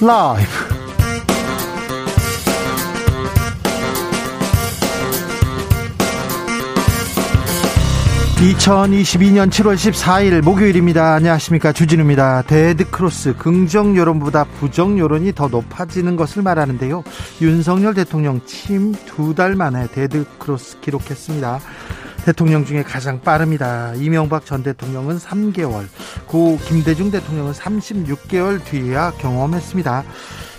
라이브. 2022년 7월 14일 목요일입니다. 안녕하십니까. 주진우입니다. 데드크로스 긍정 여론보다 부정 여론이 더 높아지는 것을 말하는데요. 윤석열 대통령 취임 두달 만에 데드크로스 기록했습니다. 대통령 중에 가장 빠릅니다. 이명박 전 대통령은 3개월, 고 김대중 대통령은 36개월 뒤에야 경험했습니다.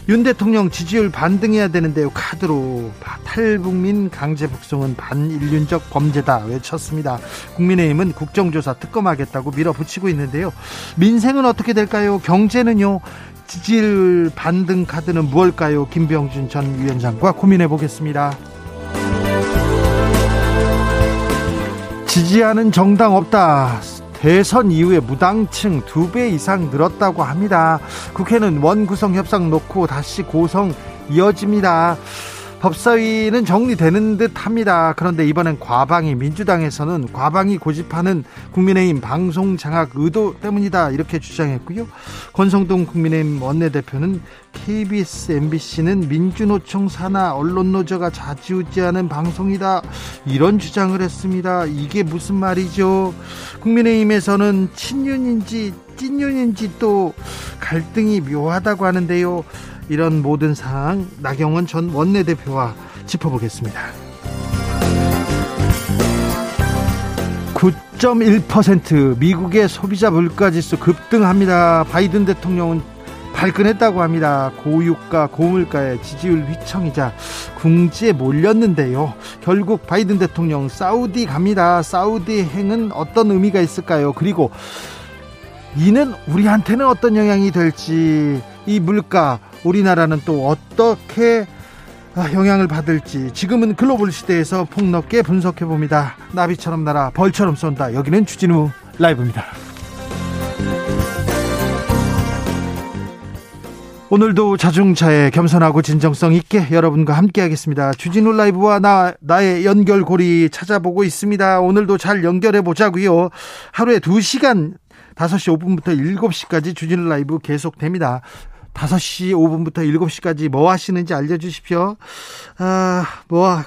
윤 대통령 지지율 반등해야 되는데요. 카드로 탈북민 강제 북송은 반인륜적 범죄다 외쳤습니다. 국민의힘은 국정조사 특검하겠다고 밀어붙이고 있는데요. 민생은 어떻게 될까요? 경제는요. 지지율 반등 카드는 무엇일까요? 김병준 전 위원장과 고민해 보겠습니다. 지지하는 정당 없다. 대선 이후에 무당층 두 배 이상 늘었다고 합니다. 국회는 원구성 협상 놓고 다시 고성 이어집니다. 법사위는 정리되는 듯 합니다. 그런데 이번엔 과방이 민주당에서는 과방이 고집하는 국민의힘 방송 장악 의도 때문이다 이렇게 주장했고요. 권성동 국민의힘 원내대표는 KBS, MBC는 민주노총 산하 언론노조가 자지우지하는 방송이다 이런 주장을 했습니다. 이게 무슨 말이죠? 국민의힘에서는 친윤인지 찐윤인지 또 갈등이 묘하다고 하는데요. 이런 모든 상황 나경원 전 원내대표와 짚어보겠습니다. 9.1% 미국의 소비자 물가지수 급등합니다. 바이든 대통령은 발끈했다고 합니다. 고유가, 고물가의 지지율 휘청이자 궁지에 몰렸는데요. 결국 바이든 대통령 사우디 갑니다. 사우디 행은 어떤 의미가 있을까요? 그리고 이는 우리한테는 어떤 영향이 될지 이 물가 우리나라는 또 어떻게 아, 영향을 받을지 지금은 글로벌 시대에서 폭넓게 분석해 봅니다. 나비처럼 날아 벌처럼 쏜다. 여기는 주진우 라이브입니다. 오늘도 자중차에 겸손하고 진정성 있게 여러분과 함께하겠습니다. 주진우 라이브와 나 나의 연결고리 찾아보고 있습니다. 오늘도 잘 연결해 보자고요. 하루에 2시간 5시 5분부터 7시까지 주진우 라이브 계속됩니다. 5시 5분부터 7시까지 뭐 하시는지 알려주십시오. 아, 뭐,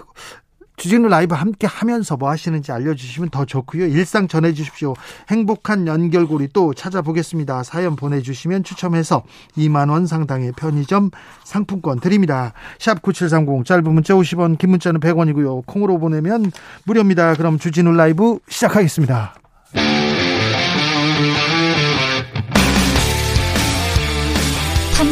주진우 라이브 함께 하면서 뭐 하시는지 알려주시면 더 좋고요. 일상 전해주십시오. 행복한 연결고리 또 찾아보겠습니다. 사연 보내주시면 추첨해서 2만원 상당의 편의점 상품권 드립니다. 샵 9730 짧은 문자 50원 긴 문자는 100원이고요. 콩으로 보내면 무료입니다. 그럼 주진우 라이브 시작하겠습니다.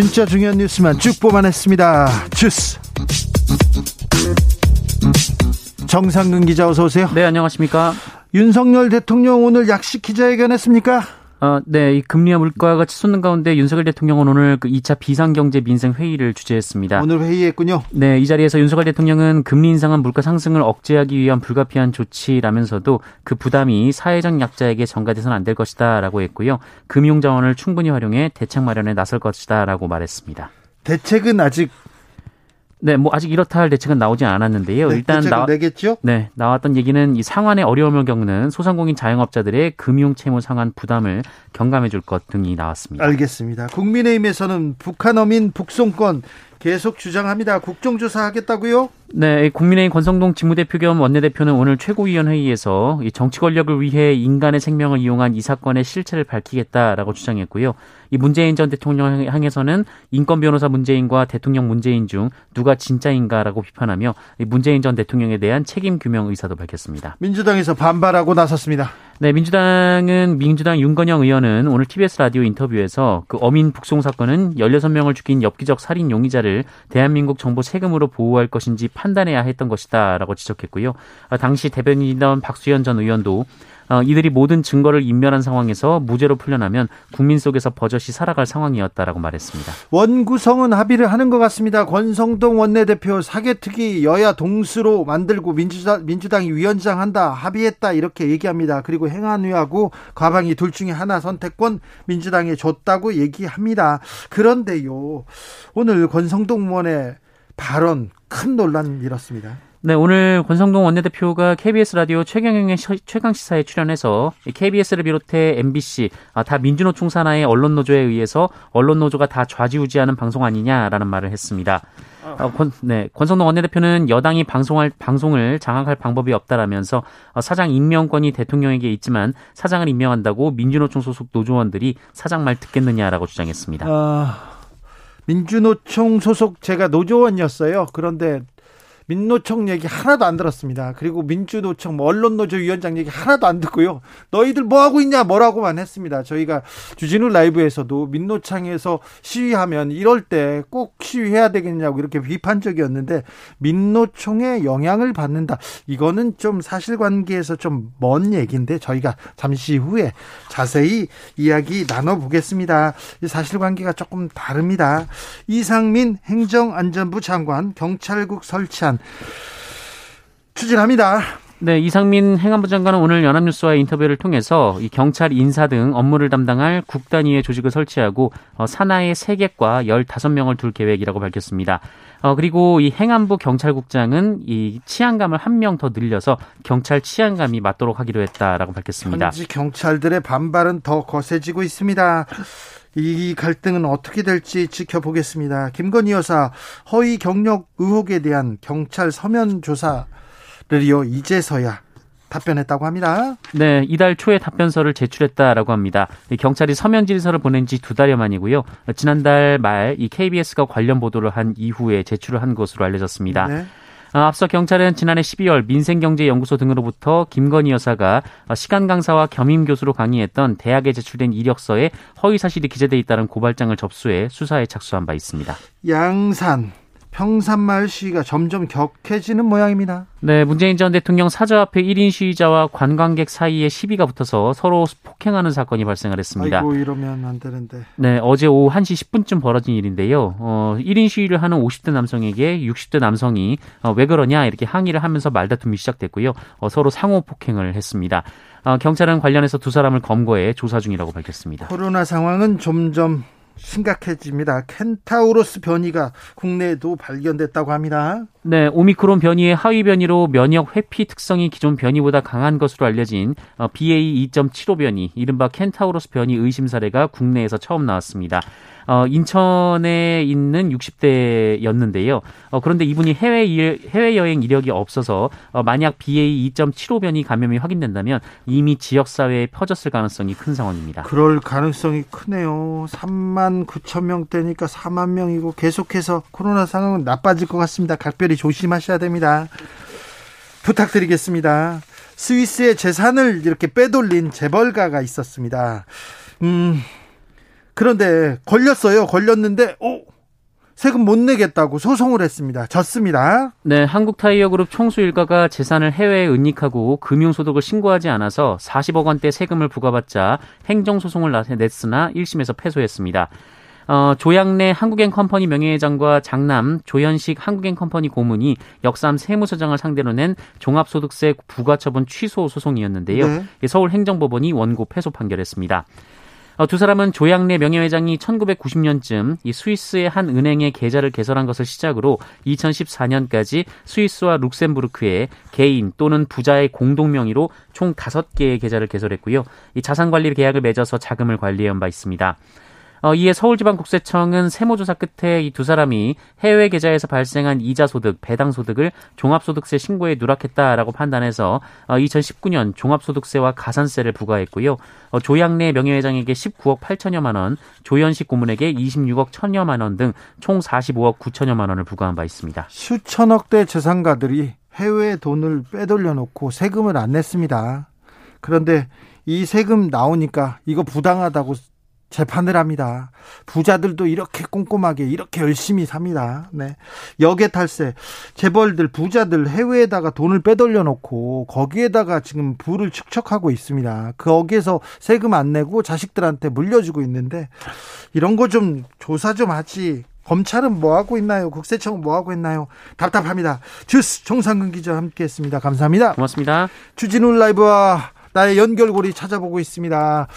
진짜 중요한 뉴스만 쭉 뽑아냈습니다. 주스. 정상근 기자 어서 오세요. 네, 안녕하십니까? 윤석열 대통령 오늘 약식 기자회견 했습니까? 어, 네, 이 금리와 물가가 치솟는 가운데 윤석열 대통령은 오늘 그 2차 비상경제 민생 회의를 주재했습니다. 오늘 회의했군요. 네, 이 자리에서 윤석열 대통령은 금리 인상한 물가 상승을 억제하기 위한 불가피한 조치라면서도 그 부담이 사회적 약자에게 전가돼서는 안 될 것이다라고 했고요. 금융 자원을 충분히 활용해 대책 마련에 나설 것이다라고 말했습니다. 대책은 아직 네, 뭐 아직 이렇다 할 대책은 나오지 않았는데요. 네, 일단 나 내겠죠? 네, 나왔던 얘기는 이 상환의 어려움을 겪는 소상공인 자영업자들의 금융 채무 상환 부담을 경감해 줄 것 등이 나왔습니다. 알겠습니다. 국민의힘에서는 북한 어민 북송권 계속 주장합니다. 국정조사 하겠다고요? 네, 국민의힘 권성동 직무대표 겸 원내대표는 오늘 최고위원회의에서 정치 권력을 위해 인간의 생명을 이용한 이 사건의 실체를 밝히겠다라고 주장했고요. 이 문재인 전 대통령 향해서는 인권 변호사 문재인과 대통령 문재인 중 누가 진짜인가라고 비판하며 문재인 전 대통령에 대한 책임 규명 의사도 밝혔습니다. 민주당에서 반발하고 나섰습니다. 네, 민주당은 민주당 윤건영 의원은 오늘 TBS 라디오 인터뷰에서 그 어민 북송 사건은 16명을 죽인 엽기적 살인 용의자를 대한민국 정부 세금으로 보호할 것인지 판단해야 했던 것이다라고 지적했고요. 당시 대변인이던 박수현 전 의원도 어, 이들이 모든 증거를 인멸한 상황에서 무죄로 풀려나면 국민 속에서 버젓이 살아갈 상황이었다라고 말했습니다. 원구성은 합의를 하는 것 같습니다. 권성동 원내대표 사개특위 여야 동수로 만들고 민주당, 민주당이 위원장 한다 합의했다 이렇게 얘기합니다. 그리고 행안위하고 과방위 둘 중에 하나 선택권 민주당에 줬다고 얘기합니다. 그런데요 오늘 권성동 의원의 발언 큰 논란 일었습니다. 네, 오늘 권성동 원내대표가 KBS 라디오 최경영의 최강 시사에 출연해서 KBS를 비롯해 MBC 아, 다 민주노총 산하의 언론 노조에 의해서 언론 노조가 다 좌지우지하는 방송 아니냐라는 말을 했습니다. 어, 권, 네, 권성동 원내대표는 여당이 방송할 방송을 장악할 방법이 없다라면서 어, 사장 임명권이 대통령에게 있지만 사장을 임명한다고 민주노총 소속 노조원들이 사장 말 듣겠느냐라고 주장했습니다. 아, 민주노총 소속 제가 노조원이었어요. 그런데 민노총 얘기 하나도 안 들었습니다. 그리고 민주노총 뭐 언론노조 위원장 얘기 하나도 안 듣고요. 너희들 뭐 하고 있냐 뭐라고만 했습니다. 저희가 주진우 라이브에서도 민노총에서 시위하면 이럴 때 꼭 시위해야 되겠냐고 이렇게 비판적이었는데 민노총의 영향을 받는다. 이거는 좀 사실관계에서 좀 먼 얘기인데 저희가 잠시 후에 자세히 이야기 나눠보겠습니다. 사실관계가 조금 다릅니다. 이상민 행정안전부 장관 경찰국 설치 한 추진합니다. 네, 이상민 행안부 장관은 오늘 연합뉴스와의 인터뷰를 통해서 이 경찰 인사 등 업무를 담당할 국 단위의 조직을 설치하고 어, 산하의 3개과 15명을 둘 계획이라고 밝혔습니다. 어, 그리고 이 행안부 경찰국장은 이 치안감을 한 명 더 늘려서 경찰 치안감이 맞도록 하기로 했다라고 밝혔습니다. 현지 경찰들의 반발은 더 거세지고 있습니다. 이 갈등은 어떻게 될지 지켜보겠습니다. 김건희 여사 허위 경력 의혹에 대한 경찰 서면 조사를요 이제서야 답변했다고 합니다. 네, 이달 초에 답변서를 제출했다라고 합니다. 경찰이 서면 질서를 보낸 지 두 달여 만이고요. 지난달 말 이 KBS가 관련 보도를 한 이후에 제출을 한 것으로 알려졌습니다. 네. 어, 앞서 경찰은 지난해 12월 민생경제연구소 등으로부터 김건희 여사가 시간 강사와 겸임 교수로 강의했던 대학에 제출된 이력서에 허위 사실이 기재돼 있다는 고발장을 접수해 수사에 착수한 바 있습니다. 양산 평산마을 시위가 점점 격해지는 모양입니다. 네, 문재인 전 대통령 사저 앞에 1인 시위자와 관광객 사이에 시비가 붙어서 서로 폭행하는 사건이 발생을 했습니다. 아이고, 이러면 안 되는데. 네, 어제 오후 1시 10분쯤 벌어진 일인데요. 어, 1인 시위를 하는 50대 남성에게 60대 남성이 어, 왜 그러냐 이렇게 항의를 하면서 말다툼이 시작됐고요. 어, 서로 상호 폭행을 했습니다. 어, 경찰은 관련해서 두 사람을 검거해 조사 중이라고 밝혔습니다. 코로나 상황은 점점 심각해집니다. 켄타우로스 변이가 국내에도 발견됐다고 합니다. 네, 오미크론 변이의 하위 변이로 면역 회피 특성이 기존 변이보다 강한 것으로 알려진 BA 2.75 변이, 이른바 켄타우로스 변이 의심 사례가 국내에서 처음 나왔습니다. 어, 인천에 있는 60대였는데요. 어, 그런데 이분이 해외 해외 여행 이력이 없어서 어, 만약 BA 2.75 변이 감염이 확인된다면 이미 지역 사회에 퍼졌을 가능성이 큰 상황입니다. 그럴 가능성이 크네요. 3만 9천 명대니까 4만 명이고 계속해서 코로나 상황은 나빠질 것 같습니다. 각별히 조심하셔야 됩니다. 부탁드리겠습니다. 스위스의 재산을 이렇게 빼돌린 재벌가가 있었습니다. 음, 그런데 걸렸어요. 걸렸는데 어 세금 못 내겠다고 소송을 했습니다. 졌습니다. 네, 한국타이어그룹 총수 일가가 재산을 해외에 은닉하고 금융소득을 신고하지 않아서 40억 원대 세금을 부과받자 행정소송을 냈으나 1심에서 패소했습니다. 어, 조양래 한국행 컴퍼니 명예회장과 장남 조현식 한국행 컴퍼니 고문이 역삼 세무서장을 상대로 낸 종합소득세 부과처분 취소 소송이었는데요. 네. 서울행정법원이 원고 패소 판결했습니다. 어, 두 사람은 조양래 명예회장이 1990년쯤 이 스위스의 한 은행의 계좌를 개설한 것을 시작으로 2014년까지 스위스와 룩셈부르크에 개인 또는 부자의 공동 명의로 총 5개의 계좌를 개설했고요. 이 자산 관리 계약을 맺어서 자금을 관리해 온 바 있습니다. 어, 이에 서울지방국세청은 세무조사 끝에 이 두 사람이 해외 계좌에서 발생한 이자 소득, 배당 소득을 종합소득세 신고에 누락했다라고 판단해서 어, 2019년 종합소득세와 가산세를 부과했고요. 어, 조양래 명예회장에게 19억 8천여만 원, 조현식 고문에게 26억 1천여만 원 등 총 45억 9천여만 원을 부과한 바 있습니다. 수천억 대 재산가들이 해외 돈을 빼돌려 놓고 세금을 안 냈습니다. 그런데 이 세금 나오니까 이거 부당하다고 재판을 합니다. 부자들도 이렇게 꼼꼼하게 이렇게 열심히 삽니다. 네. 역의 탈세. 재벌들 부자들 해외에다가 돈을 빼돌려 놓고 거기에다가 지금 부를 축적하고 있습니다. 거기에서 세금 안 내고 자식들한테 물려주고 있는데 이런 거 좀 조사 좀 하지. 검찰은 뭐 하고 있나요? 국세청은 뭐 하고 있나요? 답답합니다. 주스 정상근 기자 함께했습니다. 감사합니다. 고맙습니다. 주진우 라이브와 나의 연결고리 찾아보고 있습니다.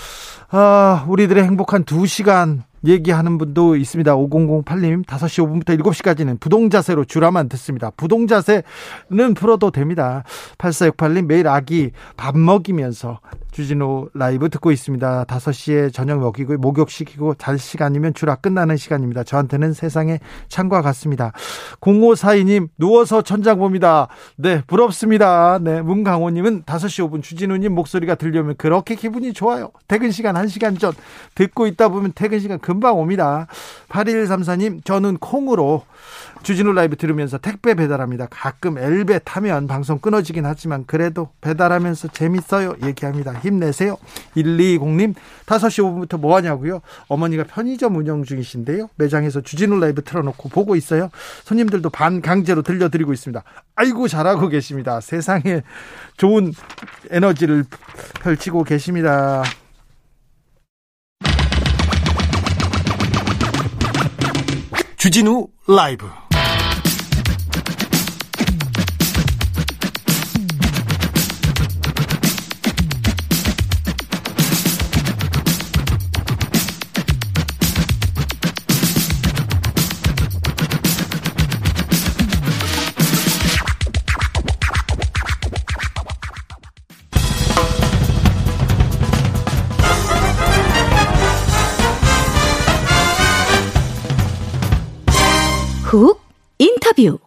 아, 우리들의 행복한 두 시간 얘기하는 분도 있습니다. 5008님, 5시 5분부터 7시까지는 부동자세로 주라만 듣습니다. 부동자세는 풀어도 됩니다. 8468님, 매일 아기 밥 먹이면서 주진우 라이브 듣고 있습니다. 5시에 저녁 먹이고 목욕시키고 잘 시간이면 주라 끝나는 시간입니다. 저한테는 세상의 창과 같습니다. 0542님, 누워서 천장 봅니다. 네, 부럽습니다. 네, 문강호님은 5시 5분 주진우님 목소리가 들려면 그렇게 기분이 좋아요. 퇴근 시간 1시간 전 듣고 있다 보면 퇴근 시간 금방 옵니다. 8134님, 저는 콩으로 주진우 라이브 들으면서 택배 배달합니다. 가끔 엘베 타면 방송 끊어지긴 하지만 그래도 배달하면서 재밌어요. 얘기합니다. 힘내세요. 120님, 5시 5분부터 뭐 하냐고요? 어머니가 편의점 운영 중이신데요. 매장에서 주진우 라이브 틀어놓고 보고 있어요. 손님들도 반 강제로 들려드리고 있습니다. 아이고, 잘하고 계십니다. 세상에 좋은 에너지를 펼치고 계십니다. 주진우 라이브 훅 인터뷰.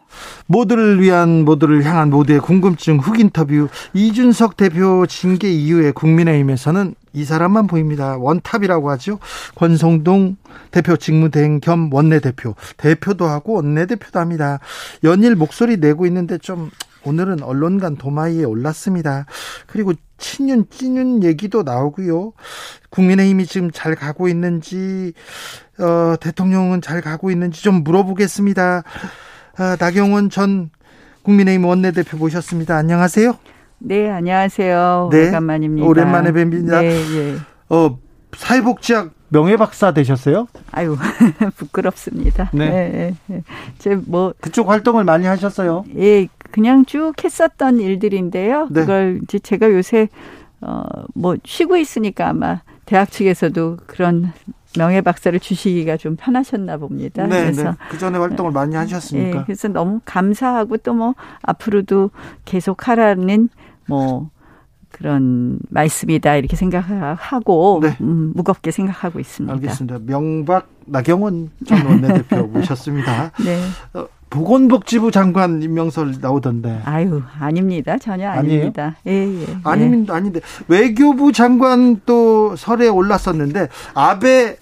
모두를 위한 모두를 향한 모두의 궁금증 훅 인터뷰 이준석 대표 징계 이후에 국민의힘에서는 이 사람만 보입니다. 원탑이라고 하죠. 권성동 대표 직무대행 겸 원내대표 대표도 하고 원내대표도 합니다. 연일 목소리 내고 있는데 좀 오늘은 언론관 도마위에 올랐습니다. 그리고 친윤 찐윤 얘기도 나오고요. 국민의힘이 지금 잘 가고 있는지 어, 대통령은 잘 가고 있는지 좀 물어보겠습니다. 아, 나경원 전 국민의힘 원내대표 모셨습니다. 안녕하세요. 네, 안녕하세요. 네, 오래간만입니다. 오랜만에 뵙니다. 네, 예. 어, 사회복지학 명예박사 되셨어요? 아유, 부끄럽습니다. 네. 예, 예. 제 뭐, 그쪽 활동을 많이 하셨어요? 예, 그냥 쭉 했었던 일들인데요. 네. 그걸 이제 제가 요새, 어, 뭐, 쉬고 있으니까 아마 대학 측에서도 그런 명예박사를 주시기가 좀 편하셨나 봅니다. 네, 그래서 네. 그 전에 활동을 많이 예, 하셨으니까. 그래서 너무 감사하고 또 뭐 앞으로도 계속 하라는 뭐 그런 말씀이다 이렇게 생각하고 네. 음, 무겁게 생각하고 있습니다. 알겠습니다. 명박 나경원 전 원내대표 모셨습니다. 네. 어, 보건복지부 장관 임명설 나오던데. 아유 아닙니다 전혀 아니에요? 아닙니다. 예, 예. 아닙니다. 아닌데 외교부 장관 또 설에 올랐었는데 아베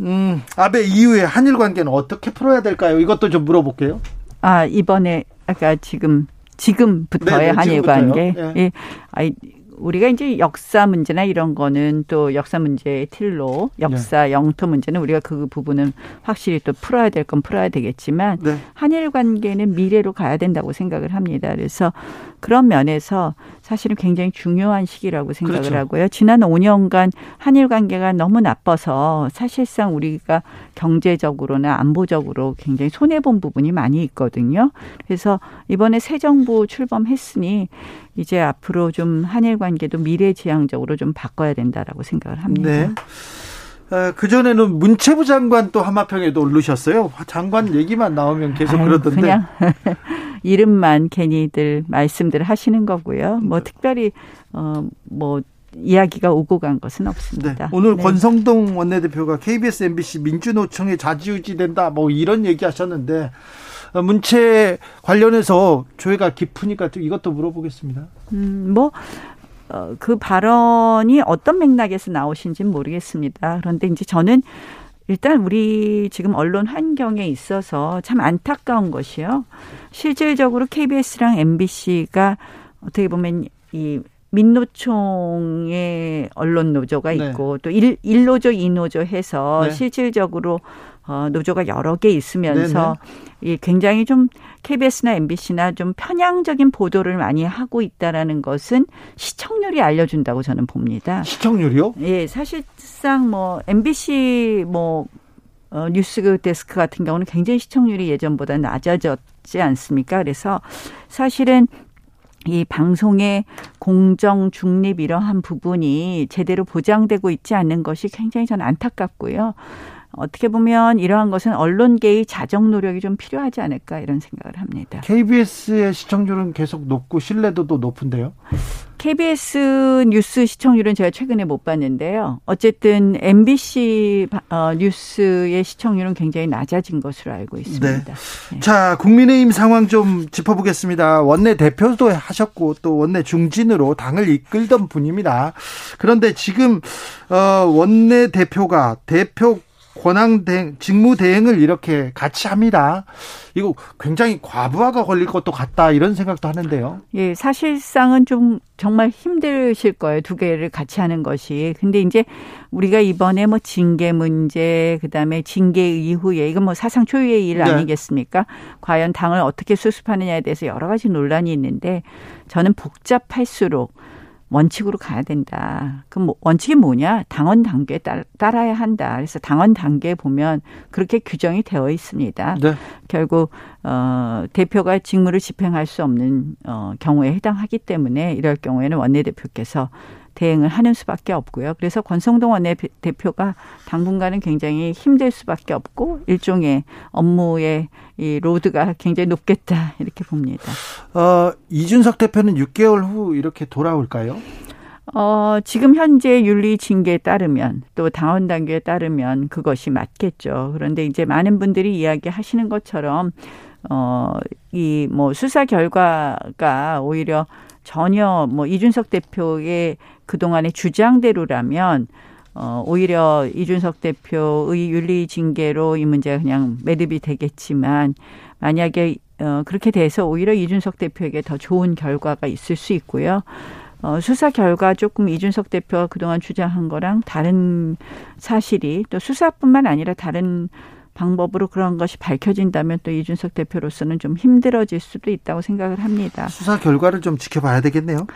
음 아베 이후에 한일 관계는 어떻게 풀어야 될까요? 이것도 좀 물어볼게요. 아 이번에 아까 지금 지금부터의 네네, 한일 지금부터요. 관계. 예. 예. 아이 우리가 이제 역사 문제나 이런 거는 또 역사 문제의 틀로 역사 네. 영토 문제는 우리가 그 부분은 확실히 또 풀어야 될 건 풀어야 되겠지만 네. 한일 관계는 미래로 가야 된다고 생각을 합니다. 그래서 그런 면에서 사실은 굉장히 중요한 시기라고 생각을 그렇죠. 하고요. 지난 5년간 한일 관계가 너무 나빠서 사실상 우리가 경제적으로나 안보적으로 굉장히 손해 본 부분이 많이 있거든요. 그래서 이번에 새 정부 출범했으니 이제 앞으로 좀 한일 관계도 미래지향적으로 좀 바꿔야 된다라고 생각을 합니다. 네. 그 전에는 문체부 장관 또 하마평에도 오르셨어요. 장관 얘기만 나오면 계속 아유, 그러던데. 그냥 이름만 괜히들 말씀들 하시는 거고요. 뭐 특별히 어뭐 이야기가 오고 간 것은 네. 없습니다. 오늘 네. 권성동 원내대표가 KBS, MBC 민주노총에 좌지우지 된다 뭐 이런 얘기 하셨는데 어, 문체 관련해서 조회가 깊으니까 또 이것도 물어보겠습니다. 음, 뭐, 어, 그 발언이 어떤 맥락에서 나오신지는 모르겠습니다. 그런데 이제 저는 일단 우리 지금 언론 환경에 있어서 참 안타까운 것이요. 실질적으로 KBS랑 MBC가 어떻게 보면 이 민노총의 언론 노조가 네. 있고 또 일, 일노조, 이노조 해서 네. 실질적으로 어, 노조가 여러 개 있으면서 이 굉장히 좀 KBS나 MBC나 좀 편향적인 보도를 많이 하고 있다라는 것은 시청률이 알려준다고 저는 봅니다. 시청률이요? 예, 사실상 뭐 MBC 뭐 어, 뉴스 데스크 같은 경우는 굉장히 시청률이 예전보다 낮아졌지 않습니까? 그래서 사실은 이 방송의 공정 중립 이러한 부분이 제대로 보장되고 있지 않는 것이 굉장히 저는 안타깝고요. 어떻게 보면 이러한 것은 언론계의 자정 노력이 좀 필요하지 않을까 이런 생각을 합니다. KBS의 시청률은 계속 높고 신뢰도도 높은데요. KBS 뉴스 시청률은 제가 최근에 못 봤는데요. 어쨌든 MBC 어, 뉴스의 시청률은 굉장히 낮아진 것으로 알고 있습니다. 네. 자, 국민의힘 상황 좀 짚어보겠습니다. 원내 대표도 하셨고 또 원내 중진으로 당을 이끌던 분입니다. 그런데 지금 어, 원내 대표가 대표 권한 대행, 직무 대행을 이렇게 같이 합니다. 이거 굉장히 과부하가 걸릴 것도 같다 이런 생각도 하는데요. 예, 사실상은 좀 정말 힘드실 거예요. 두 개를 같이 하는 것이. 근데 이제 우리가 이번에 뭐 징계 문제, 그 다음에 징계 이후에 이건 뭐 사상 초유의 일 네. 아니겠습니까? 과연 당을 어떻게 수습하느냐에 대해서 여러 가지 논란이 있는데 저는 복잡할수록 원칙으로 가야 된다. 그럼 뭐 원칙이 뭐냐? 당원 단계에 따, 따라야 한다. 그래서 당원 단계에 보면 그렇게 규정이 되어 있습니다. 네. 결국 어 대표가 직무를 집행할 수 없는 어 경우에 해당하기 때문에 이럴 경우에는 원내대표께서 대행을 하는 수밖에 없고요. 그래서 권성동 원내대표가 당분간은 굉장히 힘들 수밖에 없고 일종의 업무의 이 로드가 굉장히 높겠다 이렇게 봅니다. 어, 이준석 대표는 6개월 후 이렇게 돌아올까요? 어, 지금 현재 윤리 징계에 따르면 또 당원 단계에 따르면 그것이 맞겠죠. 그런데 이제 많은 분들이 이야기하시는 것처럼 어, 이 뭐 수사 결과가 오히려 전혀 뭐 이준석 대표의 그동안의 주장대로라면 어, 오히려 이준석 대표의 윤리 징계로 이 문제가 그냥 매듭이 되겠지만 만약에 어, 그렇게 돼서 오히려 이준석 대표에게 더 좋은 결과가 있을 수 있고요. 어, 수사 결과 조금 이준석 대표가 그동안 주장한 거랑 다른 사실이 또 수사뿐만 아니라 다른 방법으로 그런 것이 밝혀진다면 또 이준석 대표로서는 좀 힘들어질 수도 있다고 생각을 합니다. 수사 결과를 좀 지켜봐야 되겠네요.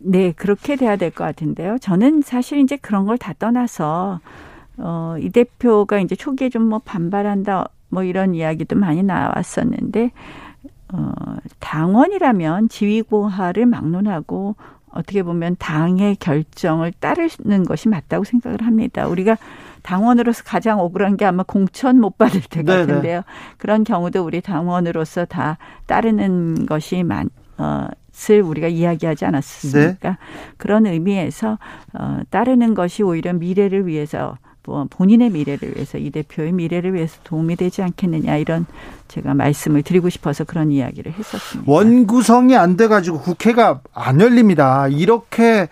네, 그렇게 돼야 될 것 같은데요. 저는 사실 이제 그런 걸 다 떠나서 어, 이 대표가 이제 초기에 좀 뭐 반발한다 뭐 이런 이야기도 많이 나왔었는데 어, 당원이라면 지위고하를 막론하고 어떻게 보면 당의 결정을 따르는 것이 맞다고 생각을 합니다. 우리가 당원으로서 가장 억울한 게 아마 공천 못 받을 때 네네. 같은데요. 그런 경우도 우리 당원으로서 다 따르는 것이 많, 어, 을 우리가 이야기하지 않았습니까? 네. 그런 의미에서 어, 따르는 것이 오히려 미래를 위해서 뭐 본인의 미래를 위해서 이 대표의 미래를 위해서 도움이 되지 않겠느냐 이런 제가 말씀을 드리고 싶어서 그런 이야기를 했었습니다. 원구성이 안 돼가지고 국회가 안 열립니다. 이렇게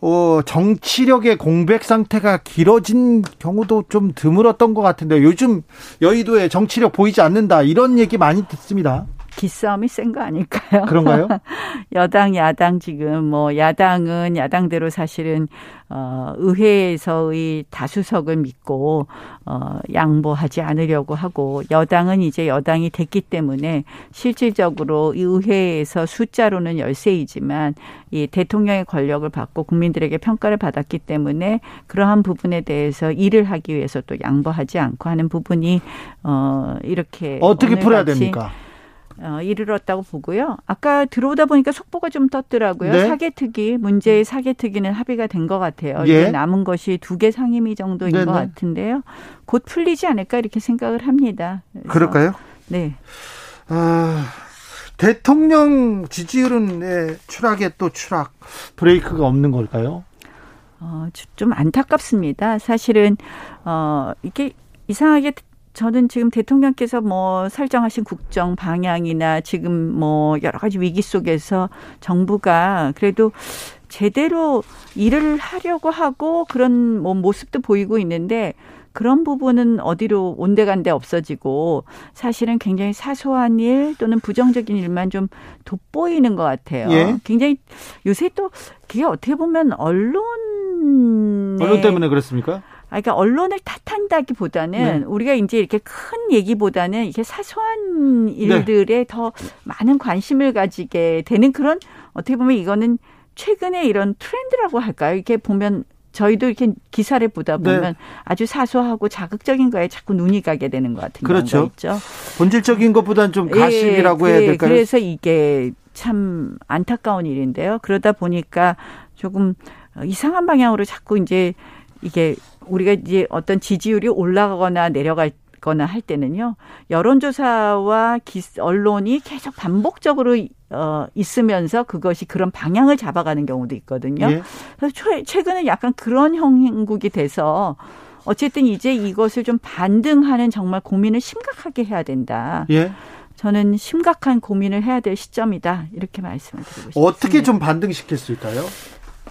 어, 정치력의 공백 상태가 길어진 경우도 좀 드물었던 것 같은데 요즘 여의도에 정치력 보이지 않는다 이런 얘기 많이 듣습니다. 기싸움이 센 거 아닐까요? 그런가요? 여당, 야당 지금 뭐 야당은 야당대로 사실은 어 의회에서의 다수석을 믿고 어 양보하지 않으려고 하고 여당은 이제 여당이 됐기 때문에 실질적으로 이 의회에서 숫자로는 열세이지만 이 대통령의 권력을 받고 국민들에게 평가를 받았기 때문에 그러한 부분에 대해서 일을 하기 위해서 또 양보하지 않고 하는 부분이 어 이렇게 어떻게 풀어야 됩니까? 어, 이르렀다고 보고요. 아까 들어오다 보니까 속보가 좀 떴더라고요. 네. 사개특위 문제의 사개특위는 합의가 된 것 같아요. 예. 이제 남은 것이 두 개 상임위 정도인 네네. 것 같은데요. 곧 풀리지 않을까 이렇게 생각을 합니다. 그래서, 그럴까요? 네. 아, 대통령 지지율은 예, 추락에 또 추락 브레이크가 없는 걸까요? 어, 주- 좀 안타깝습니다. 사실은 어 이게 이상하게 저는 지금 대통령께서 뭐 설정하신 국정 방향이나 지금 뭐 여러 가지 위기 속에서 정부가 그래도 제대로 일을 하려고 하고 그런 뭐 모습도 보이고 있는데 그런 부분은 어디로 온데간데 없어지고 사실은 굉장히 사소한 일 또는 부정적인 일만 좀 돋보이는 것 같아요. 예. 굉장히 요새 또 그게 어떻게 보면 언론 언론 때문에 그렇습니까? 아, 그러니까 언론을 탓한다기보다는 네. 우리가 이제 이렇게 큰 얘기보다는 이렇게 사소한 일들에 더 많은 관심을 가지게 되는 그런 어떻게 보면 이거는 최근에 이런 트렌드라고 할까요? 이렇게 보면 저희도 이렇게 기사를 보다 네. 보면 아주 사소하고 자극적인 거에 자꾸 눈이 가게 되는 것 같은 그렇죠. 경우가 있죠. 본질적인 것보다는 좀 가십이라고 예, 해야 예, 될까요? 그래서 이게 참 안타까운 일인데요. 그러다 보니까 조금 이상한 방향으로 자꾸 이제 이게 우리가 이제 어떤 지지율이 올라가거나 내려가거나 할 때는요. 여론조사와 기, 언론이 계속 반복적으로 어, 있으면서 그것이 그런 방향을 잡아가는 경우도 있거든요. 예. 그래서 최- 최근에 약간 그런 형국이 돼서 어쨌든 이제 이것을 좀 반등하는 정말 고민을 심각하게 해야 된다. 예. 저는 심각한 고민을 해야 될 시점이다. 이렇게 말씀을 드리고 싶습니다. 어떻게 좀 반등시킬 수 있을까요?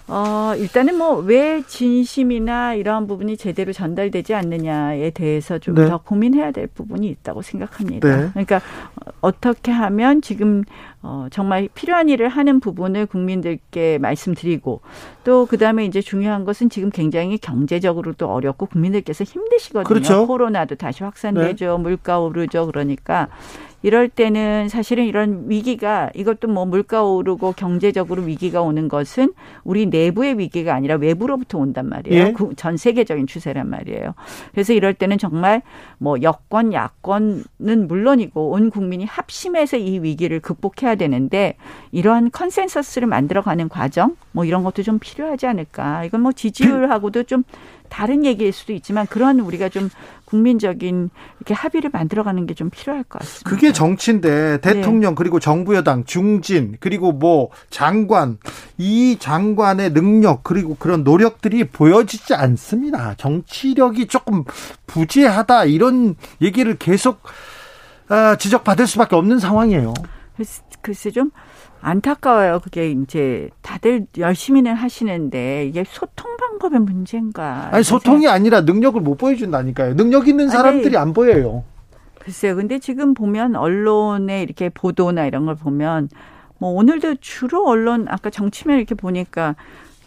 어, 일단은 뭐 왜 진심이나 이러한 부분이 제대로 전달되지 않느냐에 대해서 좀 네. 더 고민해야 될 부분이 있다고 생각합니다. 네. 그러니까 어, 어떻게 하면 지금 어, 정말 필요한 일을 하는 부분을 국민들께 말씀드리고 또 그다음에 이제 중요한 것은 지금 굉장히 경제적으로도 어렵고 국민들께서 힘드시거든요. 그렇죠. 코로나도 다시 확산되죠. 물가 오르죠. 그러니까 이럴 때는 사실은 이런 위기가 이것도 뭐 물가 오르고 경제적으로 위기가 오는 것은 우리 내부의 위기가 아니라 외부로부터 온단 말이에요. 예. 그전 세계적인 추세란 말이에요. 그래서 이럴 때는 정말 뭐 여권, 야권은 물론이고 온 국민이 합심해서 이 위기를 극복해야 되는데 이러한 컨센서스를 만들어가는 과정 뭐 이런 것도 좀 필요하지 않을까. 이건 뭐 지지율하고도 좀 다른 얘기일 수도 있지만 그런 우리가 좀 국민적인 이렇게 합의를 만들어가는 게 좀 필요할 것 같습니다. 그게 정치인데 대통령 그리고 정부 여당 중진 그리고 뭐 장관 이 장관의 능력 그리고 그런 노력들이 보여지지 않습니다. 정치력이 조금 부재하다 이런 얘기를 계속 아, 지적받을 수밖에 없는 상황이에요. 글쎄, 좀 안타까워요. 그게 이제 다들 열심히는 하시는데 이게 소통 방법의 문제인가? 아니 소통이 아니라 능력을 못 보여준다니까요. 능력 있는 사람들이 안 보여요. 글쎄요. 근데 지금 보면 언론의 이렇게 보도나 이런 걸 보면 뭐 오늘도 주로 언론 아까 정치면 이렇게 보니까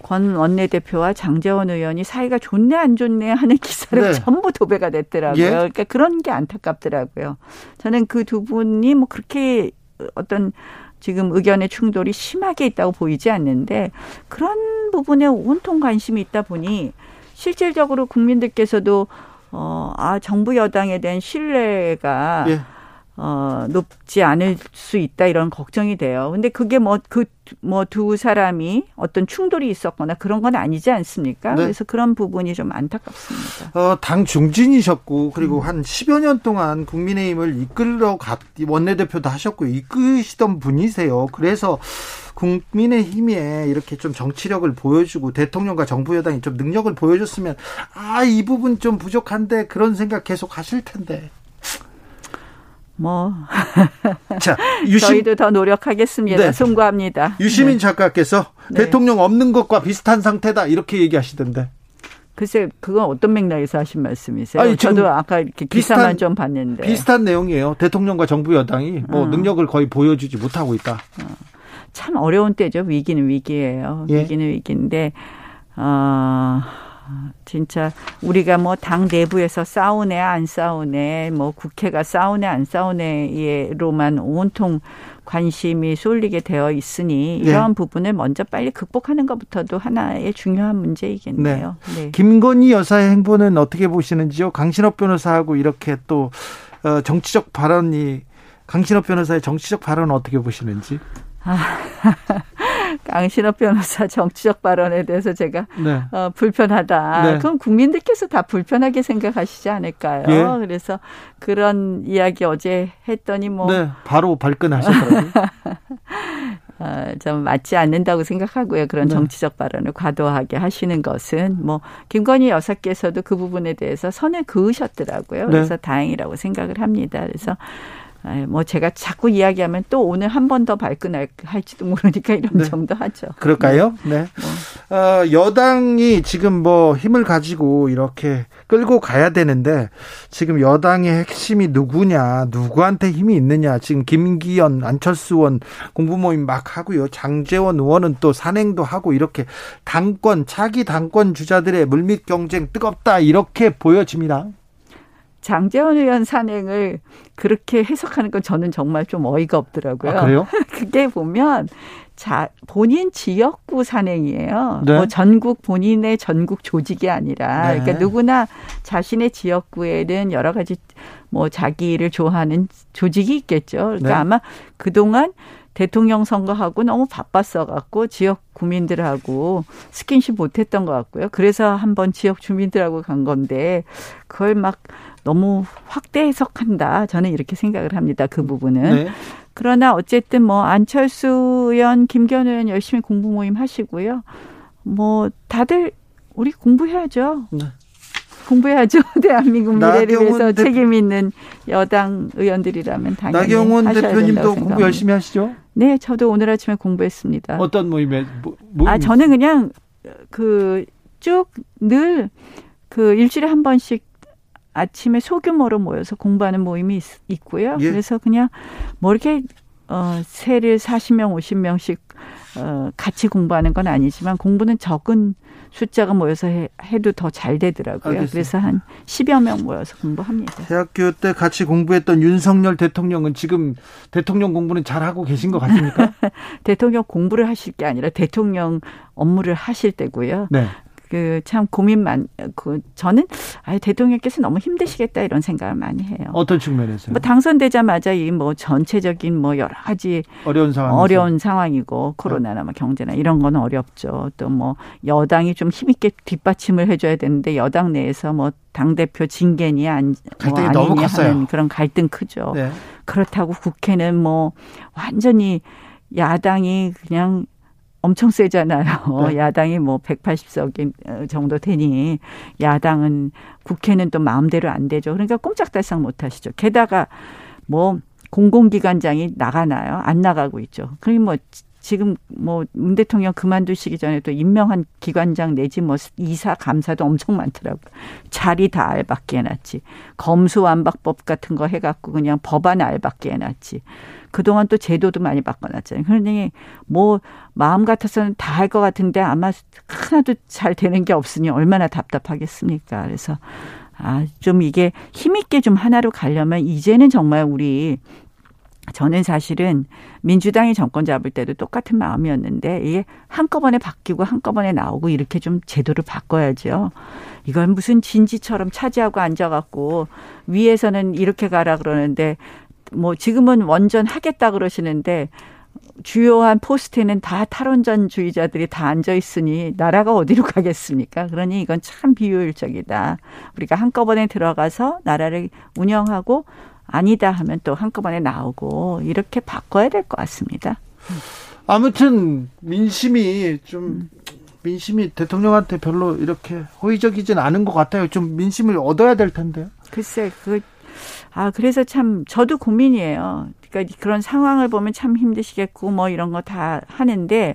권 원내대표와 장재원 의원이 사이가 좋네 안 좋네 하는 기사를 네. 전부 도배가 됐더라고요. 예. 그러니까 그런 게 안타깝더라고요. 저는 그 두 분이 뭐 그렇게 어떤 지금 의견의 충돌이 심하게 있다고 보이지 않는데 그런 부분에 온통 관심이 있다 보니 실질적으로 국민들께서도 어, 아, 정부 여당에 대한 신뢰가 예. 어, 높지 않을 수 있다 이런 걱정이 돼요. 근데 그게 뭐 그 뭐 두 사람이 어떤 충돌이 있었거나 그런 건 아니지 않습니까? 네. 그래서 그런 부분이 좀 안타깝습니다. 어, 당 중진이셨고 그리고 한 10여 년 동안 국민의힘을 이끌러 갔 원내대표도 하셨고 이끄시던 분이세요. 그래서 국민의 힘에 이렇게 좀 정치력을 보여주고 대통령과 정부 여당이 좀 능력을 보여줬으면 아 이 부분 좀 부족한데 그런 생각 계속 하실 텐데. 뭐 자 유심 저희도 더 노력하겠습니다. 네. 송구합니다. 유시민 네. 작가께서 네. 대통령 없는 것과 비슷한 상태다 이렇게 얘기하시던데. 글쎄 그건 어떤 맥락에서 하신 말씀이세요? 아니, 저도 아까 이렇게 기사만 비슷한- 좀 봤는데 비슷한 내용이에요. 대통령과 정부 여당이 뭐 어. 능력을 거의 보여주지 못하고 있다. 참 어려운 때죠. 위기는 위기예요. 예. 위기는 위기인데 어 진짜 우리가 뭐 당 내부에서 싸우네 안 싸우네 뭐 국회가 싸우네 안 싸우네로만 온통 관심이 쏠리게 되어 있으니 예. 이러한 부분을 먼저 빨리 극복하는 것부터도 하나의 중요한 문제이겠네요. 네. 김건희 여사의 행보는 어떻게 보시는지요? 강신업 변호사하고 이렇게 또 어, 정치적 발언이 강신업 변호사의 정치적 발언은 어떻게 보시는지? 강신업 변호사 정치적 발언에 대해서 제가 네. 어, 불편하다. 네. 그럼 국민들께서 다 불편하게 생각하시지 않을까요? 예. 그래서 그런 이야기 어제 했더니 뭐 네, 바로 발끈하셨더라고요. 어, 좀 맞지 않는다고 생각하고요. 그런 네. 정치적 발언을 과도하게 하시는 것은 뭐 김건희 여사께서도 그 부분에 대해서 선을 그으셨더라고요. 네. 그래서 다행이라고 생각을 합니다. 그래서 아, 뭐 제가 자꾸 이야기하면 또 오늘 한 번 더 발끈할지도 모르니까 이런 네. 정도 하죠. 그럴까요? 네. 어, 여당이 지금 뭐 힘을 가지고 이렇게 끌고 가야 되는데 지금 여당의 핵심이 누구냐, 누구한테 힘이 있느냐. 지금 김기현, 안철수 의원 공부 모임 막 하고요. 장재원 의원은 또 산행도 하고 이렇게 당권, 차기 당권 주자들의 물밑 경쟁 뜨겁다 이렇게 보여집니다. 장재원 의원 산행을 그렇게 해석하는 건 저는 정말 좀 어이가 없더라고요. 아, 그래요? 그게 보면 자 본인 지역구 산행이에요. 네. 뭐 전국 본인의 전국 조직이 아니라 네. 그러니까 누구나 자신의 지역구에는 여러 가지 뭐 자기를 좋아하는 조직이 있겠죠. 그러니까 네. 아마 그동안 대통령 선거하고 너무 바빴어 갖고 지역 구민들하고 스킨십 못 했던 것 같고요. 그래서 한번 지역 주민들하고 간 건데 그걸 막 너무 확대 해석한다. 저는 이렇게 생각을 합니다. 그 부분은. 네. 그러나 어쨌든 뭐 안철수 의원, 김기현 의원 열심히 공부 모임 하시고요. 뭐 다들 우리 공부해야죠. 네. 공부해야죠. 대한민국 미래를 위해서 대표- 책임 있는 여당 의원들이라면 당연히 나경원 하셔야 대표님도 공부. 열심히 하시죠? 네, 저도 오늘 아침에 공부했습니다. 어떤 모임에 뭐, 모임 아, 저는 그냥 그 쭉 늘 그 일주일에 한 번씩 아침에 소규모로 모여서 공부하는 모임이 있, 고요 예. 그래서 그냥 뭐 이렇게 어 세를 40명, 50명씩 어 같이 공부하는 건 아니지만 공부는 적은 숫자가 모여서 해, 해도 더 잘 되더라고요. 알겠습니다. 그래서 한 10여 명 모여서 공부합니다. 대학교 때 같이 공부했던 윤석열 대통령은 지금 대통령 공부는 잘 하고 계신 것 같습니까? 대통령 공부를 하실 게 아니라 대통령 업무를 하실 때고요. 네. 그 참 고민만 그 저는 아 대통령께서 너무 힘드시겠다 이런 생각을 많이 해요. 어떤 측면에서요? 뭐 당선되자마자 이 뭐 전체적인 뭐 여러 가지 어려운 상황. 어려운 상황이고 코로나나 뭐 경제나 이런 건 어렵죠. 또 뭐 여당이 좀 힘있게 뒷받침을 해줘야 되는데 여당 내에서 뭐 당 대표 징계니 안, 뭐 갈등이 아니니 컸어요. 하는 그런 갈등 크죠. 네. 그렇다고 국회는 뭐 완전히 야당이 그냥 엄청 세잖아요. 네. 야당이 뭐 180석 정도 되니 야당은 국회는 또 마음대로 안 되죠. 그러니까 꼼짝달싹 못 하시죠. 게다가 뭐 공공기관장이 나가나요? 안 나가고 있죠. 그리고 뭐 지금 뭐 문 대통령 그만두시기 전에 또 임명한 기관장 내지 뭐 이사 감사도 엄청 많더라고요. 자리 다 알받게 해놨지. 검수완박법 같은 거 해갖고 그냥 법안 알받게 해놨지. 그동안 또 제도도 많이 바꿔놨잖아요. 그러니 뭐 마음 같아서는 다 할 것 같은데 아마 하나도 잘 되는 게 없으니 얼마나 답답하겠습니까. 그래서 아 좀 이게 힘있게 좀 하나로 가려면 이제는 정말 우리 저는 사실은 민주당이 정권 잡을 때도 똑같은 마음이었는데 이게 한꺼번에 바뀌고 한꺼번에 나오고 이렇게 좀 제도를 바꿔야죠. 이건 무슨 진지처럼 차지하고 앉아갖고 위에서는 이렇게 가라 그러는데 뭐 지금은 원전 하겠다 그러시는데 주요한 포스트에는 다 탈원전주의자들이 다 앉아 있으니 나라가 어디로 가겠습니까? 그러니 이건 참 비효율적이다. 우리가 한꺼번에 들어가서 나라를 운영하고 아니다 하면 또 한꺼번에 나오고 이렇게 바꿔야 될 것 같습니다. 아무튼 민심이 좀 민심이 대통령한테 별로 이렇게 호의적이진 않은 것 같아요. 좀 민심을 얻어야 될 텐데요. 글쎄, 그, 아, 그래서 참, 저도 고민이에요. 그러니까 그런 상황을 보면 참 힘드시겠고, 뭐 이런 거 다 하는데,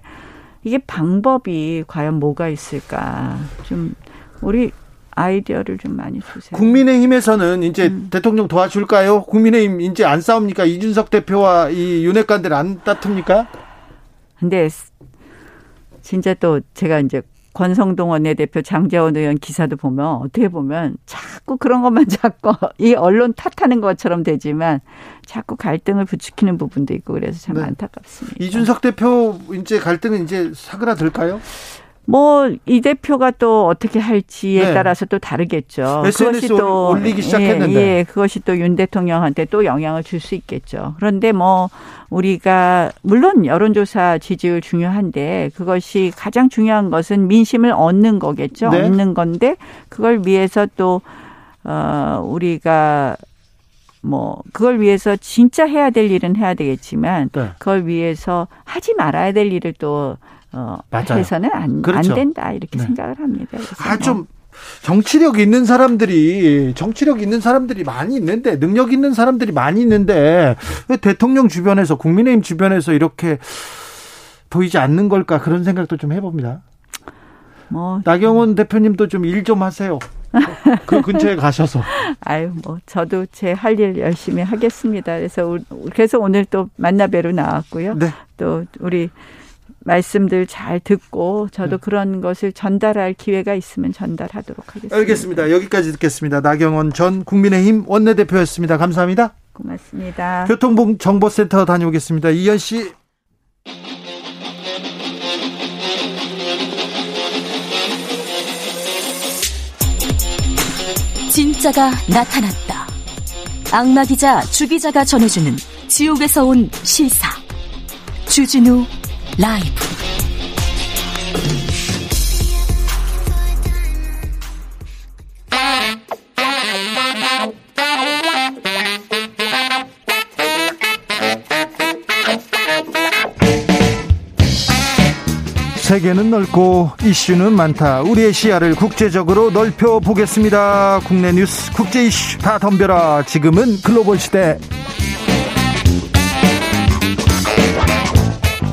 이게 방법이 과연 뭐가 있을까. 좀, 우리 아이디어를 좀 많이 주세요. 국민의힘에서는 이제 음. 대통령 도와줄까요? 국민의힘 이제 안 싸웁니까? 이준석 대표와 이 윤핵관들 안 다툽니까? 근데 진짜 또 제가 이제 권성동 원내대표 장재원 의원 기사도 보면 어떻게 보면 자꾸 그런 것만 자꾸 이 언론 탓하는 것처럼 되지만 자꾸 갈등을 부추기는 부분도 있고 그래서 참 네. 안타깝습니다. 이준석 대표 이제 갈등은 이제 사그라들까요? 뭐 이 대표가 또 어떻게 할지에 네. 따라서 또 다르겠죠. 그것이 또 올리기 시작했는데. 예, 예, 그것이 또 윤 대통령한테 또 영향을 줄 수 있겠죠. 그런데 뭐 우리가 물론 여론조사 지지율 중요한데 그것이 가장 중요한 것은 민심을 얻는 거겠죠. 네. 얻는 건데 그걸 위해서 또 어, 우리가 뭐 그걸 위해서 진짜 해야 될 일은 해야 되겠지만 네. 그걸 위해서 하지 말아야 될 일을 또 어, 맞아요. 해서는 안, 그렇죠. 안 된다 이렇게 네. 생각을 합니다. 그래서 아, 뭐좀 정치력 있는 사람들이 정치력 있는 사람들이 많이 있는데 능력 있는 사람들이 많이 있는데 왜 대통령 주변에서 국민의힘 주변에서 이렇게 보이지 않는 걸까 그런 생각도 좀 해봅니다. 뭐 나경원 대표님도 좀 일좀 하세요. 그 근처에 가셔서. 아유 뭐 저도 제 할 일 열심히 하겠습니다. 그래서 우- 그래서 오늘 또 만나뵈러 나왔고요. 네. 또 우리 말씀들 잘 듣고 저도 그런 것을 전달할 기회가 있으면 전달하도록 하겠습니다. 알겠습니다. 여기까지 듣겠습니다. 나경원 전 국민의힘 원내대표였습니다. 감사합니다. 고맙습니다. 교통정보센터 다녀오겠습니다. 이현 씨. 진짜가 나타났다. 악마 기자 주 기자가 전해주는 지옥에서 온 실사. 주진우 라이브. 세계는 넓고 이슈는 많다. 우리의 시야를 국제적으로 넓혀 보겠습니다. 국내 뉴스, 국제 이슈 다 덤벼라. 지금은 글로벌 시대.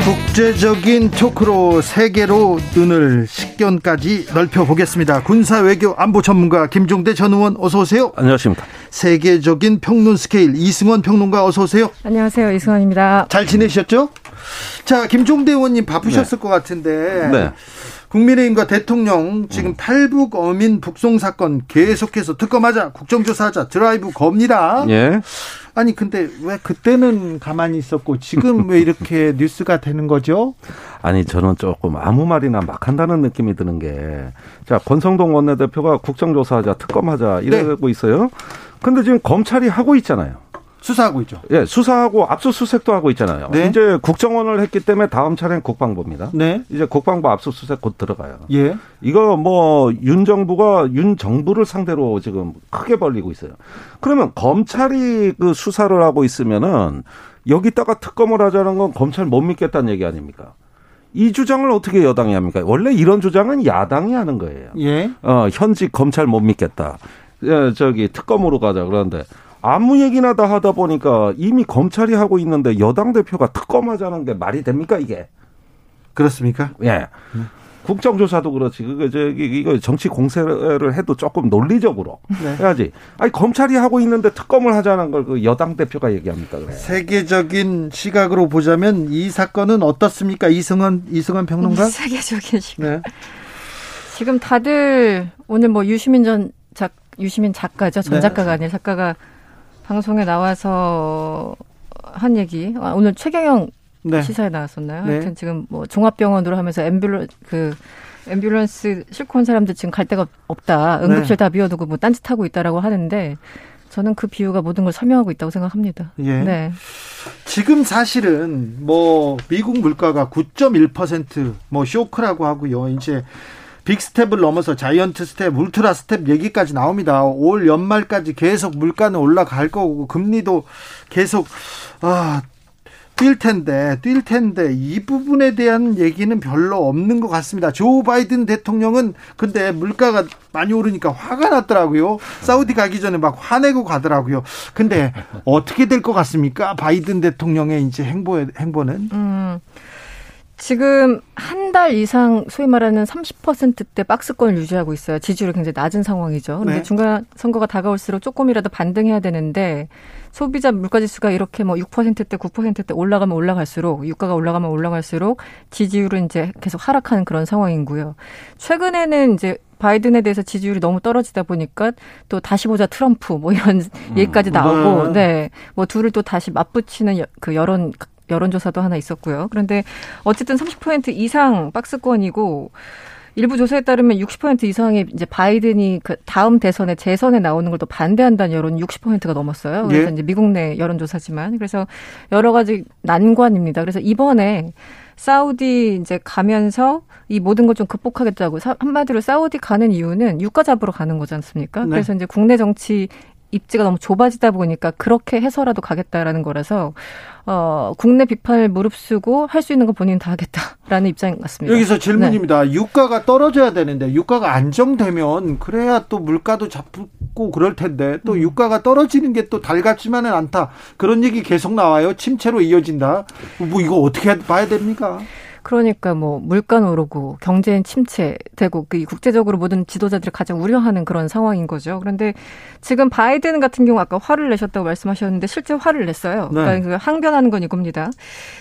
국제적인 토크로 세계로 눈을 식견까지 넓혀 보겠습니다. 군사 외교 안보 전문가 김종대 전 의원 어서 오세요. 안녕하십니까. 세계적인 평론 스케일 이승원 평론가 어서 오세요. 안녕하세요. 이승원입니다. 잘 지내셨죠? 자, 김종대 의원님 바쁘셨을 것 같은데 네. 국민의힘과 대통령 지금 탈북 어민 북송 사건 계속해서 특검하자, 국정조사하자, 드라이브 겁니다. 예. 아니 근데 왜 그때는 가만히 있었고 지금 왜 이렇게 뉴스가 되는 거죠? 아니 저는 조금 아무 말이나 막 한다는 느낌이 드는 게, 자 권성동 원내대표가 국정조사하자, 특검하자 이러고 있어요. 근데 지금 검찰이 하고 있잖아요. 수사하고 있죠. 예, 수사하고 압수수색도 하고 있잖아요. 네. 이제 국정원을 했기 때문에 다음 차례는 국방부입니다. 네. 이제 국방부 압수수색 곧 들어가요. 예. 이거 뭐 윤 정부가 윤 정부를 상대로 지금 크게 벌리고 있어요. 그러면 검찰이 그 수사를 하고 있으면은 여기다가 특검을 하자는 건 검찰 못 믿겠다는 얘기 아닙니까? 이 주장을 어떻게 여당이 합니까? 원래 이런 주장은 야당이 하는 거예요. 예. 어, 현직 검찰 못 믿겠다. 예, 저기 특검으로 가자 그러는데 아무 얘기나 다 하다 보니까 이미 검찰이 하고 있는데 여당 대표가 특검하자는 게 말이 됩니까 이게? 그렇습니까? 예. 국정조사도 그렇지. 그거 저기 이거 정치 공세를 해도 조금 논리적으로 네. 해야지. 아니 검찰이 하고 있는데 특검을 하자는 걸 그 여당 대표가 얘기합니까 그래. 세계적인 시각으로 보자면 이 사건은 어떻습니까? 이승원 이승원 평론가? 세계적인 시 네. 지금 다들 오늘 뭐 유시민 전 작, 유시민 작가죠. 전 네. 작가가 아니라 작가가 방송에 나와서 한 얘기. 아, 오늘 최경영 네. 시사에 나왔었나요? 네. 하여튼 지금 뭐 종합병원으로 하면서 앰뷸런 그 앰뷸런스 싣고 온 사람들 지금 갈 데가 없다. 응급실 네. 다 비워두고 뭐 딴짓하고 있다라고 하는데 저는 그 비유가 모든 걸 설명하고 있다고 생각합니다. 예. 네. 지금 사실은 뭐 미국 물가가 9.1%뭐 쇼크라고 하고요. 이제 빅 스텝을 넘어서 자이언트 스텝, 울트라 스텝 얘기까지 나옵니다. 올 연말까지 계속 물가는 올라갈 거고 금리도 계속 아, 뛸 텐데, 뛸 텐데 이 부분에 대한 얘기는 별로 없는 것 같습니다. 조 바이든 대통령은 근데 물가가 많이 오르니까 화가 났더라고요. 사우디 가기 전에 막 화내고 가더라고요. 근데 어떻게 될 것 같습니까? 바이든 대통령의 이제 행보 행보는 음, 지금 한 달 이상 소위 말하는 30%대 박스권을 유지하고 있어요. 지지율이 굉장히 낮은 상황이죠. 근데 네. 중간 선거가 다가올수록 조금이라도 반등해야 되는데 소비자 물가 지수가 이렇게 뭐 6%대, 9%대 올라가면 올라갈수록 유가가 올라가면 올라갈수록 지지율은 이제 계속 하락하는 그런 상황이고요. 최근에는 이제 바이든에 대해서 지지율이 너무 떨어지다 보니까 또 다시 보자 트럼프 뭐 이런 얘기까지 나오고 네. 뭐 둘을 또 다시 맞붙이는 여- 그 여론 여론조사도 하나 있었고요. 그런데 어쨌든 30% 이상 박스권이고 일부 조사에 따르면 60% 이상의 이제 바이든이 그 다음 대선에 재선에 나오는 걸 또 반대한다는 여론이 60%가 넘었어요. 그래서 예. 이제 미국 내 여론조사지만 그래서 여러 가지 난관입니다. 그래서 이번에 사우디 이제 가면서 이 모든 걸 좀 극복하겠다고 사- 한마디로 사우디 가는 이유는 유가 잡으러 가는 거지 않습니까? 네. 그래서 이제 국내 정치 입지가 너무 좁아지다 보니까 그렇게 해서라도 가겠다라는 거라서 어 국내 비판을 무릅쓰고 할 수 있는 거 본인 다 하겠다라는 입장 같습니다. 여기서 네. 질문입니다. 유가가 떨어져야 되는데 유가가 안정되면 그래야 또 물가도 잡고 그럴 텐데 또 음. 유가가 떨어지는 게 또 달갑지만은 않다. 그런 얘기 계속 나와요. 침체로 이어진다. 뭐 이거 어떻게 봐야 됩니까? 그러니까 뭐 물가 오르고 경제 침체되고 그 국제적으로 모든 지도자들이 가장 우려하는 그런 상황인 거죠. 그런데 지금 바이든 같은 경우 아까 화를 내셨다고 말씀하셨는데 실제 화를 냈어요. 네. 그러니까 그 항변하는 건 이겁니다.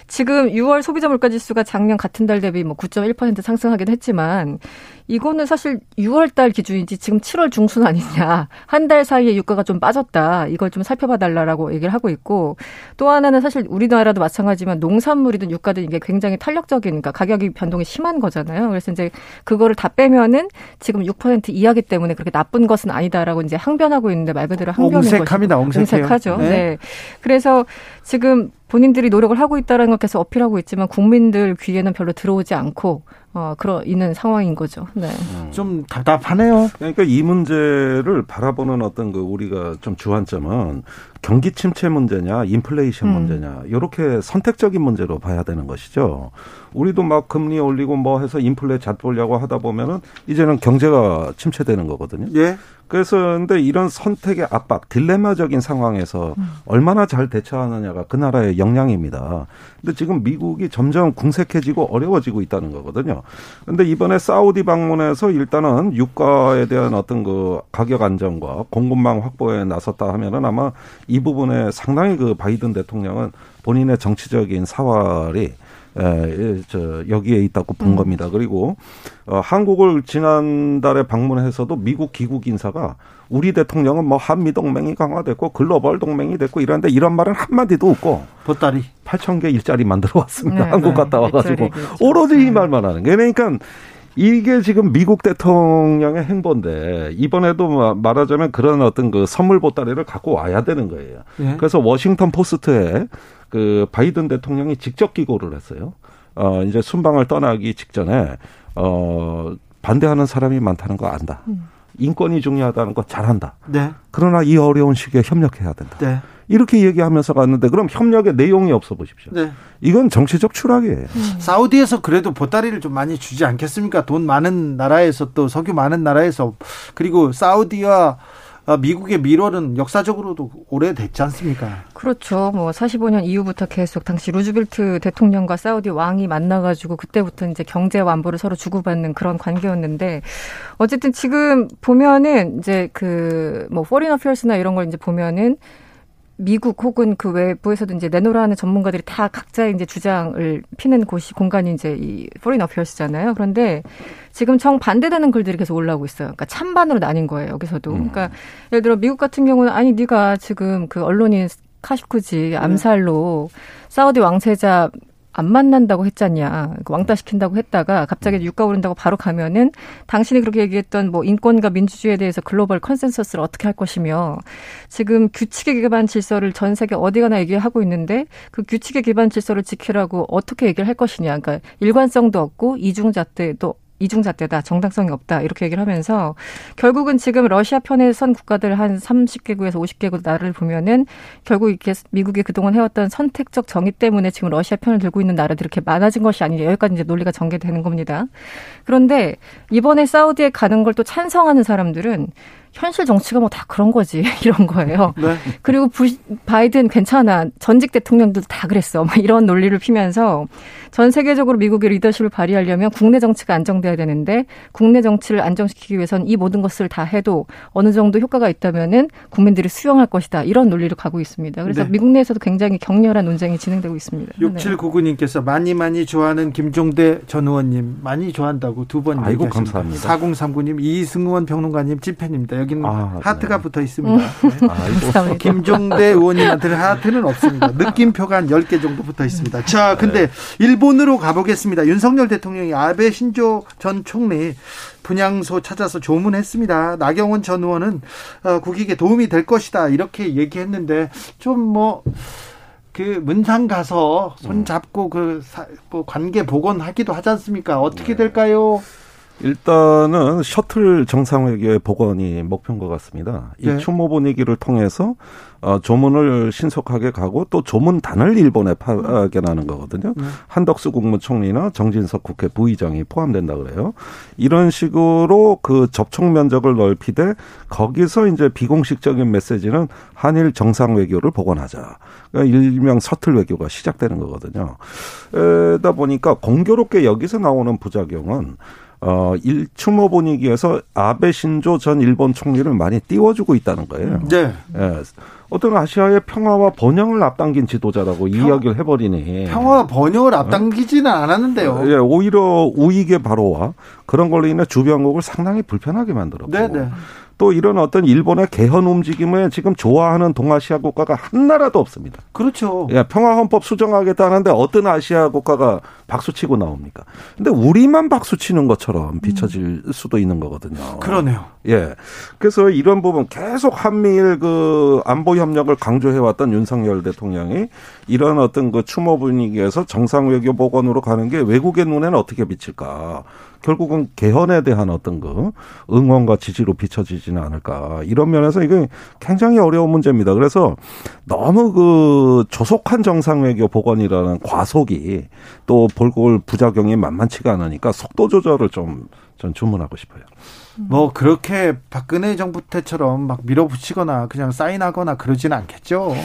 지금 6월 소비자 물가 지수가 작년 같은 달 대비 뭐 9.1% 상승하긴 했지만 이거는 사실 6월 달 기준이지 지금 7월 중순 아니냐. 한 달 사이에 유가가 좀 빠졌다. 이걸 좀 살펴봐 달라라고 얘기를 하고 있고 또 하나는 사실 우리나라도 마찬가지지만 농산물이든 유가든 이게 굉장히 탄력적인 그러니까 가격이 변동이 심한 거잖아요. 그래서 이제 그거를 다 빼면은 지금 6% 이하기 때문에 그렇게 나쁜 것은 아니다라고 이제 항변하고 있는데 말 그대로 항변인 옹색합니다. 옹색해요. 옹색하죠. 네. 네. 그래서 지금 본인들이 노력을 하고 있다는 걸 계속 어필하고 있지만 국민들 귀에는 별로 들어오지 않고 어, 그러 있는 상황인 거죠. 네. 음. 좀 답답하네요. 그러니까 이 문제를 바라보는 어떤 그 우리가 좀 주안점은 경기 침체 문제냐, 인플레이션 음. 문제냐, 이렇게 선택적인 문제로 봐야 되는 것이죠. 우리도 막 금리 올리고 뭐 해서 인플레 잡보려고 하다 보면은 이제는 경제가 침체되는 거거든요. 예. 그래서 근데 이런 선택의 압박, 딜레마적인 상황에서 음. 얼마나 잘 대처하느냐가 그 나라의 역량입니다. 근데 지금 미국이 점점 궁색해지고 어려워지고 있다는 거거든요. 근데 이번에 사우디 방문해서 일단은 유가에 대한 어떤 그 가격 안정과 공급망 확보에 나섰다 하면은 아마 이 부분에 상당히 그 바이든 대통령은 본인의 정치적인 사활이 에, 저 여기에 있다고 본 음. 겁니다. 그리고 어, 한국을 지난달에 방문해서도 미국 귀국 인사가 우리 대통령은 뭐 한미 동맹이 강화됐고 글로벌 동맹이 됐고 이런데 이런 말은 한 마디도 없고 보따리 8천 개 일자리 만들어 왔습니다. 네, 한국 네. 갔다 와가지고 그렇죠. 오로지 이 네. 말만 하는 게 그러니까. 이게 지금 미국 대통령의 행보인데 이번에도 말하자면 그런 어떤 그 선물 보따리를 갖고 와야 되는 거예요. 예. 그래서 워싱턴 포스트에 그 바이든 대통령이 직접 기고를 했어요. 어 이제 순방을 떠나기 직전에 어 반대하는 사람이 많다는 거 안다. 음. 인권이 중요하다는 거 잘한다. 네. 그러나 이 어려운 시기에 협력해야 된다. 네. 이렇게 얘기하면서 갔는데 그럼 협력의 내용이 없어 보십시오. 네. 이건 정치적 추락이에요. 음. 사우디에서 그래도 보따리를 좀 많이 주지 않겠습니까? 돈 많은 나라에서 또 석유 많은 나라에서 그리고 사우디와 아, 미국의 밀월은 역사적으로도 오래됐지 않습니까? 그렇죠. 뭐 45년 이후부터 계속 당시 루즈벨트 대통령과 사우디 왕이 만나가지고 그때부터 이제 경제 안보를 서로 주고받는 그런 관계였는데 어쨌든 지금 보면은 이제 그 뭐 Foreign Affairs나 이런 걸 이제 보면은 미국 혹은 그 외부에서도 이제 내노라 하는 전문가들이 다 각자의 이제 주장을 피는 곳이 공간이 이제 이 Foreign Affairs잖아요. 그런데 지금 정 반대되는 글들이 계속 올라오고 있어요. 그러니까 찬반으로 나뉜 거예요. 여기서도. 음. 그러니까 예를 들어 미국 같은 경우는 아니 네가 지금 그 언론인 카슈끄지 암살로 사우디 왕세자 안 만난다고 했잖냐, 그 왕따 시킨다고 했다가 갑자기 유가 오른다고 바로 가면은 당신이 그렇게 얘기했던 뭐 인권과 민주주의에 대해서 글로벌 컨센서스를 어떻게 할 것이며 지금 규칙에 기반 질서를 전 세계 어디 가나 얘기하고 있는데 그 규칙에 기반 질서를 지키라고 어떻게 얘기를 할 것이냐, 그러니까 일관성도 없고 이중잣대도 이중잣대다, 정당성이 없다 이렇게 얘기를 하면서 결국은 지금 러시아 편에 선 국가들 한 30개국에서 50개국 나라를 보면은 결국 이렇게 미국이 그동안 해왔던 선택적 정의 때문에 지금 러시아 편을 들고 있는 나라들이 이렇게 많아진 것이 아니냐 여기까지 이제 논리가 전개되는 겁니다. 그런데 이번에 사우디에 가는 걸 또 찬성하는 사람들은 현실 정치가 뭐 다 그런 거지 이런 거예요. 네. 그리고 부, 바이든 괜찮아 전직 대통령들 다 그랬어. 막 이런 논리를 피면서 전 세계적으로 미국의 리더십을 발휘하려면 국내 정치가 안정돼야 되는데 국내 정치를 안정시키기 위해선 이 모든 것을 다 해도 어느 정도 효과가 있다면은 국민들이 수용할 것이다 이런 논리를 가고 있습니다. 그래서 네. 미국 내에서도 굉장히 격렬한 논쟁이 진행되고 있습니다. 6799님께서 많이 많이 좋아하는 김종대 전 의원님 많이 좋아한다고 두번 아이고 감사합니다. 4039님 이승원 평론가님 집회입니다. 여기는 아, 하트가 네. 붙어 있습니다. 음. 네. 김종대 의원님한테는 하트는 없습니다. 느낌표가 한 10개 정도 붙어 있습니다. 자, 근데 네. 일본으로 가보겠습니다. 윤석열 대통령이 아베 신조 전 총리 분향소 찾아서 조문했습니다. 나경원 전 의원은 어, 국익에 도움이 될 것이다. 이렇게 얘기했는데 좀 뭐, 그 문상 가서 손 잡고 그뭐 관계 복원하기도 하지 않습니까? 어떻게 네. 될까요? 일단은 셔틀 정상회교의 복원이 목표인 것 같습니다. 이 네. 추모 분위기를 통해서 어, 조문을 신속하게 가고 또 조문단을 일본에 파견하는 거거든요. 네. 한덕수 국무총리나 정진석 국회 부의장이 포함된다 그래요. 이런 식으로 그 접촉 면적을 넓히되 거기서 이제 비공식적인 메시지는 한일 정상 외교를 복원하자. 그러니까 일명 서틀 외교가 시작되는 거거든요. 에다 보니까 공교롭게 여기서 나오는 부작용은 어, 일 추모 분위기에서 아베 신조 전 일본 총리를 많이 띄워주고 있다는 거예요. 네. 예. 어떤 아시아의 평화와 번영을 앞당긴 지도자라고 이야기를 해버리니. 평화 번영을 앞당기지는 않았는데요. 예, 오히려 우익의 바로와 그런 걸로 인해 주변국을 상당히 불편하게 만들었고. 네, 네. 또 이런 어떤 일본의 개헌 움직임에 지금 좋아하는 동아시아 국가가 한 나라도 없습니다. 그렇죠. 예, 평화헌법 수정하겠다는데 어떤 아시아 국가가 박수치고 나옵니까? 근데 우리만 박수치는 것처럼 비춰질 수도 있는 거거든요. 그러네요. 예. 그래서 이런 부분 계속 한미일 그 안보 협력을 강조해왔던 윤석열 대통령이 이런 어떤 그 추모 분위기에서 정상 외교 복원으로 가는 게 외국의 눈에는 어떻게 비칠까? 결국은 개헌에 대한 어떤 그 응원과 지지로 비춰지지는 않을까. 이런 면에서 이게 굉장히 어려운 문제입니다. 그래서 너무 그 조속한 정상 외교 복원이라는 과속이 또 볼골 부작용이 만만치가 않으니까 속도 조절을 좀 전 주문하고 싶어요. 뭐 그렇게 박근혜 정부 때처럼 막 밀어붙이거나 그냥 사인하거나 그러지는 않겠죠.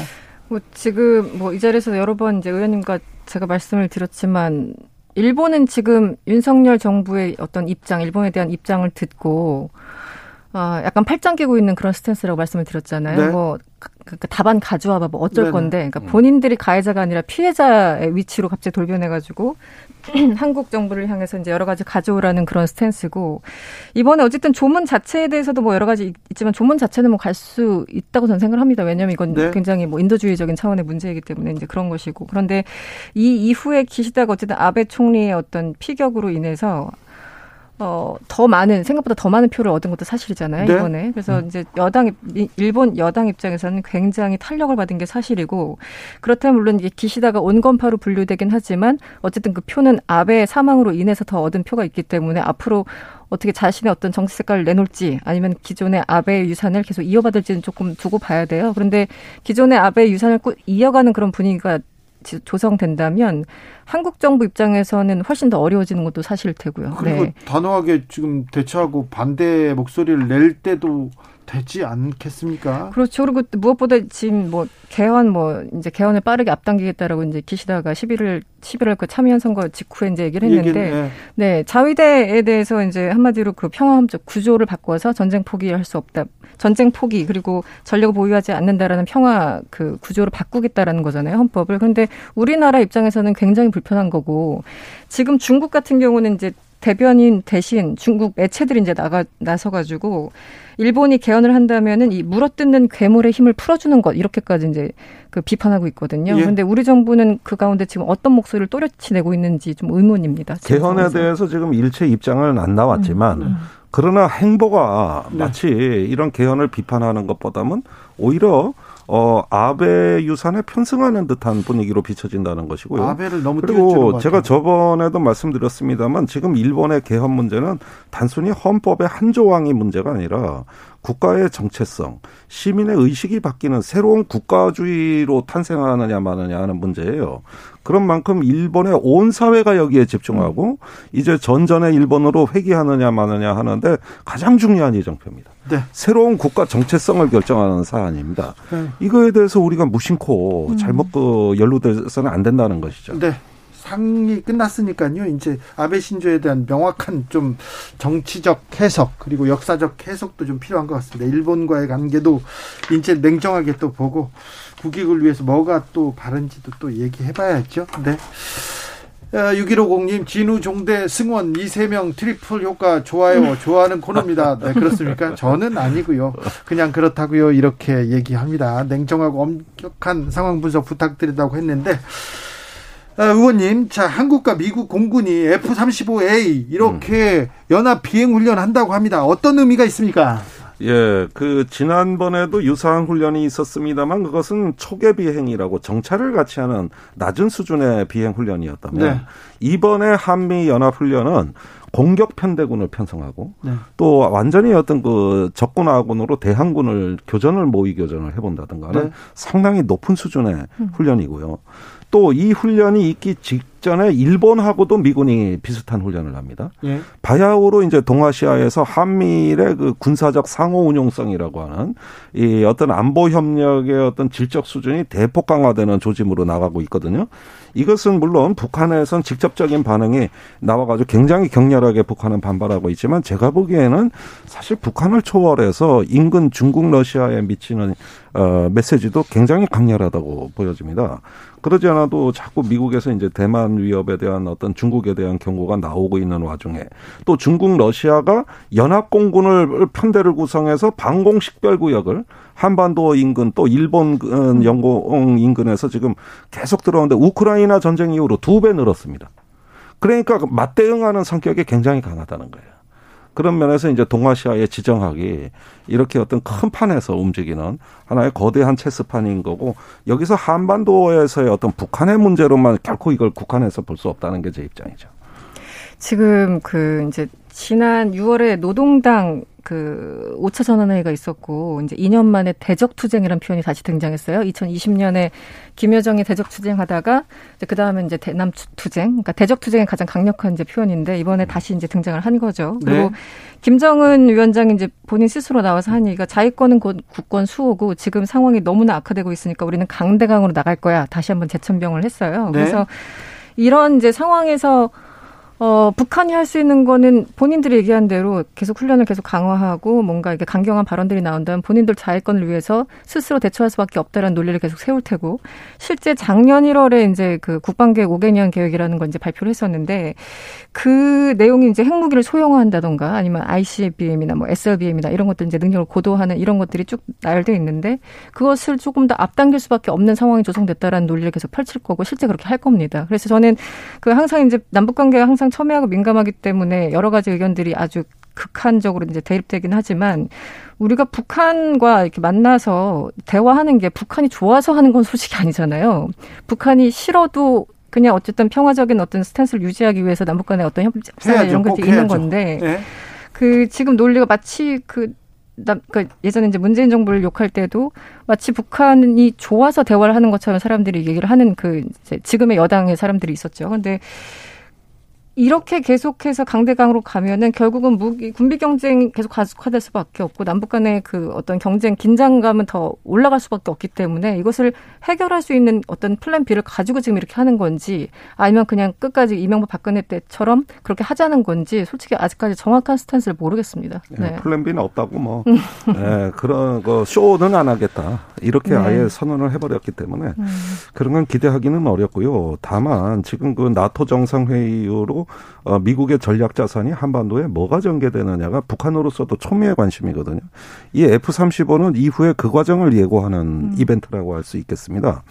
뭐 지금 뭐 이 자리에서 여러 번 이제 의원님과 제가 말씀을 드렸지만 일본은 지금 윤석열 정부의 어떤 입장, 일본에 대한 입장을 듣고 아 약간 팔짱 끼고 있는 그런 스탠스라고 말씀을 드렸잖아요. 네. 뭐 그러니까 답안 가져와봐 뭐 어쩔 네네. 건데, 그러니까 본인들이 가해자가 아니라 피해자의 위치로 갑자기 돌변해가지고 한국 정부를 향해서 이제 여러 가지 가져오라는 그런 스탠스고 이번에 어쨌든 조문 자체에 대해서도 뭐 여러 가지 있- 있지만 조문 자체는 뭐 갈 수 있다고 저는 생각을 합니다. 왜냐하면 이건 네. 굉장히 뭐 인도주의적인 차원의 문제이기 때문에 이제 그런 것이고 그런데 이 이후에 기시다가 어쨌든 아베 총리의 어떤 피격으로 인해서 어, 더 많은, 생각보다 더 많은 표를 얻은 것도 사실이잖아요, 네. 이번에. 그래서 이제 여당, 일본 여당 입장에서는 굉장히 탄력을 받은 게 사실이고, 그렇다면 물론 이게 기시다가 온건파로 분류되긴 하지만, 어쨌든 그 표는 아베 사망으로 인해서 더 얻은 표가 있기 때문에 앞으로 어떻게 자신의 어떤 정치 색깔을 내놓을지 아니면 기존의 아베의 유산을 계속 이어받을지는 조금 두고 봐야 돼요. 그런데 기존의 아베의 유산을 꾸- 이어가는 그런 분위기가 지- 조성된다면 한국 정부 입장에서는 훨씬 더 어려워지는 것도 사실일 테고요. 그리고 네. 단호하게 지금 대처하고 반대 목소리를 낼 때도 되지 않겠습니까? 그렇죠. 그리고 또 무엇보다 지금 뭐 개헌 뭐 이제 개헌을 빠르게 앞당기겠다라고 이제 기시다가 11일 11월 그 참여연 선거 직후에 이제 얘기를 했는데 얘기는, 예. 네, 자위대에 대해서 이제 한마디로 그 평화헌적 구조를 바꿔서 전쟁 포기할 수 없다. 전쟁 포기 그리고 전력을 보유하지 않는다라는 평화 그 구조를 바꾸겠다라는 거잖아요, 헌법을. 그런데 우리나라 입장에서는 굉장히 불편한 거고 지금 중국 같은 경우는 이제 대변인 대신 중국 매체들이 이제 나가 나서 가지고 일본이 개헌을 한다면은 이 물어뜯는 괴물의 힘을 풀어주는 것 이렇게까지 이제 그 비판하고 있거든요. 예. 그런데 우리 정부는 그 가운데 지금 어떤 목소리를 또렷이 내고 있는지 좀 의문입니다. 개헌에 상황에서. 대해서 지금 일체 입장은 안 나왔지만 그러나 행보가 네. 마치 이런 개헌을 비판하는 것보다는 오히려 어 아베 유산에 편승하는 듯한 분위기로 비춰진다는 것이고요. 아베를 너무 그리고. 제가 저번에도 말씀드렸습니다만 지금 일본의 개헌 문제는 단순히 헌법의 한 조항이 문제가 아니라 국가의 정체성, 시민의 의식이 바뀌는 새로운 국가주의로 탄생하느냐 마느냐 하는 문제예요. 그런 만큼 일본의 온 사회가 여기에 집중하고 이제 전전의 일본으로 회귀하느냐 마느냐 하는데 가장 중요한 예정표입니다. 네. 새로운 국가 정체성을 결정하는 사안입니다. 네. 이거에 대해서 우리가 무심코 잘못 그 연루돼서는 안 된다는 것이죠. 네. 상이 끝났으니까요. 이제 아베 신조에 대한 명확한 좀 정치적 해석 그리고 역사적 해석도 좀 필요한 것 같습니다. 일본과의 관계도 이제 냉정하게 또 보고 국익을 위해서 뭐가 또 바른지도 또 얘기해봐야죠. 네. 6150님 진우 종대 승원 이 세 명 트리플 효과 좋아요 좋아하는 코너입니다. 네 그렇습니까? 저는 아니고요. 그냥 그렇다고요 이렇게 얘기합니다. 냉정하고 엄격한 상황 분석 부탁드린다고 했는데 아, 의원님, 자, 한국과 미국 공군이 F-35A 이렇게 연합 비행 훈련 한다고 합니다. 어떤 의미가 있습니까? 예, 그 지난번에도 유사한 훈련이 있었습니다만 그것은 초계 비행이라고 정찰을 같이 하는 낮은 수준의 비행 훈련이었다면 네. 이번에 한미 연합 훈련은 공격 편대군을 편성하고 네. 또 완전히 어떤 그 적군하고으로 대항군을 교전을 모의 교전을 해본다든가는 네. 상당히 높은 수준의 훈련이고요. 또 이 훈련이 있기 직전에 일본하고도 미군이 비슷한 훈련을 합니다. 예. 바야흐로 이제 동아시아에서 한미일의 그 군사적 상호 운용성이라고 하는 이 어떤 안보 협력의 어떤 질적 수준이 대폭 강화되는 조짐으로 나가고 있거든요. 이것은 물론 북한에선 직접적인 반응이 나와가지고 굉장히 격렬하게 북한은 반발하고 있지만 제가 보기에는 사실 북한을 초월해서 인근 중국 러시아에 미치는 어 메시지도 굉장히 강렬하다고 보여집니다. 그러지 않아도 자꾸 미국에서 이제 대만 위협에 대한 어떤 중국에 대한 경고가 나오고 있는 와중에 또 중국 러시아가 연합 공군을 편대를 구성해서 방공 식별 구역을 한반도 인근 또 일본 영공 인근에서 지금 계속 들어오는데 우크라이나 전쟁 이후로 두 배 늘었습니다. 그러니까 맞대응하는 성격이 굉장히 강하다는 거예요. 그런 면에서 이제 동아시아의 지정학이 이렇게 어떤 큰 판에서 움직이는 하나의 거대한 체스판인 거고 여기서 한반도에서의 어떤 북한의 문제로만 결코 이걸 국한해서 볼 수 없다는 게 제 입장이죠. 지금 그 이제 지난 6월에 노동당 그 5차 전환회의가 있었고 이제 2년 만에 대적투쟁이라는 표현이 다시 등장했어요. 2020년에 김여정이 대적투쟁하다가 이제 그 다음에 이제 대남 투쟁, 그러니까 대적투쟁의 가장 강력한 이제 표현인데 이번에 다시 이제 등장을 한 거죠. 그리고 네. 김정은 위원장이 이제 본인 스스로 나와서 한 얘기가 자위권은 곧 국권 수호고 지금 상황이 너무나 악화되고 있으니까 우리는 강대강으로 나갈 거야. 다시 한번 재천병을 했어요. 네. 그래서 이런 이제 상황에서 어, 북한이 할 수 있는 거는 본인들이 얘기한 대로 계속 훈련을 계속 강화하고 뭔가 이게 강경한 발언들이 나온다면 본인들 자위권을 위해서 스스로 대처할 수밖에 없다라는 논리를 계속 세울 테고 실제 작년 1월에 이제 그 국방계획 5개년 계획이라는 걸 이제 발표를 했었는데 그 내용이 이제 핵무기를 소형화한다던가 아니면 ICBM이나 뭐 SLBM이나 이런 것들 이제 능력을 고도화하는 이런 것들이 쭉 나열돼 있는데 그것을 조금 더 앞당길 수밖에 없는 상황이 조성됐다라는 논리를 계속 펼칠 거고 실제 그렇게 할 겁니다. 그래서 저는 그 항상 이제 남북 관계가 항상 첨예하고 민감하기 때문에 여러 가지 의견들이 아주 극한적으로 이제 대립되긴 하지만 우리가 북한과 이렇게 만나서 대화하는 게 북한이 좋아서 하는 건 솔직히 아니잖아요. 북한이 싫어도 그냥 어쨌든 평화적인 어떤 스탠스를 유지하기 위해서 남북 간의 어떤 협상. 이런 꼭 것들이 있는 해야죠. 건데 예. 그 지금 논리가 마치 그 남, 그 예전에 이제 문재인 정부를 욕할 때도 마치 북한이 좋아서 대화를 하는 것처럼 사람들이 얘기를 하는 그 지금의 여당의 사람들이 있었죠. 근데 이렇게 계속해서 강대강으로 가면은 결국은 무기 군비 경쟁이 계속 가속화될 수밖에 없고 남북 간의 그 어떤 경쟁 긴장감은 더 올라갈 수밖에 없기 때문에 이것을 해결할 수 있는 어떤 플랜 B를 가지고 지금 이렇게 하는 건지 아니면 그냥 끝까지 이명박 박근혜 때처럼 그렇게 하자는 건지 솔직히 아직까지 정확한 스탠스를 모르겠습니다. 네. 네. 플랜 B는 없다고 뭐 네, 그런 거 쇼는 안 하겠다 이렇게 네. 아예 선언을 해버렸기 때문에 음. 그런 건 기대하기는 어렵고요. 다만 지금 그 나토 정상회의 이 어, 미국의 전략 자산이 한반도에 뭐가 전개되느냐가 북한으로서도 초미의 관심이거든요. 이 F-35는 이후에 그 과정을 예고하는 음. 이벤트라고 할 수 있겠습니다.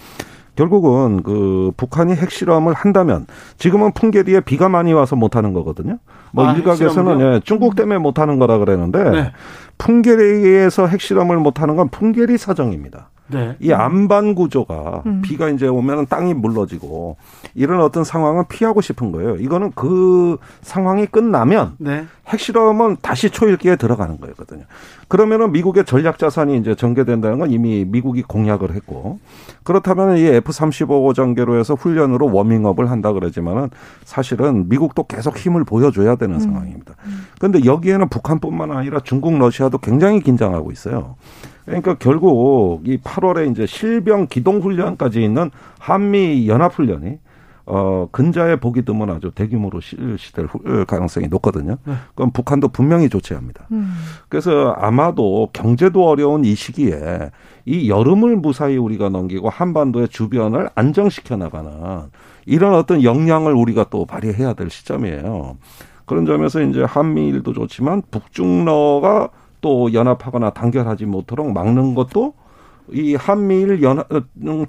결국은 그 북한이 핵실험을 한다면 지금은 풍계리에 비가 많이 와서 못 하는 거거든요. 뭐 아, 일각에서는? 예, 중국 때문에 못 하는 거라 그랬는데 네. 풍계리에서 핵실험을 못 하는 건 풍계리 사정입니다. 네. 이 안반 구조가 음. 비가 이제 오면은 땅이 물러지고 이런 어떤 상황은 피하고 싶은 거예요. 이거는 그 상황이 끝나면 네. 핵실험은 다시 초일기에 들어가는 거거든요. 그러면은 미국의 전략 자산이 이제 전개된다는 건 이미 미국이 공약을 했고 그렇다면 이 F-35 전개로 해서 훈련으로 워밍업을 한다 그러지만은 사실은 미국도 계속 힘을 보여줘야 되는 상황입니다. 그런데 여기에는 북한뿐만 아니라 중국, 러시아도 굉장히 긴장하고 있어요. 그러니까 결국 이 8월에 이제 실병 기동 훈련까지 있는 한미 연합 훈련이 어 근자에 보기 드문 아주 대규모로 실시될 후- 가능성이 높거든요. 그럼 북한도 분명히 조치합니다. 음. 그래서 아마도 경제도 어려운 이 시기에 이 여름을 무사히 우리가 넘기고 한반도의 주변을 안정시켜 나가는 이런 어떤 역량을 우리가 또 발휘해야 될 시점이에요. 그런 점에서 이제 한미일도 좋지만 북중러가 또 연합하거나 단결하지 못하도록 막는 것도 이 한미일 연합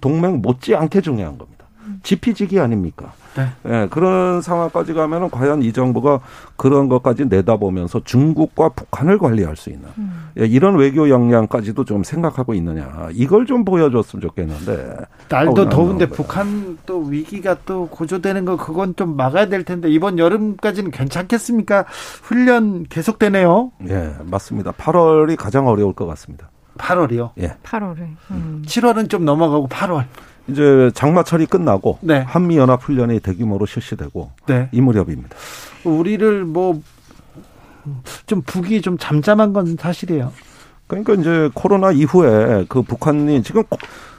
동맹 못지않게 중요한 겁니다. 지피지기 아닙니까? 네. 예, 그런 상황까지 가면은 과연 이 정부가 그런 것까지 내다보면서 중국과 북한을 관리할 수 있는 음. 예, 이런 외교 역량까지도 좀 생각하고 있느냐 이걸 좀 보여줬으면 좋겠는데 날도 더운데 북한 또 위기가 또 고조되는 거 그건 좀 막아야 될 텐데 이번 여름까지는 괜찮겠습니까? 훈련 계속되네요. 예 맞습니다 8월이 가장 어려울 것 같습니다 8월이요. 예 8월에. 음. 7월은 좀 넘어가고 8월. 이제 장마철이 끝나고 네. 한미 연합 훈련이 대규모로 실시되고 네. 이 무렵입니다 우리를 뭐 좀 북이 좀 잠잠한 건 사실이에요. 그러니까 이제 코로나 이후에 그 북한이 지금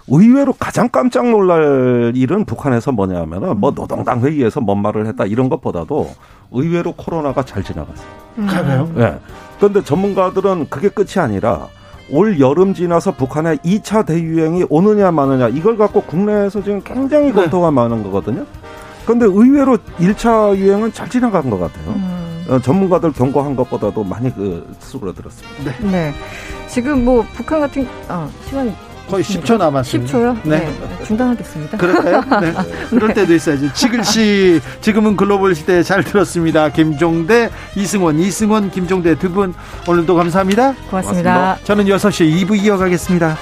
의외로 가장 깜짝 놀랄 일은 북한에서 뭐냐면은 뭐 노동당 회의에서 뭔 말을 했다 이런 것보다도 의외로 코로나가 잘 지나갔어요. 그래요? 예. 그런데 전문가들은 그게 끝이 아니라 올 여름 지나서 북한의 2차 대유행이 오느냐 마느냐 이걸 갖고 국내에서 지금 굉장히 네. 검토가 많은 거거든요. 그런데 의외로 1차 유행은 잘 지나간 것 같아요. 음. 어, 전문가들 경고한 것보다도 많이 그 수그러들었습니다. 네. 지금 뭐 북한 같은 아, 시간이 거의 10초 남았어요. 10초요? 네. 중단하겠습니다. 그럴까요? 네. 그럴 때도 있어야지. 지글씨, 지금은 글로벌 시대에 잘 들었습니다. 김종대, 이승원, 이승원, 김종대 두 분 오늘도 감사합니다. 고맙습니다. 저는 6시에 2부 이어가겠습니다.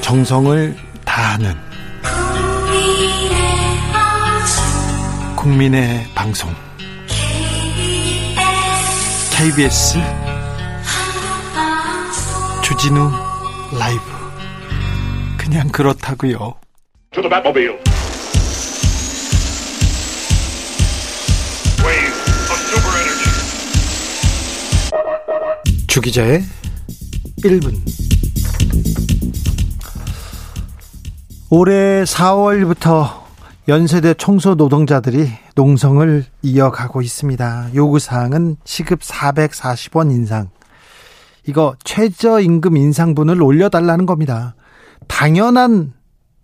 정성을 다하는 국민의 방송 KBS 주진우 라이브 그냥 그렇다고요. To the Batmobile. Wave of super energy. 주기자의 1분 올해 4월부터 연세대 청소 노동자들이 농성을 이어가고 있습니다. 요구사항은 시급 440원 인상. 이거 최저임금 인상분을 올려달라는 겁니다. 당연한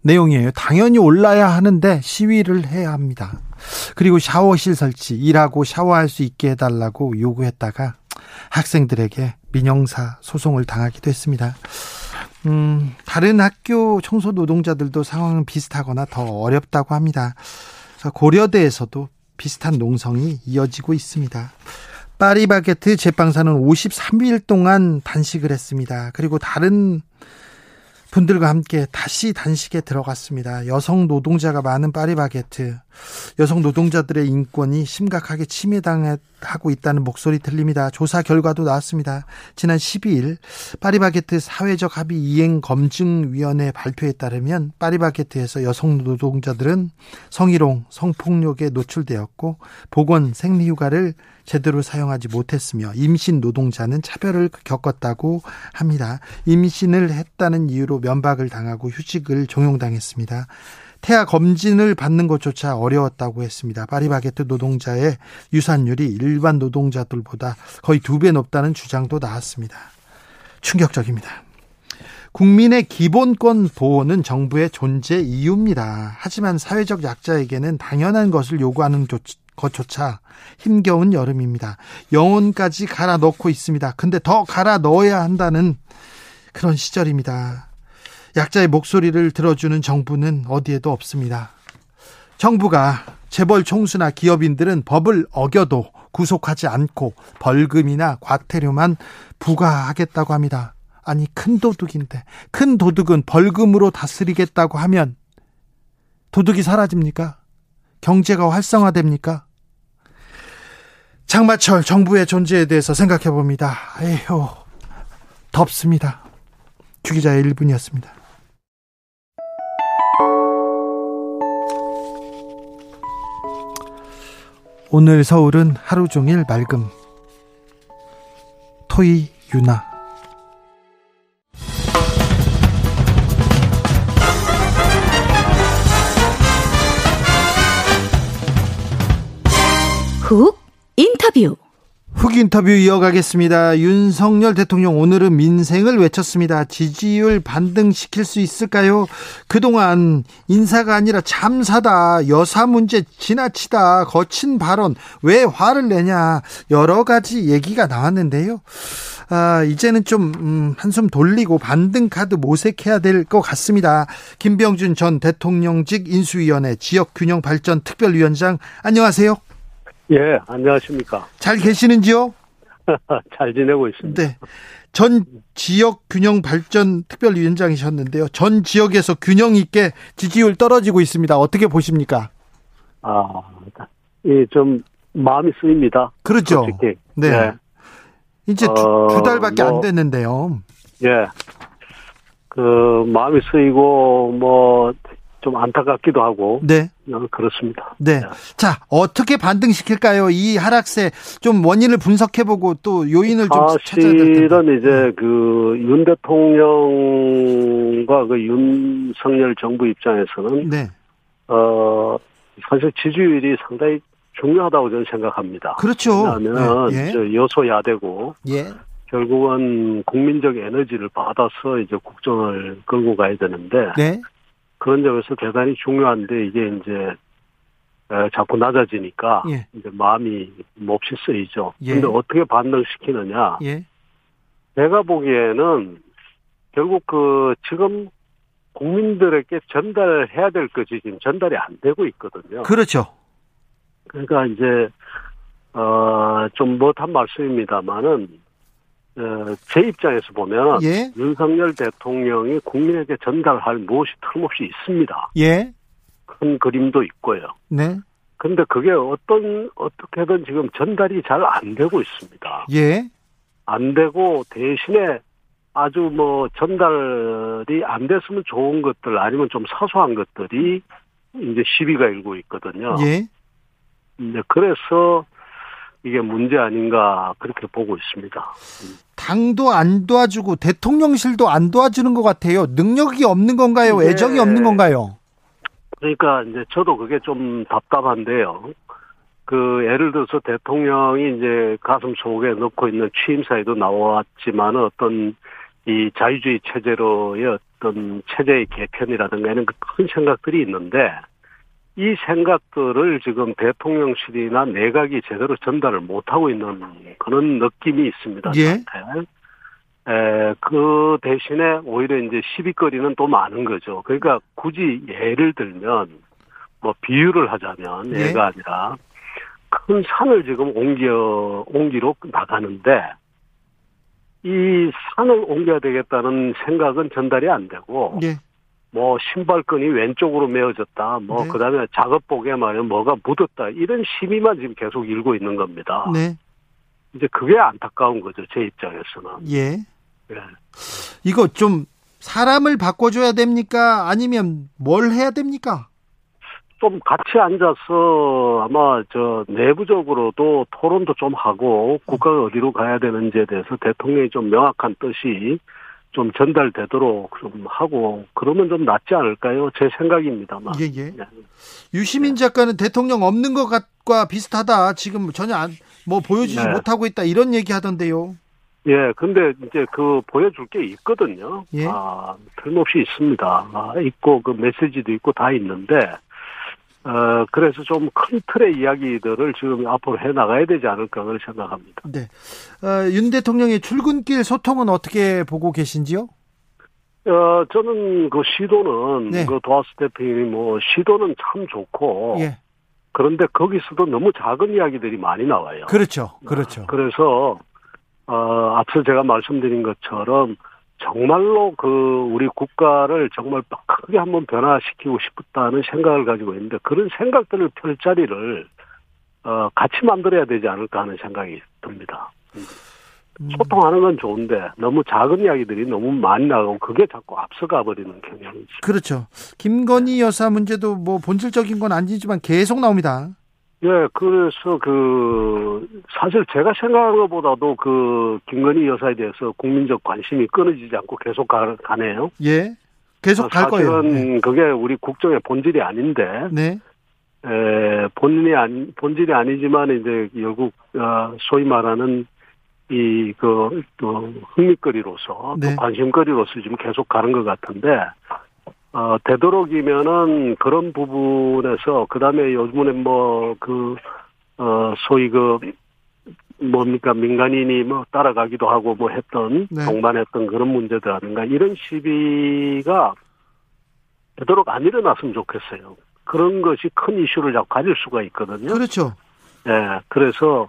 내용이에요. 당연히 올라야 하는데 시위를 해야 합니다. 그리고 샤워실 설치, 일하고 샤워할 수 있게 해달라고 요구했다가 학생들에게 민영사 소송을 당하기도 했습니다. 음, 다른 학교 청소 노동자들도 상황은 비슷하거나 더 어렵다고 합니다. 고려대에서도 비슷한 농성이 이어지고 있습니다. 파리바게트 제빵사는 53일 동안 단식을 했습니다. 그리고 다른 분들과 함께 다시 단식에 들어갔습니다. 여성 노동자가 많은 파리바게트. 여성 노동자들의 인권이 심각하게 침해당하고 있다는 목소리 들립니다. 조사 결과도 나왔습니다. 지난 12일 파리바게트 사회적 합의 이행 검증위원회 발표에 따르면 파리바게트에서 여성 노동자들은 성희롱, 성폭력에 노출되었고 보건 생리휴가를 제대로 사용하지 못했으며 임신 노동자는 차별을 겪었다고 합니다. 임신을 했다는 이유로 면박을 당하고 휴직을 종용당했습니다. 태아 검진을 받는 것조차 어려웠다고 했습니다. 파리바게트 노동자의 유산율이 일반 노동자들보다 거의 두 배 높다는 주장도 나왔습니다. 충격적입니다. 국민의 기본권 보호는 정부의 존재 이유입니다. 하지만 사회적 약자에게는 당연한 것을 요구하는 것조차 힘겨운 여름입니다. 영혼까지 갈아 넣고 있습니다. 근데 더 갈아 넣어야 한다는 그런 시절입니다. 약자의 목소리를 들어주는 정부는 어디에도 없습니다. 정부가 재벌 총수나 기업인들은 법을 어겨도 구속하지 않고 벌금이나 과태료만 부과하겠다고 합니다. 아니 큰 도둑인데 큰 도둑은 벌금으로 다스리겠다고 하면 도둑이 사라집니까? 경제가 활성화됩니까? 장마철 정부의 존재에 대해서 생각해 봅니다. 에휴 덥습니다. 주기자의 1분이었습니다. 오늘 서울은 하루 종일 맑음. 토이 유나. 훅 인터뷰. 훅 인터뷰 이어가겠습니다. 윤석열 대통령 오늘은 민생을 외쳤습니다. 지지율 반등시킬 수 있을까요? 그동안 인사가 아니라 참사다. 여사 문제 지나치다. 거친 발언. 왜 화를 내냐. 여러 가지 얘기가 나왔는데요. 아, 이제는 좀 음, 한숨 돌리고 반등 카드 모색해야 될 것 같습니다. 김병준 전 대통령직 인수위원회 지역균형 발전 특별위원장 안녕하세요. 예, 안녕하십니까. 잘 계시는지요? 잘 지내고 있습니다. 네. 전 지역 균형 발전 특별위원장이셨는데요. 전 지역에서 균형 있게 지지율 떨어지고 있습니다. 어떻게 보십니까? 아, 예, 좀 마음이 쓰입니다. 그렇죠. 솔직히. 네. 예, 이제 두, 어, 두 달밖에 안 뭐, 됐는데요. 예. 그 마음이 쓰이고 뭐 좀 안타깝기도 하고 네. 어, 그렇습니다. 네. 자, 어떻게 반등시킬까요? 이 하락세 좀 원인을 분석해 보고 또 요인을 좀 찾아야 될. 사실은 이제 그 윤 대통령과 그 윤석열 정부 입장에서는 네. 어 사실 지지율이 상당히 중요하다고 저는 생각합니다. 그렇죠. 왜냐하면 네, 예. 저 여소야대고 예. 결국은 국민적 에너지를 받아서 이제 국정을 끌고 가야 되는데 네. 그런 점에서 대단히 중요한데 이게 이제 에, 자꾸 낮아지니까 예. 이제 마음이 몹시 쓰이죠. 예. 근데 어떻게 반등시키느냐? 예. 내가 보기에는 결국 그 지금 국민들에게 전달해야 될 것이 지금 전달이 안 되고 있거든요. 그렇죠. 그러니까 이제 어좀 못한 말씀입니다만은 어, 제 입장에서 보면 예. 윤석열 대통령이 국민에게 전달할 무엇이 틀림없이 있습니다. 예. 큰 그림도 있고요. 네. 근데 그게 어떤 어떻게든 지금 전달이 잘 안 되고 있습니다. 예. 안 되고 대신에 아주 뭐 전달이 안 됐으면 좋은 것들 아니면 좀 사소한 것들이 이제 시비가 일고 있거든요. 예. 네, 그래서 이게 문제 아닌가 그렇게 보고 있습니다. 당도 안 도와주고 대통령실도 안 도와주는 것 같아요. 능력이 없는 건가요? 네. 애정이 없는 건가요? 그러니까 이제 저도 그게 좀 답답한데요. 그 예를 들어서 대통령이 이제 가슴 속에 넣고 있는 취임사에도 나왔지만 어떤 이 자유주의 체제로의 어떤 체제의 개편이라든가 이런 그큰 생각들이 있는데 이 생각들을 지금 대통령실이나 내각이 제대로 전달을 못하고 있는 그런 느낌이 있습니다. 예. 저한테. 에, 그 대신에 오히려 이제 시비거리는 또 많은 거죠. 그러니까 굳이 예를 들면 뭐 비유를 하자면 예. 얘가 아니라 큰 산을 지금 옮겨 옮기로 나가는데 이 산을 옮겨야 되겠다는 생각은 전달이 안 되고 예. 뭐 신발끈이 왼쪽으로 메어졌다. 뭐 네. 그다음에 작업복에 말이야 뭐가 묻었다. 이런 시비만 지금 계속 일고 있는 겁니다. 네. 이제 그게 안타까운 거죠. 제 입장에서는. 예. 예. 이거 좀 사람을 바꿔줘야 됩니까? 아니면 뭘 해야 됩니까? 좀 같이 앉아서 아마 저 내부적으로도 토론도 좀 하고 국가가 어디로 가야 되는지에 대해서 대통령이 좀 명확한 뜻이 좀 전달되도록 좀 하고 그러면 좀 낫지 않을까요? 제 생각입니다만. 예, 예. 네. 유시민 작가는 대통령 없는 것과 비슷하다. 지금 전혀 안, 뭐 보여주지 네. 못하고 있다. 이런 얘기 하던데요. 예, 근데 이제 그 보여줄 게 있거든요. 예. 아, 틀림없이 있습니다. 아, 있고 그 메시지도 있고 다 있는데, 어, 그래서 좀 큰 틀의 이야기들을 지금 앞으로 해 나가야 되지 않을까 그렇게 생각합니다. 네. 어, 윤 대통령의 출근길 소통은 어떻게 보고 계신지요? 어, 저는 그 시도는, 네. 그 도하스 대표님이 뭐, 시도는 참 좋고, 예. 그런데 거기서도 너무 작은 이야기들이 많이 나와요. 그렇죠. 그렇죠. 그래서, 어, 앞서 제가 말씀드린 것처럼, 정말로 그, 우리 국가를 정말 크게 한번 변화시키고 싶다는 생각을 가지고 있는데, 그런 생각들을 펼 자리를, 어, 같이 만들어야 되지 않을까 하는 생각이 듭니다. 소통하는 건 좋은데 너무 작은 이야기들이 너무 많이 나가고 그게 자꾸 앞서가 버리는 경향이 있어요. 그렇죠. 김건희 여사 문제도 뭐 본질적인 건 아니지만 계속 나옵니다. 예, 그래서 그 사실 제가 생각한 것보다도 그 김건희 여사에 대해서 국민적 관심이 끊어지지 않고 계속 가, 가네요. 예. 계속 갈 거예요. 사실은 네. 그게 우리 국정의 본질이 아닌데 네. 에, 본인이 아니 본질이 아니지만 이제 결국 어, 소위 말하는 이그 또 흥미거리로서 네. 또 관심거리로서 지금 계속 가는 것 같은데 어 되도록이면은 그런 부분에서 그 다음에 요즘에 뭐그 어 소위 그 뭡니까 민간인이 뭐 따라가기도 하고 뭐 했던 네. 동반했던 그런 문제들하든가 이런 시비가 되도록 안 일어났으면 좋겠어요. 그런 것이 큰 이슈를 자꾸 가질 수가 있거든요. 그렇죠. 예, 그래서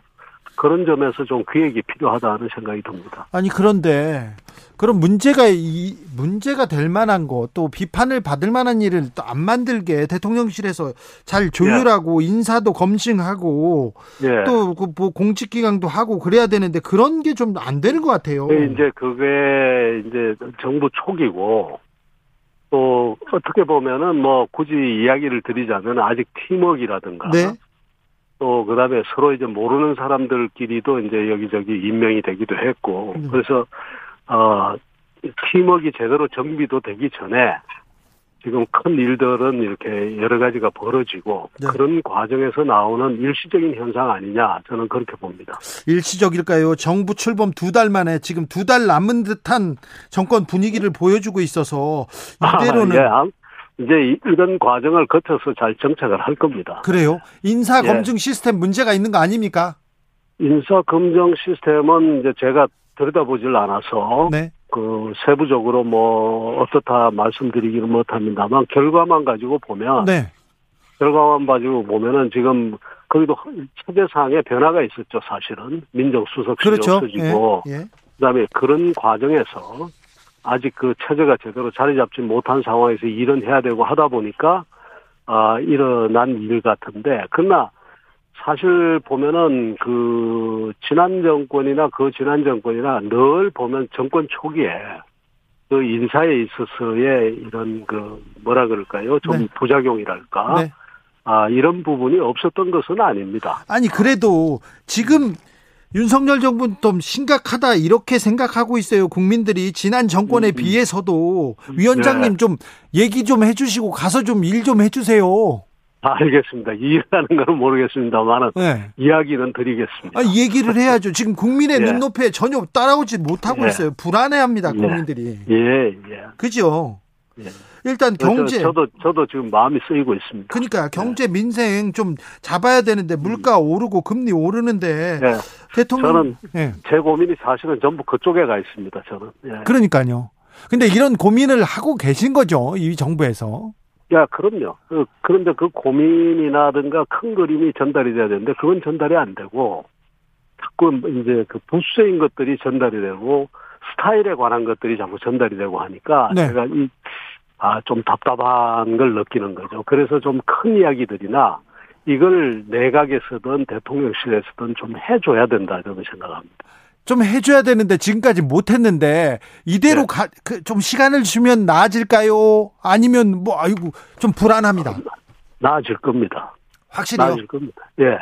그런 점에서 좀 기획이 필요하다는 생각이 듭니다. 아니 그런데 그런 문제가 이 문제가 될 만한 거 또 비판을 받을 만한 일을 또 안 만들게 대통령실에서 잘 조율하고 인사도 검증하고 예. 또뭐 공직 기강도 하고 그래야 되는데 그런 게 좀 안 되는 것 같아요. 그 이제 그게 이제 정부 초기고 또 어떻게 보면은 뭐 굳이 이야기를 드리자면 아직 팀워크라든가 네. 또 그다음에 서로 이제 모르는 사람들끼리도 이제 여기저기 임명이 되기도 했고 네. 그래서 어 팀워크가 제대로 정비도 되기 전에 지금 큰 일들은 이렇게 여러 가지가 벌어지고 네. 그런 과정에서 나오는 일시적인 현상 아니냐 저는 그렇게 봅니다. 일시적일까요? 정부 출범 두 달 만에 지금 두 달 남은 듯한 정권 분위기를 보여주고 있어서 이대로는 아, 예, 암- 이제 이- 이런 과정을 거쳐서 잘 정착을 할 겁니다. 그래요? 인사 예. 검증 시스템 문제가 있는 거 아닙니까? 인사 검증 시스템은 이제 제가 들여다보질 않아서 네. 그 세부적으로 뭐 어떻다 말씀드리기는 못합니다만 결과만 가지고 보면 네. 결과만 가지고 보면은 지금 거기도 체제상의 변화가 있었죠 사실은 민정수석실이 그렇죠. 없어지고 예. 예. 그다음에 그런 과정에서 아직 그 체제가 제대로 자리 잡지 못한 상황에서 일은 해야 되고 하다 보니까 아 일어난 일 같은데 그러나 사실 보면은 그 지난 정권이나 그 지난 정권이나 늘 보면 정권 초기에 그 인사에 있어서의 이런 그 뭐라 그럴까요 좀 네. 부작용이랄까 네. 아 이런 부분이 없었던 것은 아닙니다. 아니 그래도 지금 윤석열 정부는 좀 심각하다 이렇게 생각하고 있어요. 국민들이 지난 정권에 음, 음. 비해서도 위원장님 네. 좀 얘기 좀 해주시고 가서 좀 일좀 해주세요. 아, 알겠습니다. 이해하는 건 모르겠습니다만은 네. 이야기는 드리겠습니다. 아, 얘기를 해야죠. 지금 국민의 예. 눈높이에 전혀 따라오지 못하고 예. 있어요. 불안해합니다. 예. 국민들이. 예, 예. 그죠? 예. 일단 경제 저, 도 저도 지금 마음이 쓰이고 있습니다. 그러니까 경제 민생 좀 잡아야 되는데 물가 오르고 금리 오르는데 예. 대통령 저는 예. 제 고민이 사실은 전부 그쪽에 가 있습니다. 저는. 예. 그러니까요. 근데 이런 고민을 하고 계신 거죠. 이 정부에서. 야, 그럼요. 그, 그런데 그 고민이나든가 큰 그림이 전달이 돼야 되는데 그건 전달이 안 되고 자꾸 이제 그 부수적인 것들이 전달이 되고 스타일에 관한 것들이 자꾸 전달이 되고 하니까 네. 제가 이 아, 좀 답답한 걸 느끼는 거죠. 그래서 좀 큰 이야기들이나 이걸 내각에서든 대통령실에서든 좀 해줘야 된다 저는 생각합니다. 좀 해줘야 되는데 지금까지 못했는데 이대로 네. 가, 그, 좀 시간을 주면 나아질까요? 아니면 뭐 아이고 좀 불안합니다. 나아질 겁니다. 확실히요. 나아질 겁니다. 예.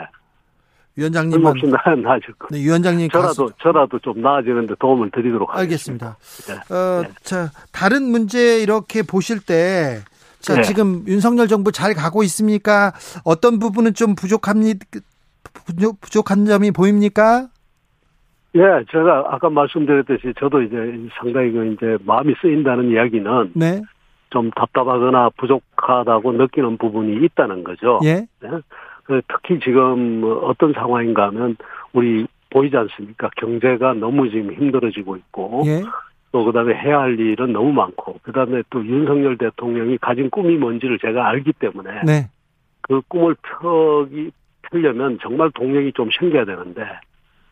위원장님만 끊임없이 나, 나아질 겁니다. 네, 위원장님 저라도 가서 저라도 좀 나아지는데 도움을 드리도록 하겠습니다. 알겠습니다. 네. 어, 자 다른 문제 이렇게 보실 때. 자, 네. 지금 윤석열 정부 잘 가고 있습니까? 어떤 부분은 좀 부족합니다. 부족, 부족한 점이 보입니까? 예, 제가 아까 말씀드렸듯이 저도 이제 상당히 그 이제 마음이 쓰인다는 이야기는 네. 좀 답답하거나 부족하다고 느끼는 부분이 있다는 거죠. 예. 네. 그 특히 지금 뭐 어떤 상황인가 하면 우리 보이지 않습니까? 경제가 너무 지금 힘들어지고 있고 예. 또 그다음에 해야 할 일은 너무 많고 그다음에 또 윤석열 대통령이 가진 꿈이 뭔지를 제가 알기 때문에 네. 그 꿈을 펴기 펴려면 정말 동력이 좀 생겨야 되는데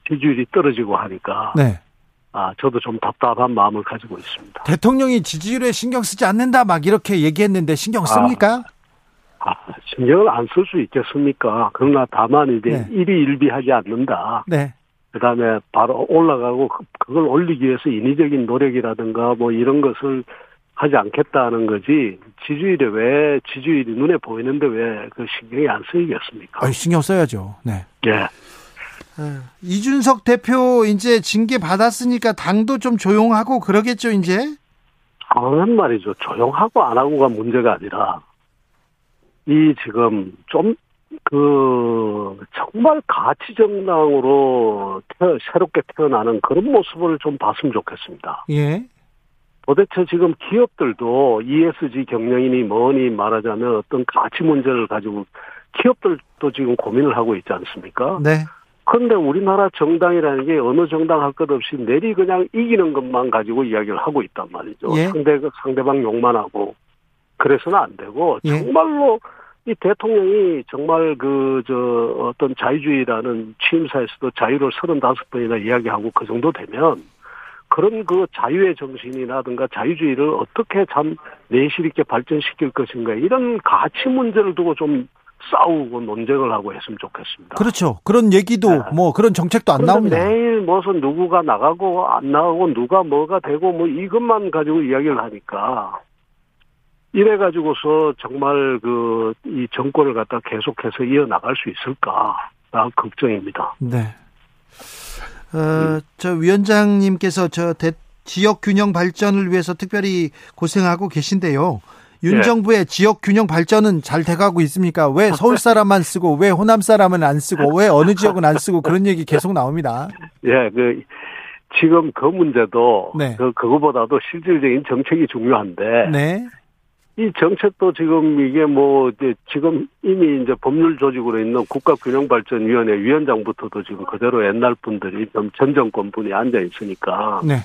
지지율이 떨어지고 하니까 네. 아 저도 좀 답답한 마음을 가지고 있습니다. 대통령이 지지율에 신경 쓰지 않는다 막 이렇게 얘기했는데 신경 씁니까? 아 신경을 안 쓸 수 있겠습니까? 그러나 다만 이제 네. 일희일비하지 않는다. 네. 그다음에 바로 올라가고 그- 그걸 올리기 위해서 인위적인 노력이라든가 뭐 이런 것을 하지 않겠다는 거지 지지율에 왜 지지율이 눈에 보이는데 왜 그 신경이 안 쓰이겠습니까? 아, 신경 써야죠. 네. 예. 이준석 대표 이제 징계 받았으니까 당도 좀 조용하고 그러겠죠, 이제? 당연한 말이죠. 조용하고 안 하고가 문제가 아니라 이 지금 좀 그 정말 가치 정당으로 태- 새롭게 태어나는 그런 모습을 좀 봤으면 좋겠습니다. 예. 도대체 지금 기업들도 ESG 경영이니 뭐니 말하자면 어떤 가치 문제를 가지고 기업들도 지금 고민을 하고 있지 않습니까? 네. 그런데 우리나라 정당이라는 게 어느 정당 할 것 없이 내리 그냥 이기는 것만 가지고 이야기를 하고 있단 말이죠. 예. 상대 상대방 욕만 하고 그래서는 안 되고 예. 정말로 이 대통령이 정말 그 저 어떤 자유주의라는 취임사에서도 자유를 35번이나 이야기하고 그 정도 되면 그런 그 자유의 정신이라든가 자유주의를 어떻게 참 내실 있게 발전시킬 것인가 이런 가치 문제를 두고 좀 싸우고 논쟁을 하고 했으면 좋겠습니다. 그렇죠. 그런 얘기도 네. 뭐 그런 정책도 안 나옵니다. 매일 무슨 누구가 나가고 안 나가고 누가 뭐가 되고 뭐 이것만 가지고 이야기를 하니까 이래 가지고서 정말 그 이 정권을 갖다 계속해서 이어 나갈 수 있을까? 아, 걱정입니다. 네. 어, 저 위원장님께서 저 대- 지역 균형 발전을 위해서 특별히 고생하고 계신데요. 윤 네. 정부의 지역 균형 발전은 잘 돼가고 있습니까? 왜 서울 사람만 쓰고 왜 호남 사람은 안 쓰고 왜 어느 지역은 안 쓰고 그런 얘기 계속 나옵니다. 예, 그 지금 그 문제도 네. 그 그거보다도 실질적인 정책이 중요한데 네. 이 정책도 지금 이게 뭐 이제 지금 이미 이제 법률 조직으로 있는 국가균형발전위원회 위원장부터도 지금 그대로 옛날 분들이 좀전 정권 분이 앉아 있으니까 네.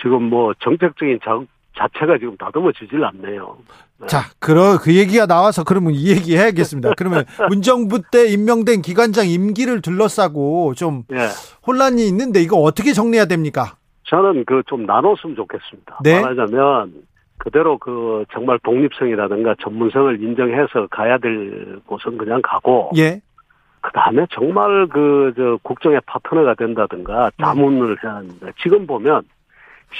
지금 뭐 정책적인 자, 자체가 지금 다듬어지질 않네요. 네. 자, 그러 그 얘기가 나와서 그러면 이 얘기 해야겠습니다. 그러면 문정부 때 임명된 기관장 임기를 둘러싸고 좀 예. 혼란이 있는데 이거 어떻게 정리해야 됩니까? 저는 그 좀 나눴으면 좋겠습니다. 네. 말하자면 그대로 그 정말 독립성이라든가 전문성을 인정해서 가야 될 곳은 그냥 가고 예. 그 다음에 정말 그 저 국정의 파트너가 된다든가 자문을 해야 하는데 지금 보면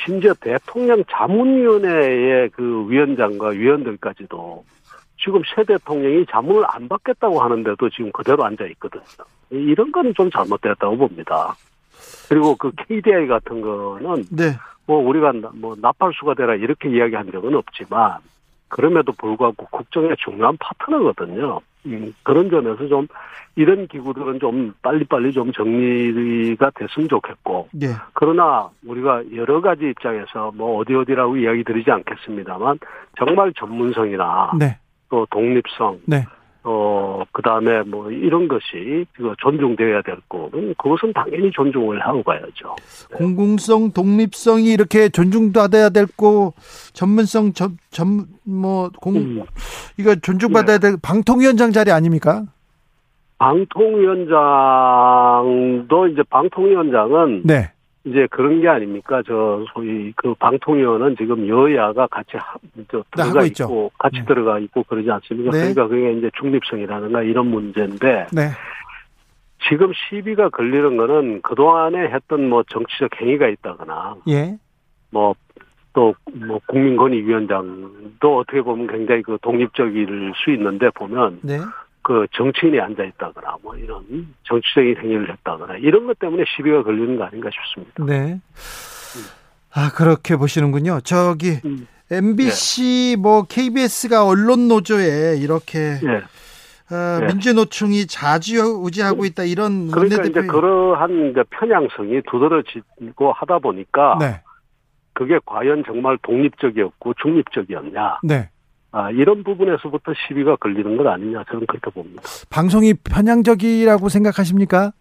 심지어 대통령 자문위원회의 그 위원장과 위원들까지도 지금 새 대통령이 자문을 안 받겠다고 하는데도 지금 그대로 앉아 있거든요. 이런 건 좀 잘못됐다고 봅니다. 그리고 그 KDI 같은 거는 네. 뭐 우리가 나- 뭐 나팔수가 되라 이렇게 이야기한 적은 없지만 그럼에도 불구하고 국정의 중요한 파트너거든요. 음, 그런 점에서 좀 이런 기구들은 좀 빨리빨리 좀 정리가 됐으면 좋겠고 예. 그러나 우리가 여러 가지 입장에서 뭐 어디 어디라고 이야기 드리지 않겠습니다만 정말 전문성이나 네. 또 독립성 네. 어, 그 다음에 뭐 이런 것이 그 존중되어야 될 거는 그것은 당연히 존중을 하고 가야죠. 공공성, 독립성이 이렇게 존중받아야 될고 전문성 전뭐 공 음. 이거 존중받아야 될 방통위원장 자리 아닙니까? 방통위원장도 이제 방통위원장은 네. 이제 그런 게 아닙니까? 저 소위 그 방통위원은 지금 여야가 같이 하, 저 네, 들어가 있고 있죠. 같이 네. 들어가 있고 그러지 않습니까? 네. 그러니까 그게 이제 중립성이라든가 이런 문제인데 네. 지금 시비가 걸리는 거는 그 동안에 했던 뭐 정치적 행위가 있다거나 예. 뭐 또 뭐 국민권익위원장도 어떻게 보면 굉장히 그 독립적일 수 있는데 보면 네. 그 정치인이 앉아 있다거나 뭐 이런 정치적인 행위를 했다거나 이런 것 때문에 시비가 걸리는 거 아닌가 싶습니다. 네. 아, 그렇게 보시는군요. 저기 음. MBC 뭐 KBS가 언론 노조에 이렇게 예. 어, 네. 민주노총이 자주우지하고 있다 이런 그러니까 이제 원내대표 그러한 이제 편향성이 두드러지고 하다 보니까 네. 그게 과연 정말 독립적이었고 중립적이었냐 네. 아, 이런 부분에서부터 시비가 걸리는 것 아니냐 저는 그렇게 봅니다. 방송이 편향적이라고 생각하십니까?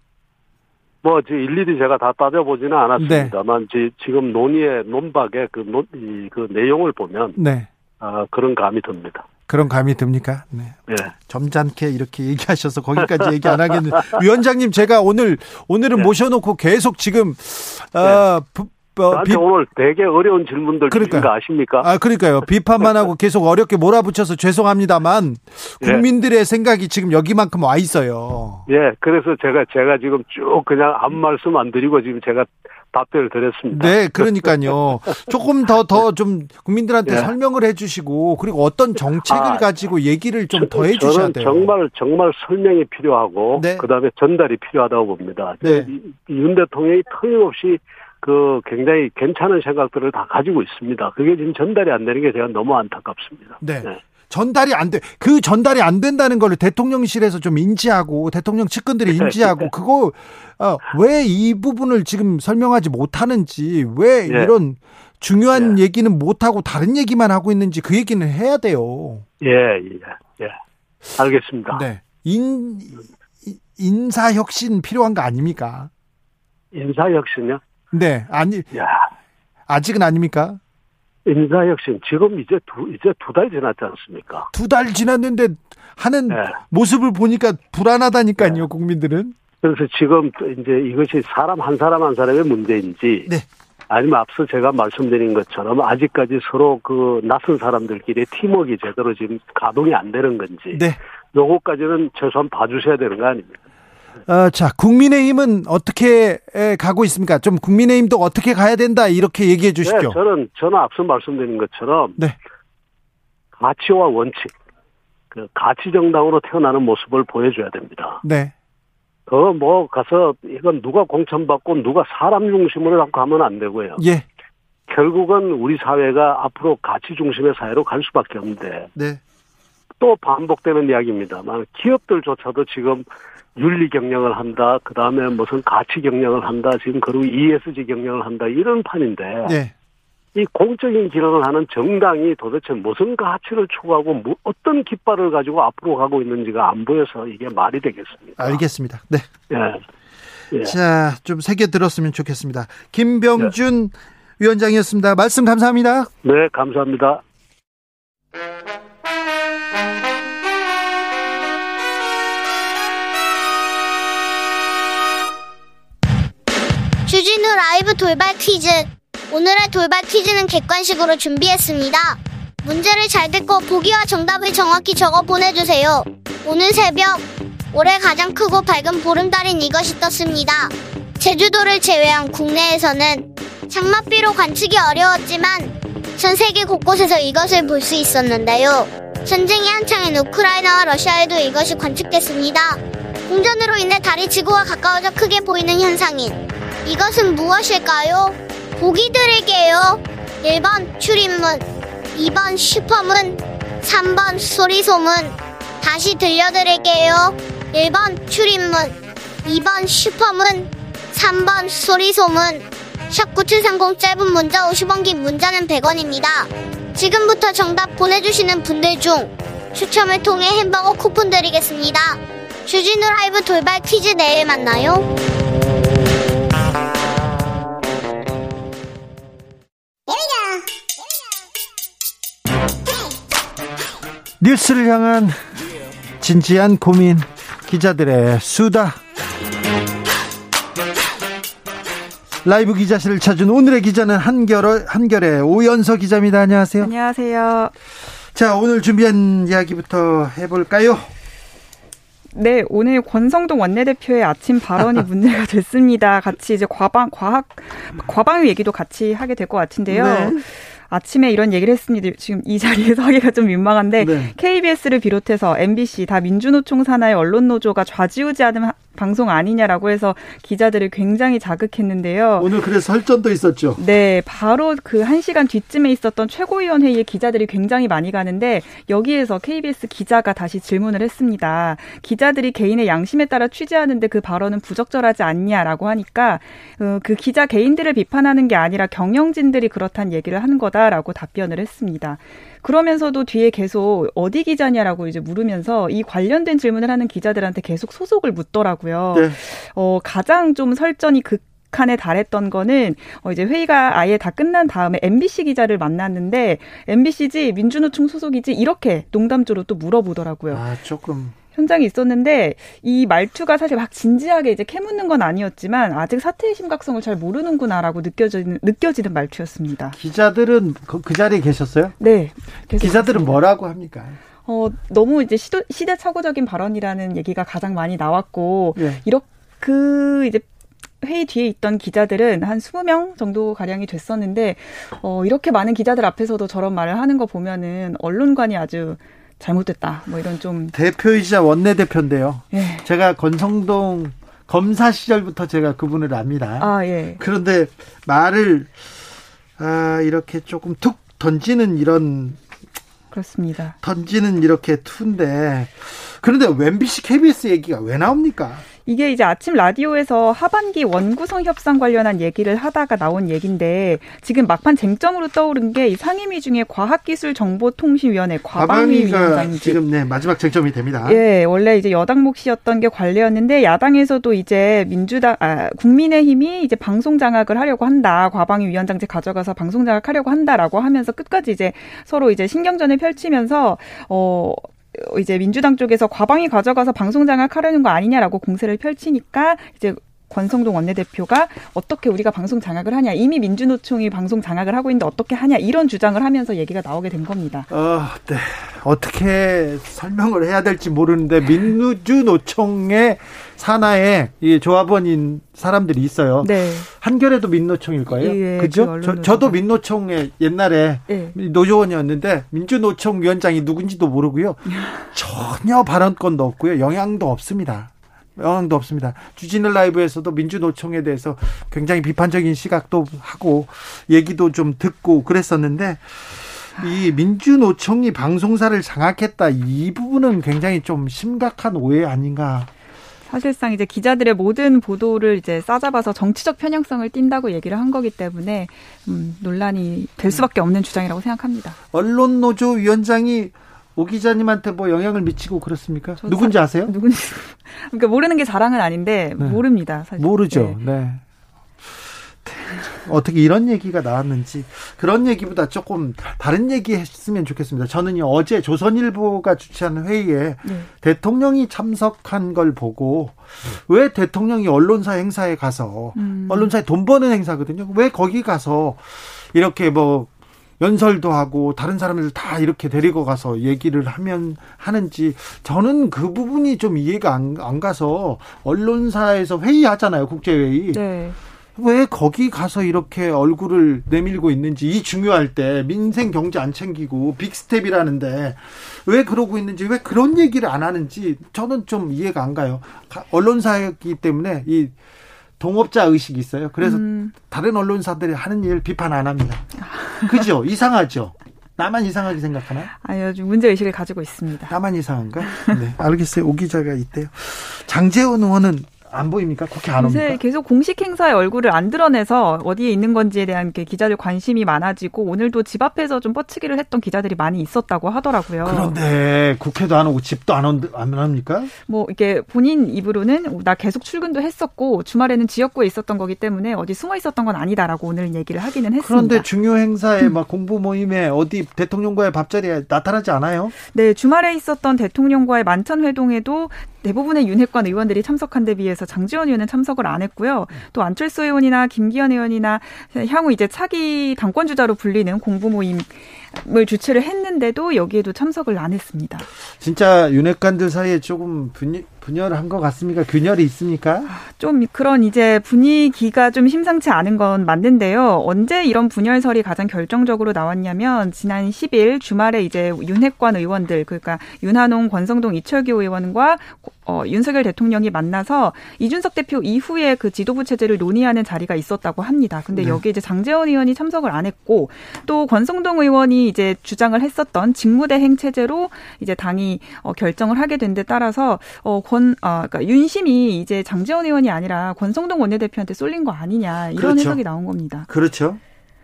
뭐, 지 일일이 제가 다 따져보지는 네. 않았습니다만, 지, 지금 논의의 논박의 그, 논, 이, 그 내용을 보면, 네. 아, 그런 감이 듭니다. 그런 감이 듭니까? 네. 예. 점잖게 이렇게 얘기하셔서 거기까지 얘기 안 하겠는데 위원장님 제가 오늘 오늘은 네. 모셔놓고 계속 지금 어, 부- 어, 저한테 비, 오늘 되게 어려운 질문들 주신 그러니까요. 거 아십니까? 아 그러니까요 비판만 하고 계속 어렵게 몰아붙여서 죄송합니다만 예. 국민들의 생각이 지금 여기만큼 와 있어요. 예, 그래서 제가, 제가 지금 쭉 그냥 아무 말씀 안 드리고 지금 제가 답변을 드렸습니다. 네, 그러니까요. 조금 더 더 좀 국민들한테 예. 설명을 해주시고 그리고 어떤 정책을 아, 가지고 얘기를 좀더 저- 해주셔야 돼요. 정말 정말 설명이 필요하고 네. 그다음에 전달이 필요하다고 봅니다. 네. 이- 윤 대통령이 틀림없이 그 굉장히 괜찮은 생각들을 다 가지고 있습니다. 그게 지금 전달이 안 되는 게 제가 너무 안타깝습니다. 네. 전달이 안 돼. 그 전달이 안 된다는 걸 대통령실에서 좀 인지하고 대통령 측근들이 인지하고 그거 어, 왜 이 부분을 지금 설명하지 못하는지 왜 예. 이런 중요한 예. 얘기는 못하고 다른 얘기만 하고 있는지 그 얘기는 해야 돼요. 예, 예, 예. 알겠습니다. 네. 인, 인사 혁신 필요한 거 아닙니까? 인사혁신요? 네, 아니 야, 아직은 아닙니까? 인사 혁신 지금 이제 두 이제 두 달 지났지 않습니까? 두 달 지났는데 하는 네. 모습을 보니까 불안하다니까요, 국민들은. 그래서 지금 또 이제 이것이 사람 한 사람 한 사람의 문제인지 네. 아니면 앞서 제가 말씀드린 것처럼 아직까지 서로 그 낯선 사람들끼리 팀워크가 제대로 지금 가동이 안 되는 건지 네. 요거까지는 최소한 봐주셔야 되는 거 아닙니까? 어, 자, 국민의힘은 어떻게 에, 가고 있습니까? 좀 국민의힘도 어떻게 가야 된다 이렇게 얘기해 주십시오. 네, 저는 저는 앞서 말씀드린 것처럼 네. 가치와 원칙, 그 가치 정당으로 태어나는 모습을 보여줘야 됩니다. 네. 그뭐 가서 이건 누가 공천받고 누가 사람 중심으로 자꾸 하면 안 되고요. 예. 결국은 우리 사회가 앞으로 가치 중심의 사회로 갈 수밖에 없는데 네. 또 반복되는 이야기입니다만 기업들조차도 지금 윤리 경영을 한다. 그 다음에 무슨 가치 경영을 한다. 지금 그리고 ESG 경영을 한다. 이런 판인데 네. 이 공적인 기능을 하는 정당이 도대체 무슨 가치를 추구하고 뭐 어떤 깃발을 가지고 앞으로 가고 있는지가 안 보여서 이게 말이 되겠습니까? 알겠습니다. 네. 예. 예. 자, 좀 새겨 들었으면 좋겠습니다. 김병준 위원장이었습니다. 말씀 감사합니다. 네, 감사합니다. 주진우 라이브 돌발 퀴즈. 오늘의 돌발 퀴즈는 객관식으로 준비했습니다. 문제를 잘 듣고 보기와 정답을 정확히 적어 보내주세요. 오늘 새벽, 올해 가장 크고 밝은 보름달인 이것이 떴습니다. 제주도를 제외한 국내에서는 장맛비로 관측이 어려웠지만 전 세계 곳곳에서 이것을 볼 수 있었는데요. 전쟁이 한창인 우크라이나와 러시아에도 이것이 관측됐습니다. 공전으로 인해 달이 지구와 가까워져 크게 보이는 현상인 이것은 무엇일까요? 보기 드릴게요. 1번 출입문, 2번 슈퍼문, 3번 소리소문. 다시 들려드릴게요. 1번 출입문, 2번 슈퍼문, 3번 소리소문. 샵9730 짧은 문자 50원 긴 문자는 100원입니다. 지금부터 정답 보내주시는 분들 중 추첨을 통해 햄버거 쿠폰 드리겠습니다. 주진우 라이브 돌발 퀴즈 내일 만나요. 뉴스를 향한 진지한 고민 기자들의 수다 라이브 기자실을 찾은 오늘의 기자는 한결 한결의 오연서 기자입니다. 안녕하세요. 안녕하세요. 자 오늘 준비한 이야기부터 해볼까요? 네, 오늘 권성동 원내대표의 아침 발언이 문제가 됐습니다. 같이 이제 과방 과학 과방위 얘기도 같이 하게 될 것 같은데요. 네. 아침에 이런 얘기를 했습니다. 지금 이 자리에서 하기가 좀 민망한데 네. KBS를 비롯해서 MBC 다 민주노총 산하의 언론 노조가 좌지우지하는 하- 방송 아니냐라고 해서 기자들을 굉장히 자극했는데요. 오늘 그래서 설전도 있었죠. 네, 바로 그 한 시간 뒤쯤에 있었던 최고위원 회의에 기자들이 굉장히 많이 가는데 여기에서 KBS 기자가 다시 질문을 했습니다. 기자들이 개인의 양심에 따라 취재하는데 그 발언은 부적절하지 않냐라고 하니까 어, 그 기자 개인들을 비판하는 게 아니라 경영진들이 그렇다는 얘기를 하는 거다라고 답변을 했습니다. 그러면서도 뒤에 계속 어디 기자냐라고 이제 물으면서 이 관련된 질문을 하는 기자들한테 계속 소속을 묻더라고요. 네. 어, 가장 좀 설전이 극한에 달했던 거는 어, 이제 회의가 아예 다 끝난 다음에 MBC 기자를 만났는데 MBC지 민주노총 소속이지 이렇게 농담조로 또 물어보더라고요. 아 조금 현장에 있었는데 이 말투가 사실 막 진지하게 이제 캐묻는 건 아니었지만 아직 사태의 심각성을 잘 모르는구나라고 느껴지는 느껴지는 말투였습니다. 기자들은 그, 그 자리에 계셨어요? 네. 기자들은 뭐라고 합니까? 어, 너무 이제 시도, 시대착오적인 발언이라는 얘기가 가장 많이 나왔고, 네. 이렇게, 그, 이제, 회의 뒤에 있던 기자들은 한 20명 정도 가량이 됐었는데, 어, 이렇게 많은 기자들 앞에서도 저런 말을 하는 거 보면은 언론관이 아주 잘못됐다. 뭐 이런 좀, 대표이자 원내 대표인데요. 예. 제가 권성동 검사 시절부터 제가 그분을 압니다. 아, 예. 그런데 말을 아, 이렇게 조금 툭 던지는 이런 그렇습니다. 던지는 이렇게 투인데 그런데 MBC KBS 얘기가 왜 나옵니까? 이게 이제 아침 라디오에서 하반기 원구성 협상 관련한 얘기를 하다가 나온 얘기인데 지금 막판 쟁점으로 떠오른 게 이 상임위 중에 과학기술정보통신위원회 과방위 위원장직 지금 네 마지막 쟁점이 됩니다. 예, 원래 이제 여당 몫이었던 게 관례였는데 야당에서도 이제 민주당 아, 국민의힘이 이제 방송 장악을 하려고 한다. 과방위 위원장직 가져가서 방송 장악하려고 한다라고 하면서 끝까지 이제 서로 이제 신경전을 펼치면서 어 이제 민주당 쪽에서 과방위 가져가서 방송 장악하려는 거 아니냐라고 공세를 펼치니까 이제 권성동 원내대표가 어떻게 우리가 방송 장악을 하냐 이미 민주노총이 방송 장악을 하고 있는데 어떻게 하냐 이런 주장을 하면서 얘기가 나오게 된 겁니다. 어, 네. 어떻게 설명을 해야 될지 모르는데 민주노총의 산하에 이 조합원인 사람들이 있어요. 네. 한겨레도 민노총일 거예요. 예, 그 그죠? 저, 언론으로 저도 보면. 민노총에 옛날에 예. 노조원이었는데 민주노총 위원장이 누군지도 모르고요. 전혀 발언권도 없고요. 영향도 없습니다. 영향도 없습니다. 주진우 라이브에서도 민주노총에 대해서 굉장히 비판적인 시각도 하고 얘기도 좀 듣고 그랬었는데 이 민주노총이 방송사를 장악했다 이 부분은 굉장히 좀 심각한 오해 아닌가. 사실상 이제 기자들의 모든 보도를 이제 싸잡아서 정치적 편향성을 띈다고 얘기를 한 거기 때문에 음, 논란이 될 수밖에 없는 주장이라고 생각합니다. 언론 노조 위원장이 오 기자님한테 뭐 영향을 미치고 그렇습니까? 저 누군지 사- 아세요? 누군지 그러니까 모르는 게 자랑은 아닌데 네. 모릅니다. 사실. 모르죠. 네. 네. 어떻게 이런 얘기가 나왔는지 그런 얘기보다 조금 다른 얘기 했으면 좋겠습니다. 저는요 어제 조선일보가 주최한 회의에 네. 대통령이 참석한 걸 보고 왜 대통령이 언론사 행사에 가서 음. 언론사에 돈 버는 행사거든요. 왜 거기 가서 이렇게 뭐 연설도 하고 다른 사람들 다 이렇게 데리고 가서 얘기를 하면 하는지 저는 그 부분이 좀 이해가 안, 안 가서 언론사에서 회의하잖아요 국제회의 네. 왜 거기 가서 이렇게 얼굴을 내밀고 있는지 이 중요할 때 민생 경제 안 챙기고 빅스텝이라는데 왜 그러고 있는지 왜 그런 얘기를 안 하는지 저는 좀 이해가 안 가요 가- 언론사이기 때문에 이 동업자 의식이 있어요. 그래서 음. 다른 언론사들이 하는 일 비판 안 합니다. 그죠? 이상하죠? 나만 이상하게 생각하나? 아니요, 좀 문제 의식을 가지고 있습니다. 나만 이상한가? 네 알겠어요. 오 기자가 있대요. 장재원 의원은 안 보입니까 국회 안 옵니까 계속 공식 행사의 얼굴을 안 드러내서 어디에 있는 건지에 대한 기자들 관심이 많아지고 오늘도 집 앞에서 좀 뻗치기를 했던 기자들이 많이 있었다고 하더라고요. 그런데 국회도 안 오고 집도 안, 온, 안 합니까? 뭐 이게 본인 입으로는 나 계속 출근도 했었고 주말에는 지역구에 있었던 거기 때문에 어디 숨어 있었던 건 아니다라고 오늘 얘기를 하기는 했습니다. 그런데 중요 행사에 막 공부 모임에 어디 대통령과의 밥자리에 나타나지 않아요? 네, 주말에 있었던 대통령과의 만찬 회동에도 대부분의 윤핵관 의원들이 참석한 데 비해서 장지원 의원은 참석을 안 했고요. 또 안철수 의원이나 김기현 의원이나 향후 이제 차기 당권 주자로 불리는 공부 모임 을 주최를 했는데도 여기에도 참석을 안 했습니다. 진짜 윤핵관들 사이에 조금 분열, 분열한 것 같습니까? 균열이 있습니까? 좀 그런 이제 분위기가 좀 심상치 않은 건 맞는데요. 언제 이런 분열설이 가장 결정적으로 나왔냐면 지난 10일 주말에 이제 윤핵관 의원들 그러니까 윤한홍, 권성동, 이철규 의원과 어, 윤석열 대통령이 만나서 이준석 대표 이후에 그 지도부 체제를 논의하는 자리가 있었다고 합니다. 근데 네. 여기 이제 장재원 의원이 참석을 안 했고 또 권성동 의원이 이제 주장을 했었던 직무대행 체제로 이제 당이 어, 결정을 하게 된 데 따라서 어, 권, 아, 그러니까 윤심이 이제 장재원 의원이 아니라 권성동 원내대표한테 쏠린 거 아니냐 이런 그렇죠. 해석이 나온 겁니다. 그렇죠.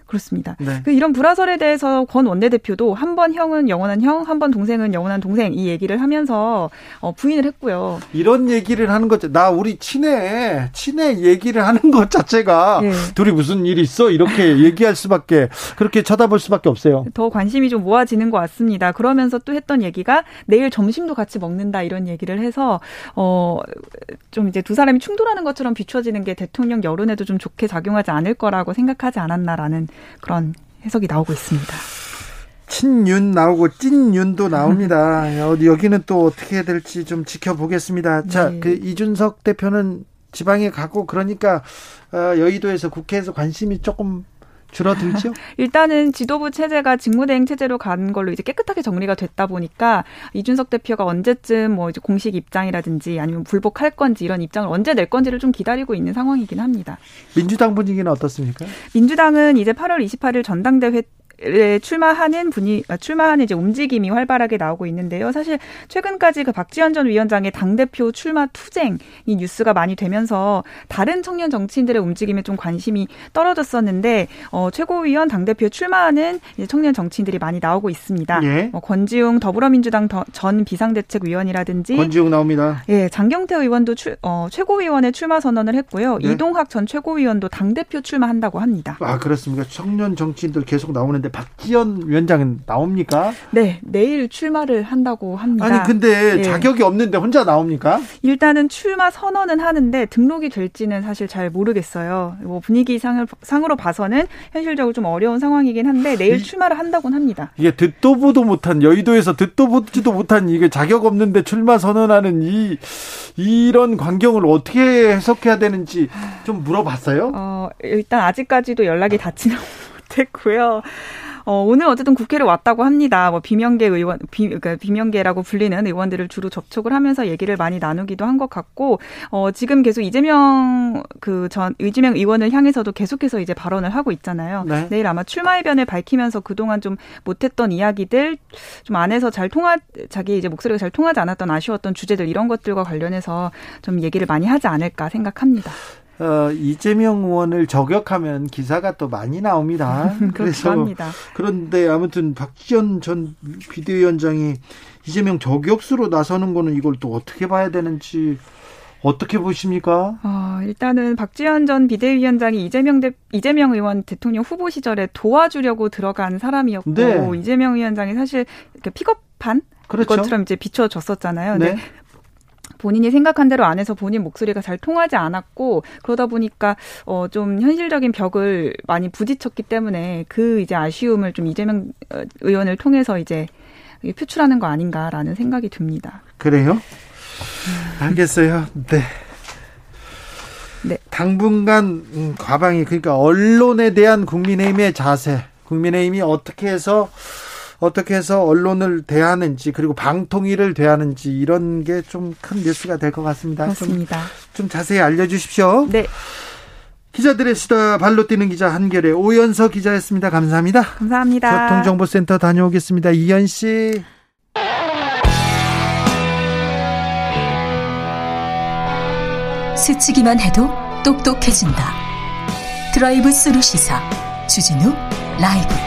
그렇습니다. 네. 그 이런 불화설에 대해서 권 원내대표도 한 번 형은 영원한 형, 한 번 동생은 영원한 동생 이 얘기를 하면서 어, 부인을 했고요. 이런 얘기를 하는 것, 나 우리 친해, 친해 얘기를 하는 것 자체가 예. 둘이 무슨 일이 있어? 이렇게 얘기할 수밖에, 그렇게 쳐다볼 수밖에 없어요. 더 관심이 좀 모아지는 것 같습니다. 그러면서 또 했던 얘기가 내일 점심도 같이 먹는다 이런 얘기를 해서 어 좀 이제 두 사람이 충돌하는 것처럼 비춰지는 게 대통령 여론에도 좀 좋게 작용하지 않을 거라고 생각하지 않았나라는 그런 해석이 나오고 있습니다. 친윤 나오고 찐윤도 나옵니다. 어디 여기는 또 어떻게 될지 좀 지켜보겠습니다. 자, 네. 그 이준석 대표는 지방에 가고 그러니까 어, 여의도에서 국회에서 관심이 조금 줄어들죠. 일단은 지도부 체제가 직무대행 체제로 간 걸로 이제 깨끗하게 정리가 됐다 보니까 이준석 대표가 언제쯤 뭐 이제 공식 입장이라든지 아니면 불복할 건지 이런 입장을 언제 낼 건지를 좀 기다리고 있는 상황이긴 합니다. 민주당 분위기는 어떻습니까? 민주당은 이제 8월 28일 전당대회 에 출마하는 분이 아, 출마하는 이제 움직임이 활발하게 나오고 있는데요. 사실 최근까지 그 박지원 전 위원장의 당 대표 출마 투쟁 이 뉴스가 많이 되면서 다른 청년 정치인들의 움직임에 좀 관심이 떨어졌었는데 어, 최고위원 당 대표 출마하는 청년 정치인들이 많이 나오고 있습니다. 예. 어, 권지웅 더불어민주당 더- 전 비상대책위원이라든지 권지웅 나옵니다. 예, 장경태 의원도 출, 어, 최고위원회 출마 선언을 했고요. 네. 이동학 전 최고위원도 당 대표 출마한다고 합니다. 아 그렇습니까? 청년 정치인들 계속 나오는데 박지원 위원장은 나옵니까? 네, 내일 출마를 한다고 합니다. 아니 근데 예. 자격이 없는데 혼자 나옵니까? 일단은 출마 선언은 하는데 등록이 될지는 사실 잘 모르겠어요. 뭐 분위기 상을, 상으로 봐서는 현실적으로 좀 어려운 상황이긴 한데 내일 이- 출마를 한다고는 합니다. 이게 듣도 보도 못한 여의도에서 듣도 보지도 못한 이게 자격 없는데 출마 선언하는 이 이런 광경을 어떻게 해석해야 되는지 좀 물어봤어요. 어, 일단 아직까지도 연락이 닿지는 못했고요. 어, 오늘 어쨌든 국회를 왔다고 합니다. 뭐 비명계 의원, 비, 그러니까 비명계라고 불리는 의원들을 주로 접촉을 하면서 얘기를 많이 나누기도 한 것 같고, 어, 지금 계속 이재명 그전 이재명 의원을 향해서도 계속해서 이제 발언을 하고 있잖아요. 네. 내일 아마 출마 의변을 밝히면서 그동안 좀 못했던 이야기들, 좀 안에서 잘 통하, 자기 이제 목소리가 잘 통하지 않았던 아쉬웠던 주제들 이런 것들과 관련해서 좀 얘기를 많이 하지 않을까 생각합니다. 어, 이재명 의원을 저격하면 기사가 또 많이 나옵니다. 합니다. 그런데 아무튼 박지원 전 비대위원장이 이재명 저격수로 나서는 거는 이걸 또 어떻게 봐야 되는지 어떻게 보십니까? 어, 일단은 박지원 전 비대위원장이 이재명 대, 이재명 의원 대통령 후보 시절에 도와주려고 들어간 사람이었고 네. 이재명 위원장이 사실 이렇게 픽업한 그렇죠. 것처럼 이제 비춰졌었잖아요. 네. 본인이 생각한 대로 안 해서 본인 목소리가 잘 통하지 않았고 그러다 보니까 어 좀 현실적인 벽을 많이 부딪혔기 때문에 그 이제 아쉬움을 좀 이재명 어, 의원을 통해서 이제 표출하는 거 아닌가라는 생각이 듭니다. 그래요? 알겠어요. 네. 네. 당분간 음, 과방이 그러니까 언론에 대한 국민의힘의 자세, 국민의힘이 어떻게 해서 어떻게 해서 언론을 대하는지 그리고 방통위를 대하는지 이런 게 좀 큰 뉴스가 될 것 같습니다. 좀, 그렇습니다. 좀 자세히 알려주십시오. 네, 기자들의 수다 발로 뛰는 기자 한결의 오연서 기자였습니다. 감사합니다. 감사합니다. 교통정보센터 다녀오겠습니다. 이현 씨. 스치기만 해도 똑똑해진다. 드라이브 스루 시사 주진우 라이브.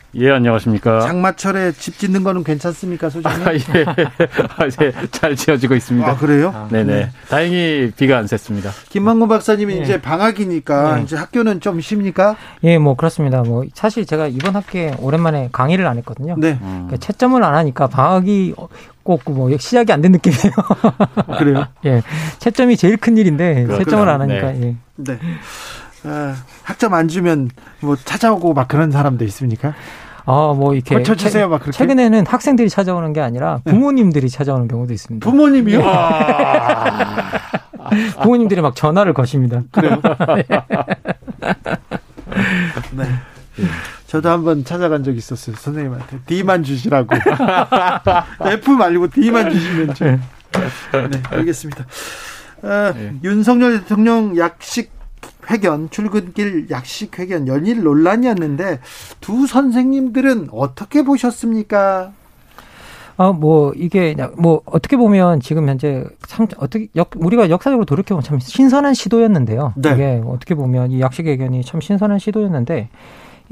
예, 안녕하십니까. 장마철에 집 짓는 거는 괜찮습니까, 소장님? 아, 예. 아, 예. 잘 지어지고 있습니다. 아, 그래요? 네네. 네. 다행히 비가 안 샜습니다. 김만건 박사님이 예. 이제 방학이니까 예. 이제 학교는 좀 쉽니까? 예, 뭐 그렇습니다. 뭐 사실 제가 이번 학기에 오랜만에 강의를 안 했거든요. 네. 그러니까 채점을 안 하니까 방학이 꼭뭐 시작이 안 된 느낌이에요. 그래요? 예. 채점이 제일 큰 일인데 그렇구나. 채점을 안 하니까 네. 예. 네. 아, 학점 안 주면 뭐 찾아오고 막 그런 사람도 있습니까? 아, 뭐 이렇게 고쳐 주세요, 막 그렇게? 최근에는 학생들이 찾아오는 게 아니라 부모님들이 찾아오는 경우도 있습니다. 부모님이요? 부모님들이 막 전화를 거십니다. 그래요? 네. 저도 한번 찾아간 적 있었어요. 선생님한테 D만 주시라고. F 말고 D만 주시면 좀. 네, 알겠습니다. 아, 네. 윤석열 대통령 약식 회견, 출근길 약식 회견 연일 논란이었는데 두 선생님들은 어떻게 보셨습니까? 아, 뭐, 이게, 뭐, 어떻게 보면 지금 현재 참, 어떻게, 역, 우리가 역사적으로 돌이켜보면 참 신선한 시도였는데요. 네. 이게 어떻게 보면 이 약식 의견이 참 신선한 시도였는데,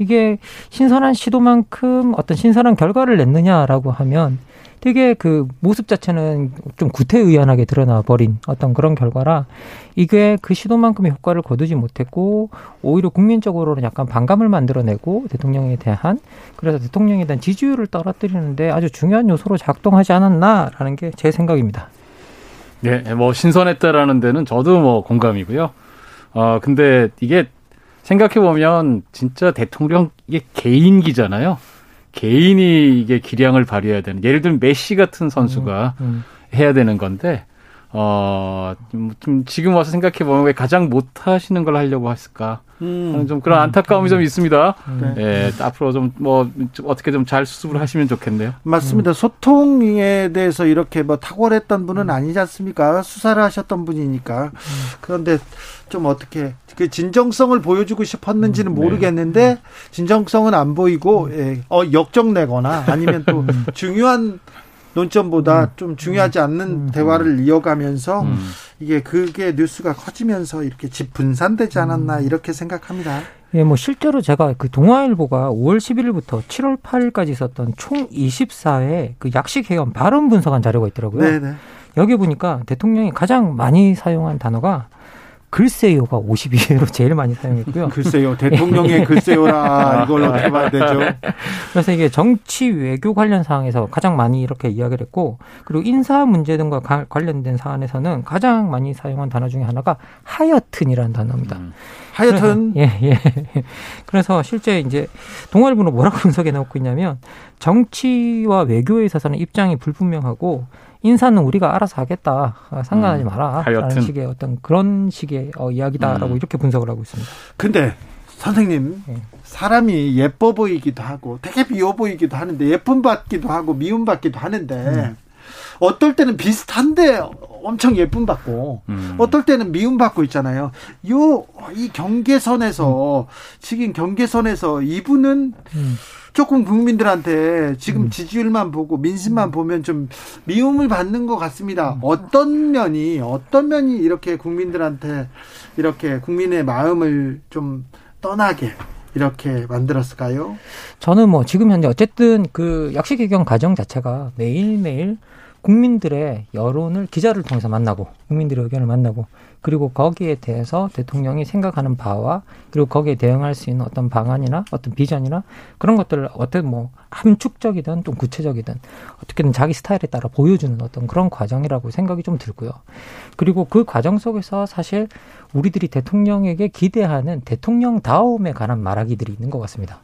이게 신선한 시도만큼 어떤 신선한 결과를 냈느냐라고 하면 되게 그 모습 자체는 좀 구태의연하게 드러나 버린 어떤 그런 결과라 이게 그 시도만큼의 효과를 거두지 못했고 오히려 국민적으로는 약간 반감을 만들어내고 대통령에 대한 그래서 대통령에 대한 지지율을 떨어뜨리는데 아주 중요한 요소로 작동하지 않았나라는 게 제 생각입니다. 예, 뭐 신선했다라는 데는 저도 뭐 공감이고요. 어, 근데 이게 생각해 보면 진짜 대통령 이게 개인기잖아요. 개인이 이게 기량을 발휘해야 되는. 예를 들면 메시 같은 선수가 음. 해야 되는 건데 어, 좀, 좀 지금 와서 생각해 보면 왜 가장 못 하시는 걸 하려고 했을까? 하는 좀 그런 안타까움이 좀 있습니다. 네. 예, 앞으로 좀 뭐 어떻게 좀 잘 수습을 하시면 좋겠네요. 맞습니다. 소통에 대해서 이렇게 뭐 탁월했던 분은 아니지 않습니까? 수사를 하셨던 분이니까. 그런데 좀 어떻게 그 진정성을 보여주고 싶었는지는 모르겠는데 진정성은 안 보이고 예, 어 역적 내거나 아니면 또 중요한 논점보다 좀 중요하지 않는 대화를 이어가면서 이게 그게 뉴스가 커지면서 이렇게 집 분산되지 않았나 이렇게 생각합니다. 예, 뭐 실제로 제가 그 동아일보가 5월 11일부터 7월 8일까지 있었던 총 24회 그 약식 회원 발언 분석한 자료가 있더라고요. 네네. 여기 보니까 대통령이 가장 많이 사용한 단어가 글쎄요가 52회로 제일 많이 사용했고요. 글쎄요, 대통령의 글쎄요라 이걸 어떻게 봐야 되죠? 그래서 이게 정치 외교 관련 사항에서 가장 많이 이렇게 이야기를 했고, 그리고 인사 문제 등과 가- 관련된 사안에서는 가장 많이 사용한 단어 중에 하나가 하여튼이라는 단어입니다. 하여튼 예, 예. 그래서 실제 이제 동아일보는 뭐라고 분석해 놓고 있냐면 정치와 외교에 있어서는 입장이 불분명하고 인사는 우리가 알아서 하겠다. 아, 상관하지 음, 마라. 하여튼. 라는 식의 어떤 그런 식의 어, 이야기다라고 음. 이렇게 분석을 하고 있습니다. 근데 선생님 예. 사람이 예뻐 보이기도 하고 되게 미워 보이기도 하는데 예쁨 받기도 하고 미움 받기도 하는데 음. 어떨 때는 비슷한데 엄청 예쁨 받고 음. 어떨 때는 미움 받고 있잖아요. 요 이 경계선에서 지금 경계선에서 이분은 음. 조금 국민들한테 지금 지지율만 보고 민심만 보면 좀 미움을 받는 것 같습니다. 어떤 면이 어떤 면이 이렇게 국민들한테 이렇게 국민의 마음을 좀 떠나게 이렇게 만들었을까요? 저는 뭐 지금 현재 어쨌든 그 약식 개경 과정 자체가 매일매일 국민들의 여론을 기자를 통해서 만나고 국민들의 의견을 만나고 그리고 거기에 대해서 대통령이 생각하는 바와 그리고 거기에 대응할 수 있는 어떤 방안이나 어떤 비전이나 그런 것들을 어떤 뭐 함축적이든 좀 구체적이든 어떻게든 자기 스타일에 따라 보여주는 어떤 그런 과정이라고 생각이 좀 들고요. 그리고 그 과정 속에서 사실 우리들이 대통령에게 기대하는 대통령 다움에 관한 말하기들이 있는 것 같습니다.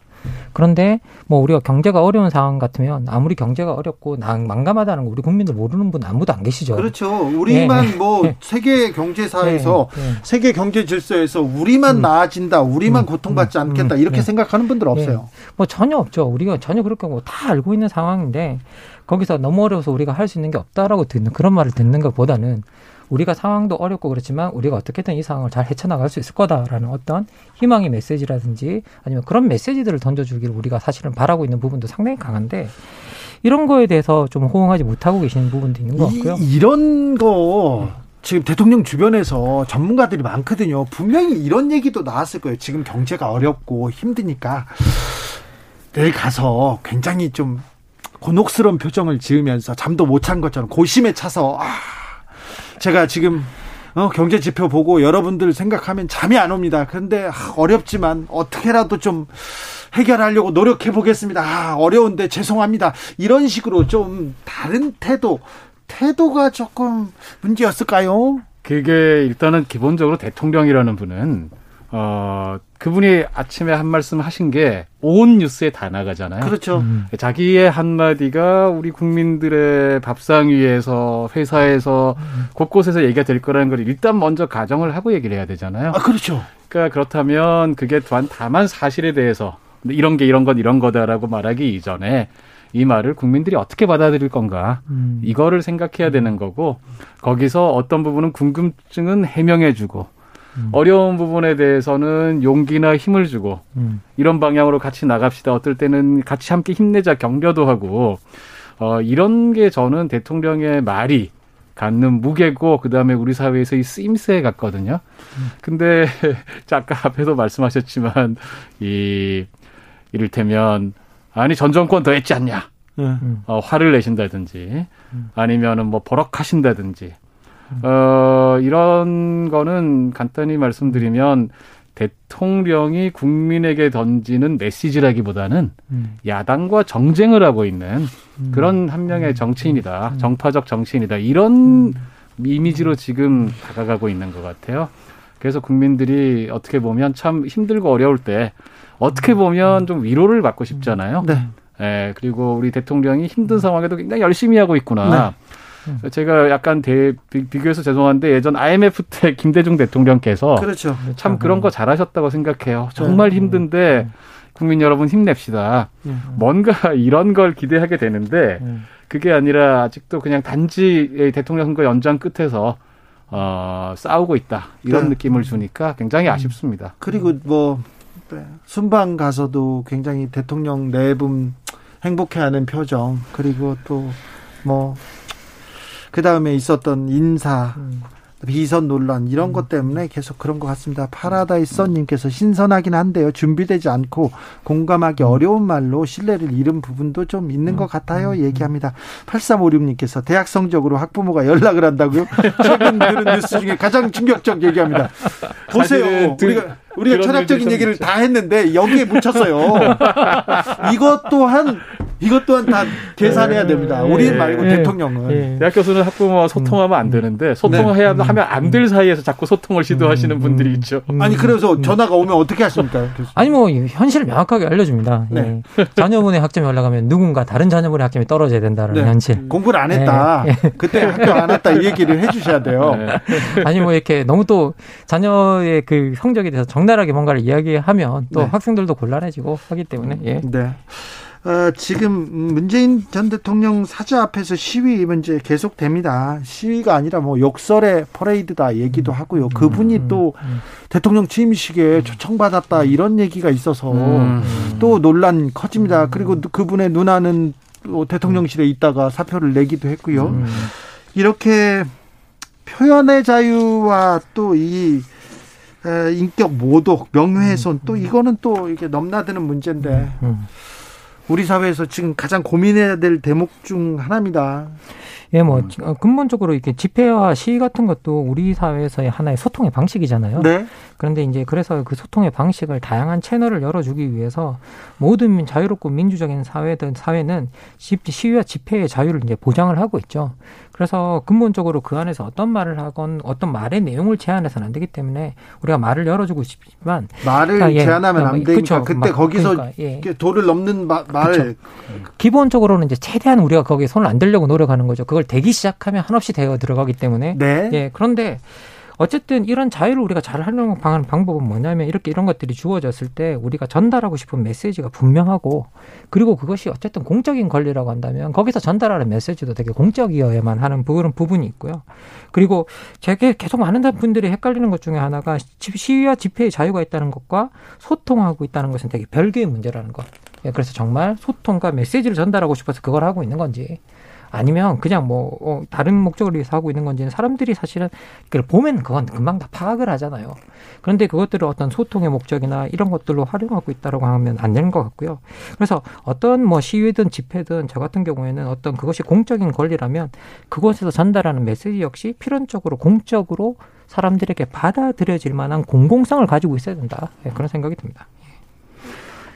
그런데 뭐 우리가 경제가 어려운 상황 같으면 아무리 경제가 어렵고 난- 난감하다는 거 우리 국민들 모르는 분 아무도 안 계시죠. 그렇죠. 우리만 예. 뭐 세계 경제사에서 예, 예. 세계 경제 질서에서 우리만 나아진다, 우리만 음, 고통받지 음, 않겠다 음, 이렇게 예. 생각하는 분들 없어요. 뭐 전혀 없죠. 우리가 전혀 그렇게 뭐 다 알고 있는 상황인데 거기서 너무 어려워서 우리가 할 수 있는 게 없다라고 듣는 그런 말을 듣는 것보다는 우리가 상황도 어렵고 그렇지만 우리가 어떻게든 이 상황을 잘 헤쳐나갈 수 있을 거다라는 어떤 희망의 메시지라든지 아니면 그런 메시지들을 던져주기를 우리가 사실은 바라고 있는 부분도 상당히 강한데 이런 거에 대해서 좀 호응하지 못하고 계시는 부분도 있는 것 같고요. 이, 이런 거 지금 대통령 주변에서 전문가들이 많거든요. 분명히 이런 얘기도 나왔을 거예요. 지금 경제가 어렵고 힘드니까 내일 가서 굉장히 좀 곤혹스러운 표정을 지으면서 잠도 못 찬 것처럼 고심에 차서 아, 제가 지금 어, 경제 지표 보고 여러분들 생각하면 잠이 안 옵니다. 그런데 아, 어렵지만 어떻게라도 좀 해결하려고 노력해 보겠습니다. 아, 어려운데 죄송합니다. 이런 식으로 좀 다른 태도, 태도가 조금 문제였을까요? 그게 일단은 기본적으로 대통령이라는 분은 어 그분이 아침에 한 말씀 하신 게 온 뉴스에 다 나가잖아요. 그렇죠. 자기의 한마디가 우리 국민들의 밥상 위에서 회사에서 곳곳에서 얘기가 될 거라는 걸 일단 먼저 가정을 하고 얘기를 해야 되잖아요. 아, 그렇죠. 그러니까 그렇다면 그게 단, 다만 사실에 대해서 이런 게 이런 건 이런 거다라고 말하기 이전에 이 말을 국민들이 어떻게 받아들일 건가 음. 이거를 생각해야 되는 거고 거기서 어떤 부분은 궁금증은 해명해주고 어려운 부분에 대해서는 용기나 힘을 주고 음. 이런 방향으로 같이 나갑시다. 어떨 때는 같이 함께 힘내자 격려도 하고 어 이런 게 저는 대통령의 말이 갖는 무게고 그다음에 우리 사회에서 이 쓰임새 같거든요. 근데 아까 앞에도 말씀하셨지만 이 이를테면 아니 전 정권 더 했지 않냐. 음. 어, 화를 내신다든지 아니면은 뭐 버럭하신다든지 어, 이런 거는 간단히 말씀드리면 대통령이 국민에게 던지는 메시지라기보다는 음. 야당과 정쟁을 하고 있는 그런 한 명의 정치인이다. 정파적 정치인이다. 이런 이미지로 지금 다가가고 있는 것 같아요. 그래서 국민들이 어떻게 보면 참 힘들고 어려울 때 어떻게 보면 좀 위로를 받고 싶잖아요. 네. 예, 그리고 우리 대통령이 힘든 상황에도 굉장히 열심히 하고 있구나. 제가 약간 대, 비, 비교해서 죄송한데 예전 IMF 때 김대중 대통령께서 그렇죠. 참 그런 거 잘하셨다고 생각해요. 정말 힘든데 국민 여러분 힘냅시다. 네. 뭔가 이런 걸 기대하게 되는데 그게 아니라 아직도 그냥 단지 대통령 선거 연장 끝에서 어, 싸우고 있다. 이런 네. 느낌을 주니까 굉장히 아쉽습니다. 그리고 뭐 네, 순방 가서도 굉장히 대통령 내외분 행복해하는 표정. 그리고 또 뭐 그 다음에 있었던 인사 비선 논란 이런 것 때문에 계속 그런 것 같습니다. 파라다이스 선님께서 신선하긴 한데요. 준비되지 않고 공감하기 어려운 말로 신뢰를 잃은 부분도 좀 있는 것 같아요. 얘기합니다. 8356님께서 대학 성적으로 학부모가 연락을 한다고요? 최근 들은 뉴스 중에 가장 충격적 얘기합니다. 보세요. 우리가 우리가 철학적인 얘기를 다 했는데 여기에 묻혔어요. 이것 또한 이것 또한 다 계산해야 됩니다. 우리 말고 예. 대통령은. 대학 교수는 학부모와 소통하면 안 되는데 소통을 네. 해야 하면 안 될 사이에서 자꾸 소통을 시도하시는 분들이 있죠. 아니 그래서 전화가 오면 어떻게 하십니까? 교수님? 아니 뭐 현실을 명확하게 알려줍니다. 네. 예. 자녀분의 학점이 올라가면 누군가 다른 자녀분의 학점이 떨어져야 된다는 네. 현실. 공부를 안 했다. 예. 그때 학교 안 왔다 이 얘기를 해주셔야 돼요. 아니 뭐 이렇게 너무 또 자녀의 그 성적에 대해서 적나라하게 뭔가를 이야기하면 또 네. 학생들도 곤란해지고 하기 때문에 예. 네. 어, 지금 문재인 전 대통령 사저 앞에서 시위 문제 계속됩니다. 시위가 아니라 뭐 욕설의 퍼레이드다 얘기도 하고요. 그분이 또 대통령 취임식에 초청받았다 이런 얘기가 있어서 음. 또 논란 커집니다. 그리고 그분의 누나는 또 대통령실에 있다가 사표를 내기도 했고요. 이렇게 표현의 자유와 또이 인격 모독, 명예훼손 또 이거는 또 이게 넘나드는 문제인데 우리 사회에서 지금 가장 고민해야 될 대목 중 하나입니다. 예, 뭐 어, 근본적으로 이렇게 집회와 시위 같은 것도 우리 사회에서의 하나의 소통의 방식이잖아요. 네. 그런데 이제 그래서 그 소통의 방식을 다양한 채널을 열어주기 위해서 모든 민- 자유롭고 민주적인 사회든 사회는 시- 시위와 집회의 자유를 이제 보장을 하고 있죠. 그래서 근본적으로 그 안에서 어떤 말을 하건 어떤 말의 내용을 제한해서는 안 되기 때문에 우리가 말을 열어주고 싶지만 말을 아, 예. 제한하면 아, 안 뭐, 되니까 그쵸. 그때 막, 거기서 그러니까, 예. 도를 넘는 마- 말 그쵸. 기본적으로는 이제 최대한 우리가 거기에 손을 안 대려고 노력하는 거죠. 그걸 대기 시작하면 한없이 되어 들어가기 때문에. 네. 예. 그런데 어쨌든 이런 자유를 우리가 잘 활용하는 방- 방법은 뭐냐면 이렇게 이런 것들이 주어졌을 때 우리가 전달하고 싶은 메시지가 분명하고 그리고 그것이 어쨌든 공적인 권리라고 한다면 거기서 전달하는 메시지도 되게 공적이어야만 하는 그런 부분이 있고요. 그리고 제게 계속 많은 분들이 헷갈리는 것 중에 하나가 시- 시위와 집회의 자유가 있다는 것과 소통하고 있다는 것은 되게 별개의 문제라는 것. 예, 그래서 정말 소통과 메시지를 전달하고 싶어서 그걸 하고 있는 건지 아니면 그냥 뭐 어, 다른 목적을 위해서 하고 있는 건지는 사람들이 사실은 그걸 보면 그건 금방 다 파악을 하잖아요. 그런데 그것들을 어떤 소통의 목적이나 이런 것들로 활용하고 있다라고 하면 안 되는 것 같고요. 그래서 어떤 뭐 시위든 집회든 저 같은 경우에는 어떤 그것이 공적인 권리라면 그곳에서 전달하는 메시지 역시 필연적으로 공적으로 사람들에게 받아들여질 만한 공공성을 가지고 있어야 된다. 예, 그런 생각이 듭니다.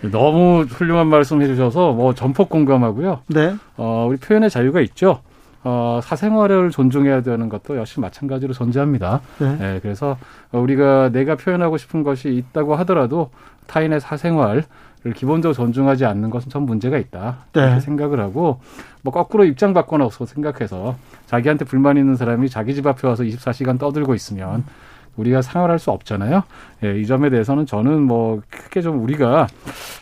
너무 훌륭한 말씀 해주셔서 뭐 전폭 공감하고요. 네. 어, 우리 표현의 자유가 있죠. 어, 사생활을 존중해야 되는 것도 역시 마찬가지로 존재합니다. 네. 예, 그래서 우리가 내가 표현하고 싶은 것이 있다고 하더라도 타인의 사생활을 기본적으로 존중하지 않는 것은 전 문제가 있다. 네. 이렇게 생각을 하고 뭐 거꾸로 입장 바꿔놓고 생각해서 자기한테 불만 있는 사람이 자기 집 앞에 와서 24시간 떠들고 있으면 우리가 생활할 수 없잖아요. 예, 이 점에 대해서는 저는 뭐 크게 좀 우리가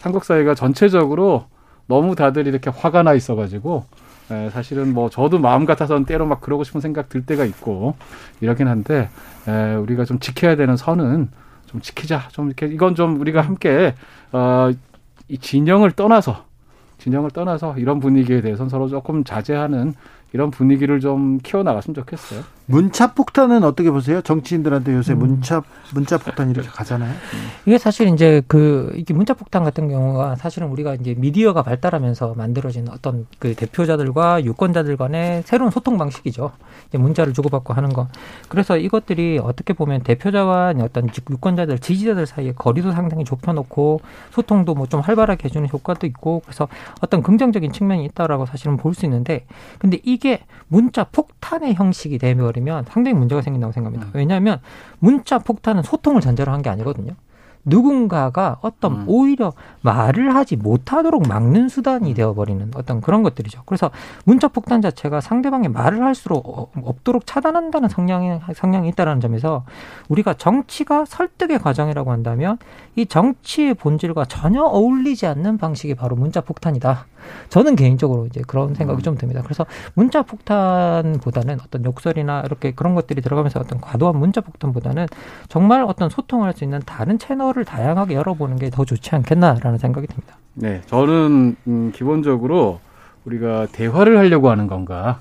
한국 사회가 전체적으로 너무 다들 이렇게 화가 나 있어가지고 에, 사실은 뭐 저도 마음 같아서는 때로 막 그러고 싶은 생각 들 때가 있고 이러긴 한데 에, 우리가 좀 지켜야 되는 선은 좀 지키자. 좀 이렇게 이건 좀 우리가 함께 어, 이 진영을 떠나서 진영을 떠나서 이런 분위기에 대해서는 서로 조금 자제하는 이런 분위기를 좀 키워나갔으면 좋겠어요. 문자 폭탄은 어떻게 보세요? 정치인들한테 요새 음. 문자 문자 폭탄 이렇게 가잖아요. 이게 사실 이제 그 이게 문자 폭탄 같은 경우가 사실은 우리가 이제 미디어가 발달하면서 만들어진 어떤 그 대표자들과 유권자들 간의 새로운 소통 방식이죠. 이제 문자를 주고받고 하는 거. 그래서 이것들이 어떻게 보면 대표자와 어떤 유권자들, 지지자들 사이에 거리도 상당히 좁혀놓고 소통도 뭐 좀 활발하게 해주는 효과도 있고 그래서 어떤 긍정적인 측면이 있다라고 사실은 볼 수 있는데 근데 이게 문자 폭탄의 형식이 되버리면 버리면 상당히 문제가 생긴다고 생각합니다. 왜냐하면 문자 폭탄은 소통을 전제로 한 게 아니거든요. 누군가가 어떤 음. 오히려 말을 하지 못하도록 막는 수단이 되어버리는 어떤 그런 것들이죠. 그래서 문자 폭탄 자체가 상대방이 말을 할수록 어- 없도록 차단한다는 성향이, 성향이 있다는 점에서 우리가 정치가 설득의 과정이라고 한다면 이 정치의 본질과 전혀 어울리지 않는 방식이 바로 문자 폭탄이다. 저는 개인적으로 이제 그런 생각이 좀 듭니다. 그래서 문자 폭탄보다는 어떤 욕설이나 이렇게 그런 것들이 들어가면서 어떤 과도한 문자 폭탄보다는 정말 어떤 소통할 수 있는 다른 채널을 다양하게 열어보는 게 더 좋지 않겠나라는 생각이 듭니다. 네, 저는 음, 기본적으로 우리가 대화를 하려고 하는 건가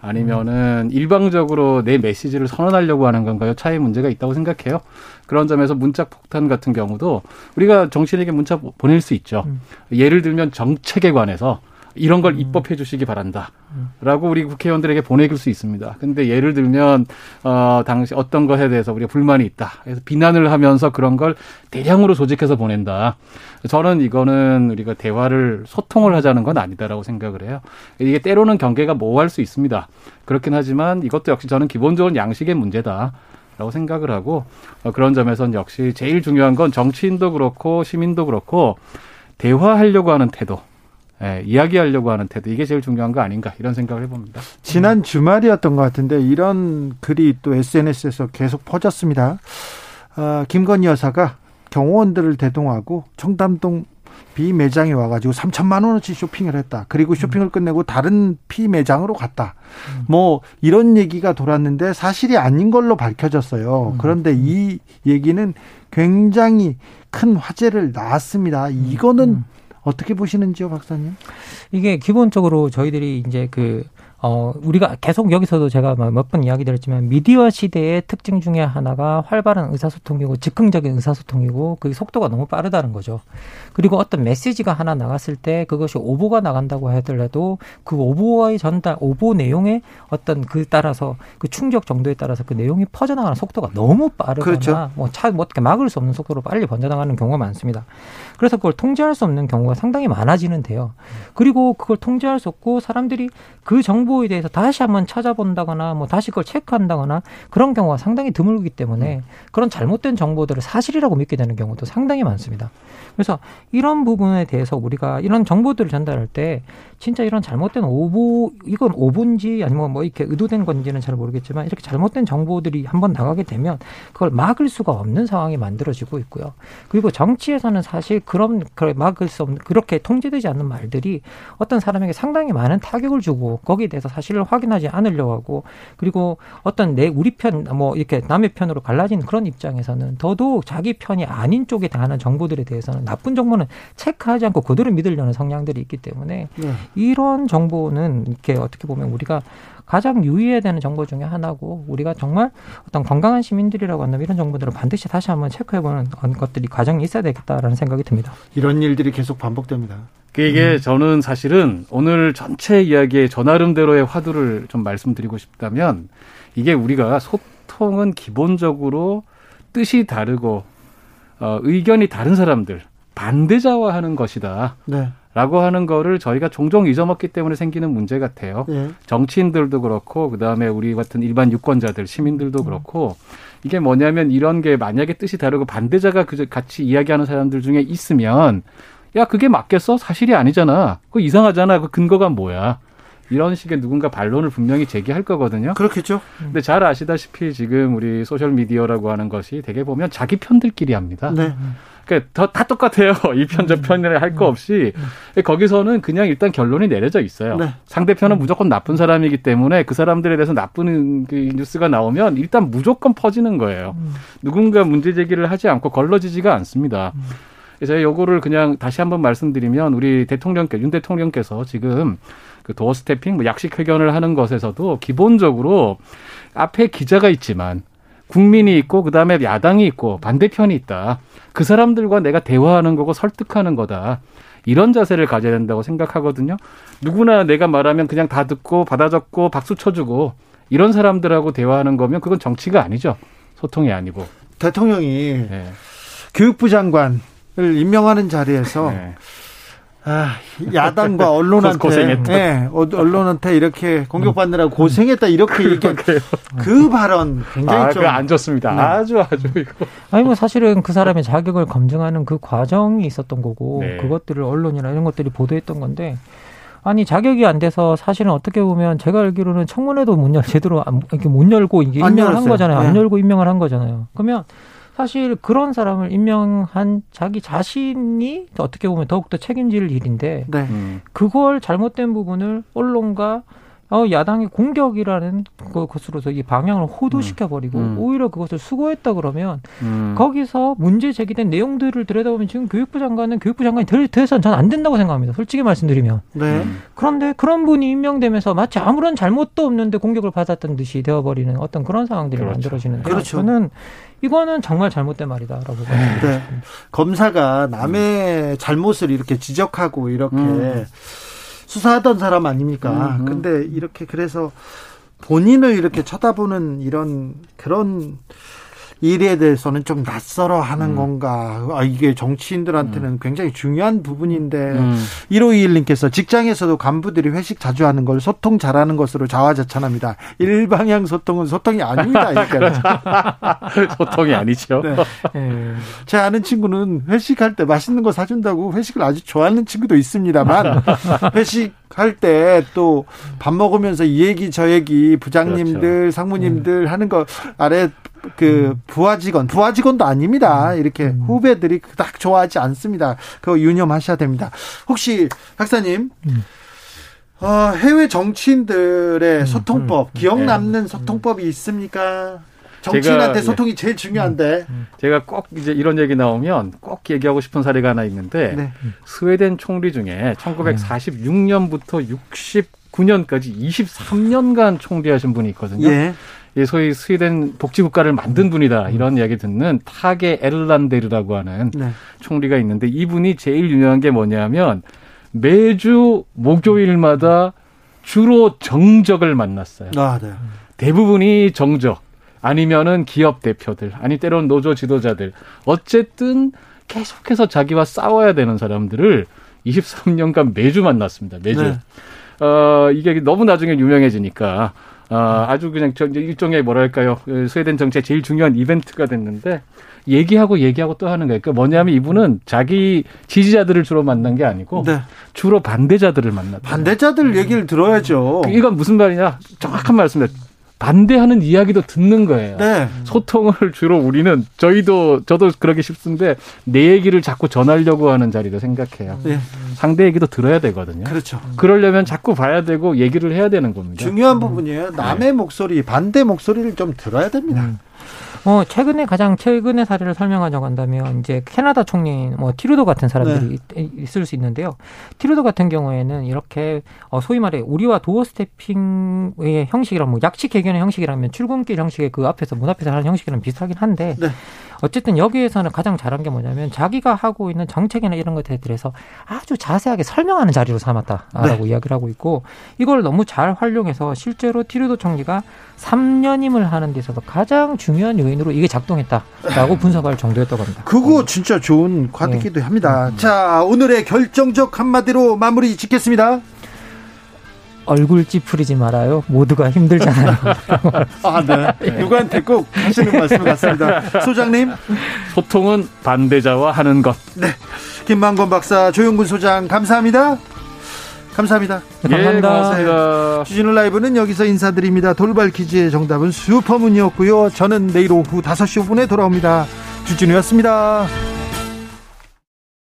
아니면은 일방적으로 내 메시지를 선언하려고 하는 건가요? 차이 문제가 있다고 생각해요. 그런 점에서 문자 폭탄 같은 경우도 우리가 정치인에게 문자 보- 보낼 수 있죠. 예를 들면 정책에 관해서 이런 걸 입법해 주시기 바란다. 라고 우리 국회의원들에게 보내길 수 있습니다. 근데 예를 들면 어 당시 어떤 것에 대해서 우리가 불만이 있다. 그래서 비난을 하면서 그런 걸 대량으로 조직해서 보낸다. 저는 이거는 우리가 대화를 소통을 하자는 건 아니다라고 생각을 해요. 이게 때로는 경계가 모호할 수 있습니다. 그렇긴 하지만 이것도 역시 저는 기본적인 양식의 문제다. 라고 생각을 하고 어, 그런 점에서는 역시 제일 중요한 건 정치인도 그렇고 시민도 그렇고 대화하려고 하는 태도 예, 이야기하려고 하는 태도 이게 제일 중요한 거 아닌가 이런 생각을 해봅니다. 지난 주말이었던 것 같은데 이런 글이 또 SNS에서 계속 퍼졌습니다. 아, 김건희 여사가 경호원들을 대동하고 청담동 비 매장에 와가지고 3천만 원어치 쇼핑을 했다. 그리고 쇼핑을 끝내고 다른 피 매장으로 갔다. 뭐 이런 얘기가 돌았는데 사실이 아닌 걸로 밝혀졌어요. 그런데 이 얘기는 굉장히 큰 화제를 낳았습니다. 이거는 어떻게 보시는지요, 박사님? 이게 기본적으로 저희들이 이제 그, 어, 우리가 계속 여기서도 제가 몇 번 이야기 드렸지만 미디어 시대의 특징 중에 하나가 활발한 의사소통이고 즉흥적인 의사소통이고 그 속도가 너무 빠르다는 거죠. 그리고 어떤 메시지가 하나 나갔을 때 그것이 오보가 나간다고 하더라도 그 오보와의 전달, 오보 내용의 어떤 그 따라서 그 충격 정도에 따라서 그 내용이 퍼져나가는 속도가 너무 빠르거나 그렇죠. 뭐 차, 뭐 어떻게 막을 수 없는 속도로 빨리 번져나가는 경우가 많습니다. 그래서 그걸 통제할 수 없는 경우가 상당히 많아지는데요. 그리고 그걸 통제할 수 없고 사람들이 그 정보에 대해서 다시 한번 찾아본다거나 뭐 다시 그걸 체크한다거나 그런 경우가 상당히 드물기 때문에 그런 잘못된 정보들을 사실이라고 믿게 되는 경우도 상당히 많습니다. 그래서 이런 부분에 대해서 우리가 이런 정보들을 전달할 때 진짜 이런 잘못된 오보 이건 오보인지 아니면 뭐 이렇게 의도된 건지는 잘 모르겠지만 이렇게 잘못된 정보들이 한번 나가게 되면 그걸 막을 수가 없는 상황이 만들어지고 있고요. 그리고 정치에서는 사실 그런 막을 수 없는 그렇게 통제되지 않는 말들이 어떤 사람에게 상당히 많은 타격을 주고 거기에 대해서 사실을 확인하지 않으려고 하고 그리고 어떤 내 우리 편 뭐 이렇게 남의 편으로 갈라진 그런 입장에서는 더더욱 자기 편이 아닌 쪽에 대한 정보들에 대해서는 나쁜 정보는 체크하지 않고 그대로 믿으려는 성향들이 있기 때문에 네. 이런 정보는 이렇게 어떻게 보면 우리가 가장 유의해야 되는 정보 중에 하나고 우리가 정말 어떤 건강한 시민들이라고 한다면 이런 정보들을 반드시 다시 한번 체크해보는 것들이 과정이 있어야 되겠다라는 생각이 듭니다. 이런 일들이 계속 반복됩니다. 그 이게 저는 사실은 오늘 전체 이야기의 저 나름대로의 화두를 좀 말씀드리고 싶다면 이게 우리가 소통은 기본적으로 뜻이 다르고 어, 의견이 다른 사람들 반대자와 하는 것이다. 네. 라고 하는 거를 저희가 종종 잊어먹기 때문에 생기는 문제 같아요. 예. 정치인들도 그렇고 그다음에 우리 같은 일반 유권자들 시민들도 그렇고 이게 뭐냐면 이런 게 만약에 뜻이 다르고 반대자가 그 같이 이야기하는 사람들 중에 있으면 야 그게 맞겠어 사실이 아니잖아 그거 이상하잖아 그 근거가 뭐야 이런 식의 누군가 반론을 분명히 제기할 거거든요. 그렇겠죠. 근데 잘 아시다시피 지금 우리 소셜 미디어라고 하는 것이 대개 보면 자기 편들끼리 합니다. 네. 그러니까 더- 다 똑같아요. 이 편 저 편을 할 거 없이 거기서는 그냥 일단 결론이 내려져 있어요. 네. 상대편은 무조건 나쁜 사람이기 때문에 그 사람들에 대해서 나쁜 그 뉴스가 나오면 일단 무조건 퍼지는 거예요. 누군가 문제 제기를 하지 않고 걸러지지가 않습니다. 그래서 요거를 그냥 다시 한번 말씀드리면 우리 대통령께 윤 대통령께서 지금 그 도어 스태핑 뭐 약식 회견을 하는 것에서도 기본적으로 앞에 기자가 있지만 국민이 있고 그다음에 야당이 있고 반대편이 있다. 그 사람들과 내가 대화하는 거고 설득하는 거다. 이런 자세를 가져야 된다고 생각하거든요. 누구나 내가 말하면 그냥 다 듣고 받아 적고 박수 쳐주고 이런 사람들하고 대화하는 거면 그건 정치가 아니죠. 소통이 아니고. 대통령이 네. 교육부 장관을 임명하는 자리에서 네. 아, 야당과 언론한테 고생했다. 예, 어, 언론한테 이렇게 공격받느라고 고생했다 이렇게 얘기한 그 발언 굉장히 아, 좀 그거 안 좋습니다. 네. 아주 아주 이거. 아니 뭐 사실은 그 사람의 자격을 검증하는 그 과정이 있었던 거고 네. 그것들을 언론이나 이런 것들이 보도했던 건데 아니 자격이 안 돼서 사실은 어떻게 보면 제가 알기로는 청문회도 못 열, 제대로 안, 이렇게 못 열고 이게 안 임명을 한. 거잖아요. 안 네. 열고 임명을 한 거잖아요. 그러면 사실 그런 사람을 임명한 자기 자신이 어떻게 보면 더욱더 책임질 일인데 네. 음. 그걸 잘못된 부분을 언론과 어, 야당의 공격이라는 그- 것으로서 이 방향을 호도시켜버리고 음. 오히려 그것을 수고했다 그러면 음. 거기서 문제 제기된 내용들을 들여다보면 지금 교육부 장관은 교육부 장관이 될, 돼선 전 안 된다고 생각합니다. 솔직히 말씀드리면. 네. 그런데 그런 분이 임명되면서 마치 아무런 잘못도 없는데 공격을 받았던 듯이 되어버리는 어떤 그런 상황들이 그렇죠. 만들어지는데 그렇죠. 저는 이거는 정말 잘못된 말이다라고 봅니다. 네. 검사가 남의 잘못을 이렇게 지적하고 이렇게 음. 수사하던 사람 아닙니까? 음, 음. 근데 이렇게 그래서 본인을 이렇게 쳐다보는 이런 그런 일에 대해서는 좀 낯설어 하는 음. 건가. 아, 이게 정치인들한테는 굉장히 중요한 부분인데. 음. 1521님께서 직장에서도 간부들이 회식 자주 하는 걸 소통 잘하는 것으로 자화자찬합니다. 일방향 소통은 소통이 아닙니다. 그러니까. 소통이 아니죠. 네. 예. 제 아는 친구는 회식할 때 맛있는 거 사준다고 회식을 아주 좋아하는 친구도 있습니다만 회식할 때 또 밥 먹으면서 이 얘기 저 얘기 부장님들 그렇죠. 상무님들 하는 거 아래 그 부하 직원 부하 직원도 아닙니다 이렇게 후배들이 그닥 좋아하지 않습니다 그거 유념하셔야 됩니다 혹시 박사님 음. 어, 해외 정치인들의 소통법 기억 네. 남는 소통법이 있습니까? 정치인한테 제가- 소통이 제일 중요한데. 제가 꼭 이제 이런 얘기 나오면 꼭 얘기하고 싶은 사례가 하나 있는데 네. 스웨덴 총리 중에 1946년부터 69년까지 23년간 총리하신 분이 있거든요. 예. 예, 소위 스웨덴 독재국가를 만든 분이다 이런 이야기 듣는 타게 에르란데르라고 하는 네. 총리가 있는데 이분이 제일 유명한 게 뭐냐면 매주 목요일마다 주로 정적을 만났어요. 아, 네. 대부분이 정적 아니면은 기업 대표들 아니 때론 노조 지도자들 어쨌든 계속해서 자기와 싸워야 되는 사람들을 23년간 매주 만났습니다. 매주. 네. 어 이게 너무 나중에 유명해지니까 아, 아주 그냥 저 일종의 뭐랄까요 그 스웨덴 정치의 제일 중요한 이벤트가 됐는데 얘기하고 얘기하고 또 하는 거예요. 그러니까 뭐냐면 이분은 자기 지지자들을 주로 만난 게 아니고 네. 주로 반대자들을 만났다. 반대자들 얘기를 들어야죠. 이건 무슨 말이냐? 정확한 말씀입니다. 반대하는 이야기도 듣는 거예요. 네. 소통을 주로 우리는 저희도 저도 그러기 쉽은데 내 얘기를 자꾸 전하려고 하는 자리로 생각해요. 네. 상대 얘기도 들어야 되거든요. 그렇죠. 그러려면 자꾸 봐야 되고 얘기를 해야 되는 겁니다. 중요한 부분이에요. 남의 목소리, 반대 목소리를 좀 들어야 됩니다. 어, 최근에 가장 최근의 사례를 설명하자고 한다면 이제 캐나다 총리 뭐 티루도 같은 사람들이 있- 있을 수 있는데요. 티루도 같은 경우에는 이렇게 어, 소위 말해 우리와 도어 스태핑의 형식이랑 뭐 약식 개견의 형식이라면 출근길 형식의 그 앞에서 문 앞에서 하는 형식이랑 비슷하긴 한데 네. 어쨌든 여기에서는 가장 잘한 게 뭐냐면 자기가 하고 있는 정책이나 이런 것에 대해서 아주 자세하게 설명하는 자리로 삼았다라고 이야기를 하고 있고 이걸 너무 잘 활용해서 실제로 티르도 총리가 3년임을 하는 데 있어서 가장 중요한 요인으로 이게 작동했다라고 분석할 정도였다고 합니다. 그거 진짜 좋은 과득기도 합니다. 자, 오늘의 결정적 한마디로 마무리 짓겠습니다. 얼굴 찌푸리지 말아요. 모두가 힘들잖아요. 아, 네. 누구한테 꼭 하시는 말씀 같습니다. 소장님. 소통은 반대자와 하는 것. 네. 김만권 박사, 조용근 소장, 감사합니다. 감사합니다. 예, 고맙습니다. 주진우 라이브는 여기서 인사드립니다. 돌발 퀴즈의 정답은 슈퍼문이었고요. 저는 내일 오후 5시 5분에 돌아옵니다. 주진우였습니다.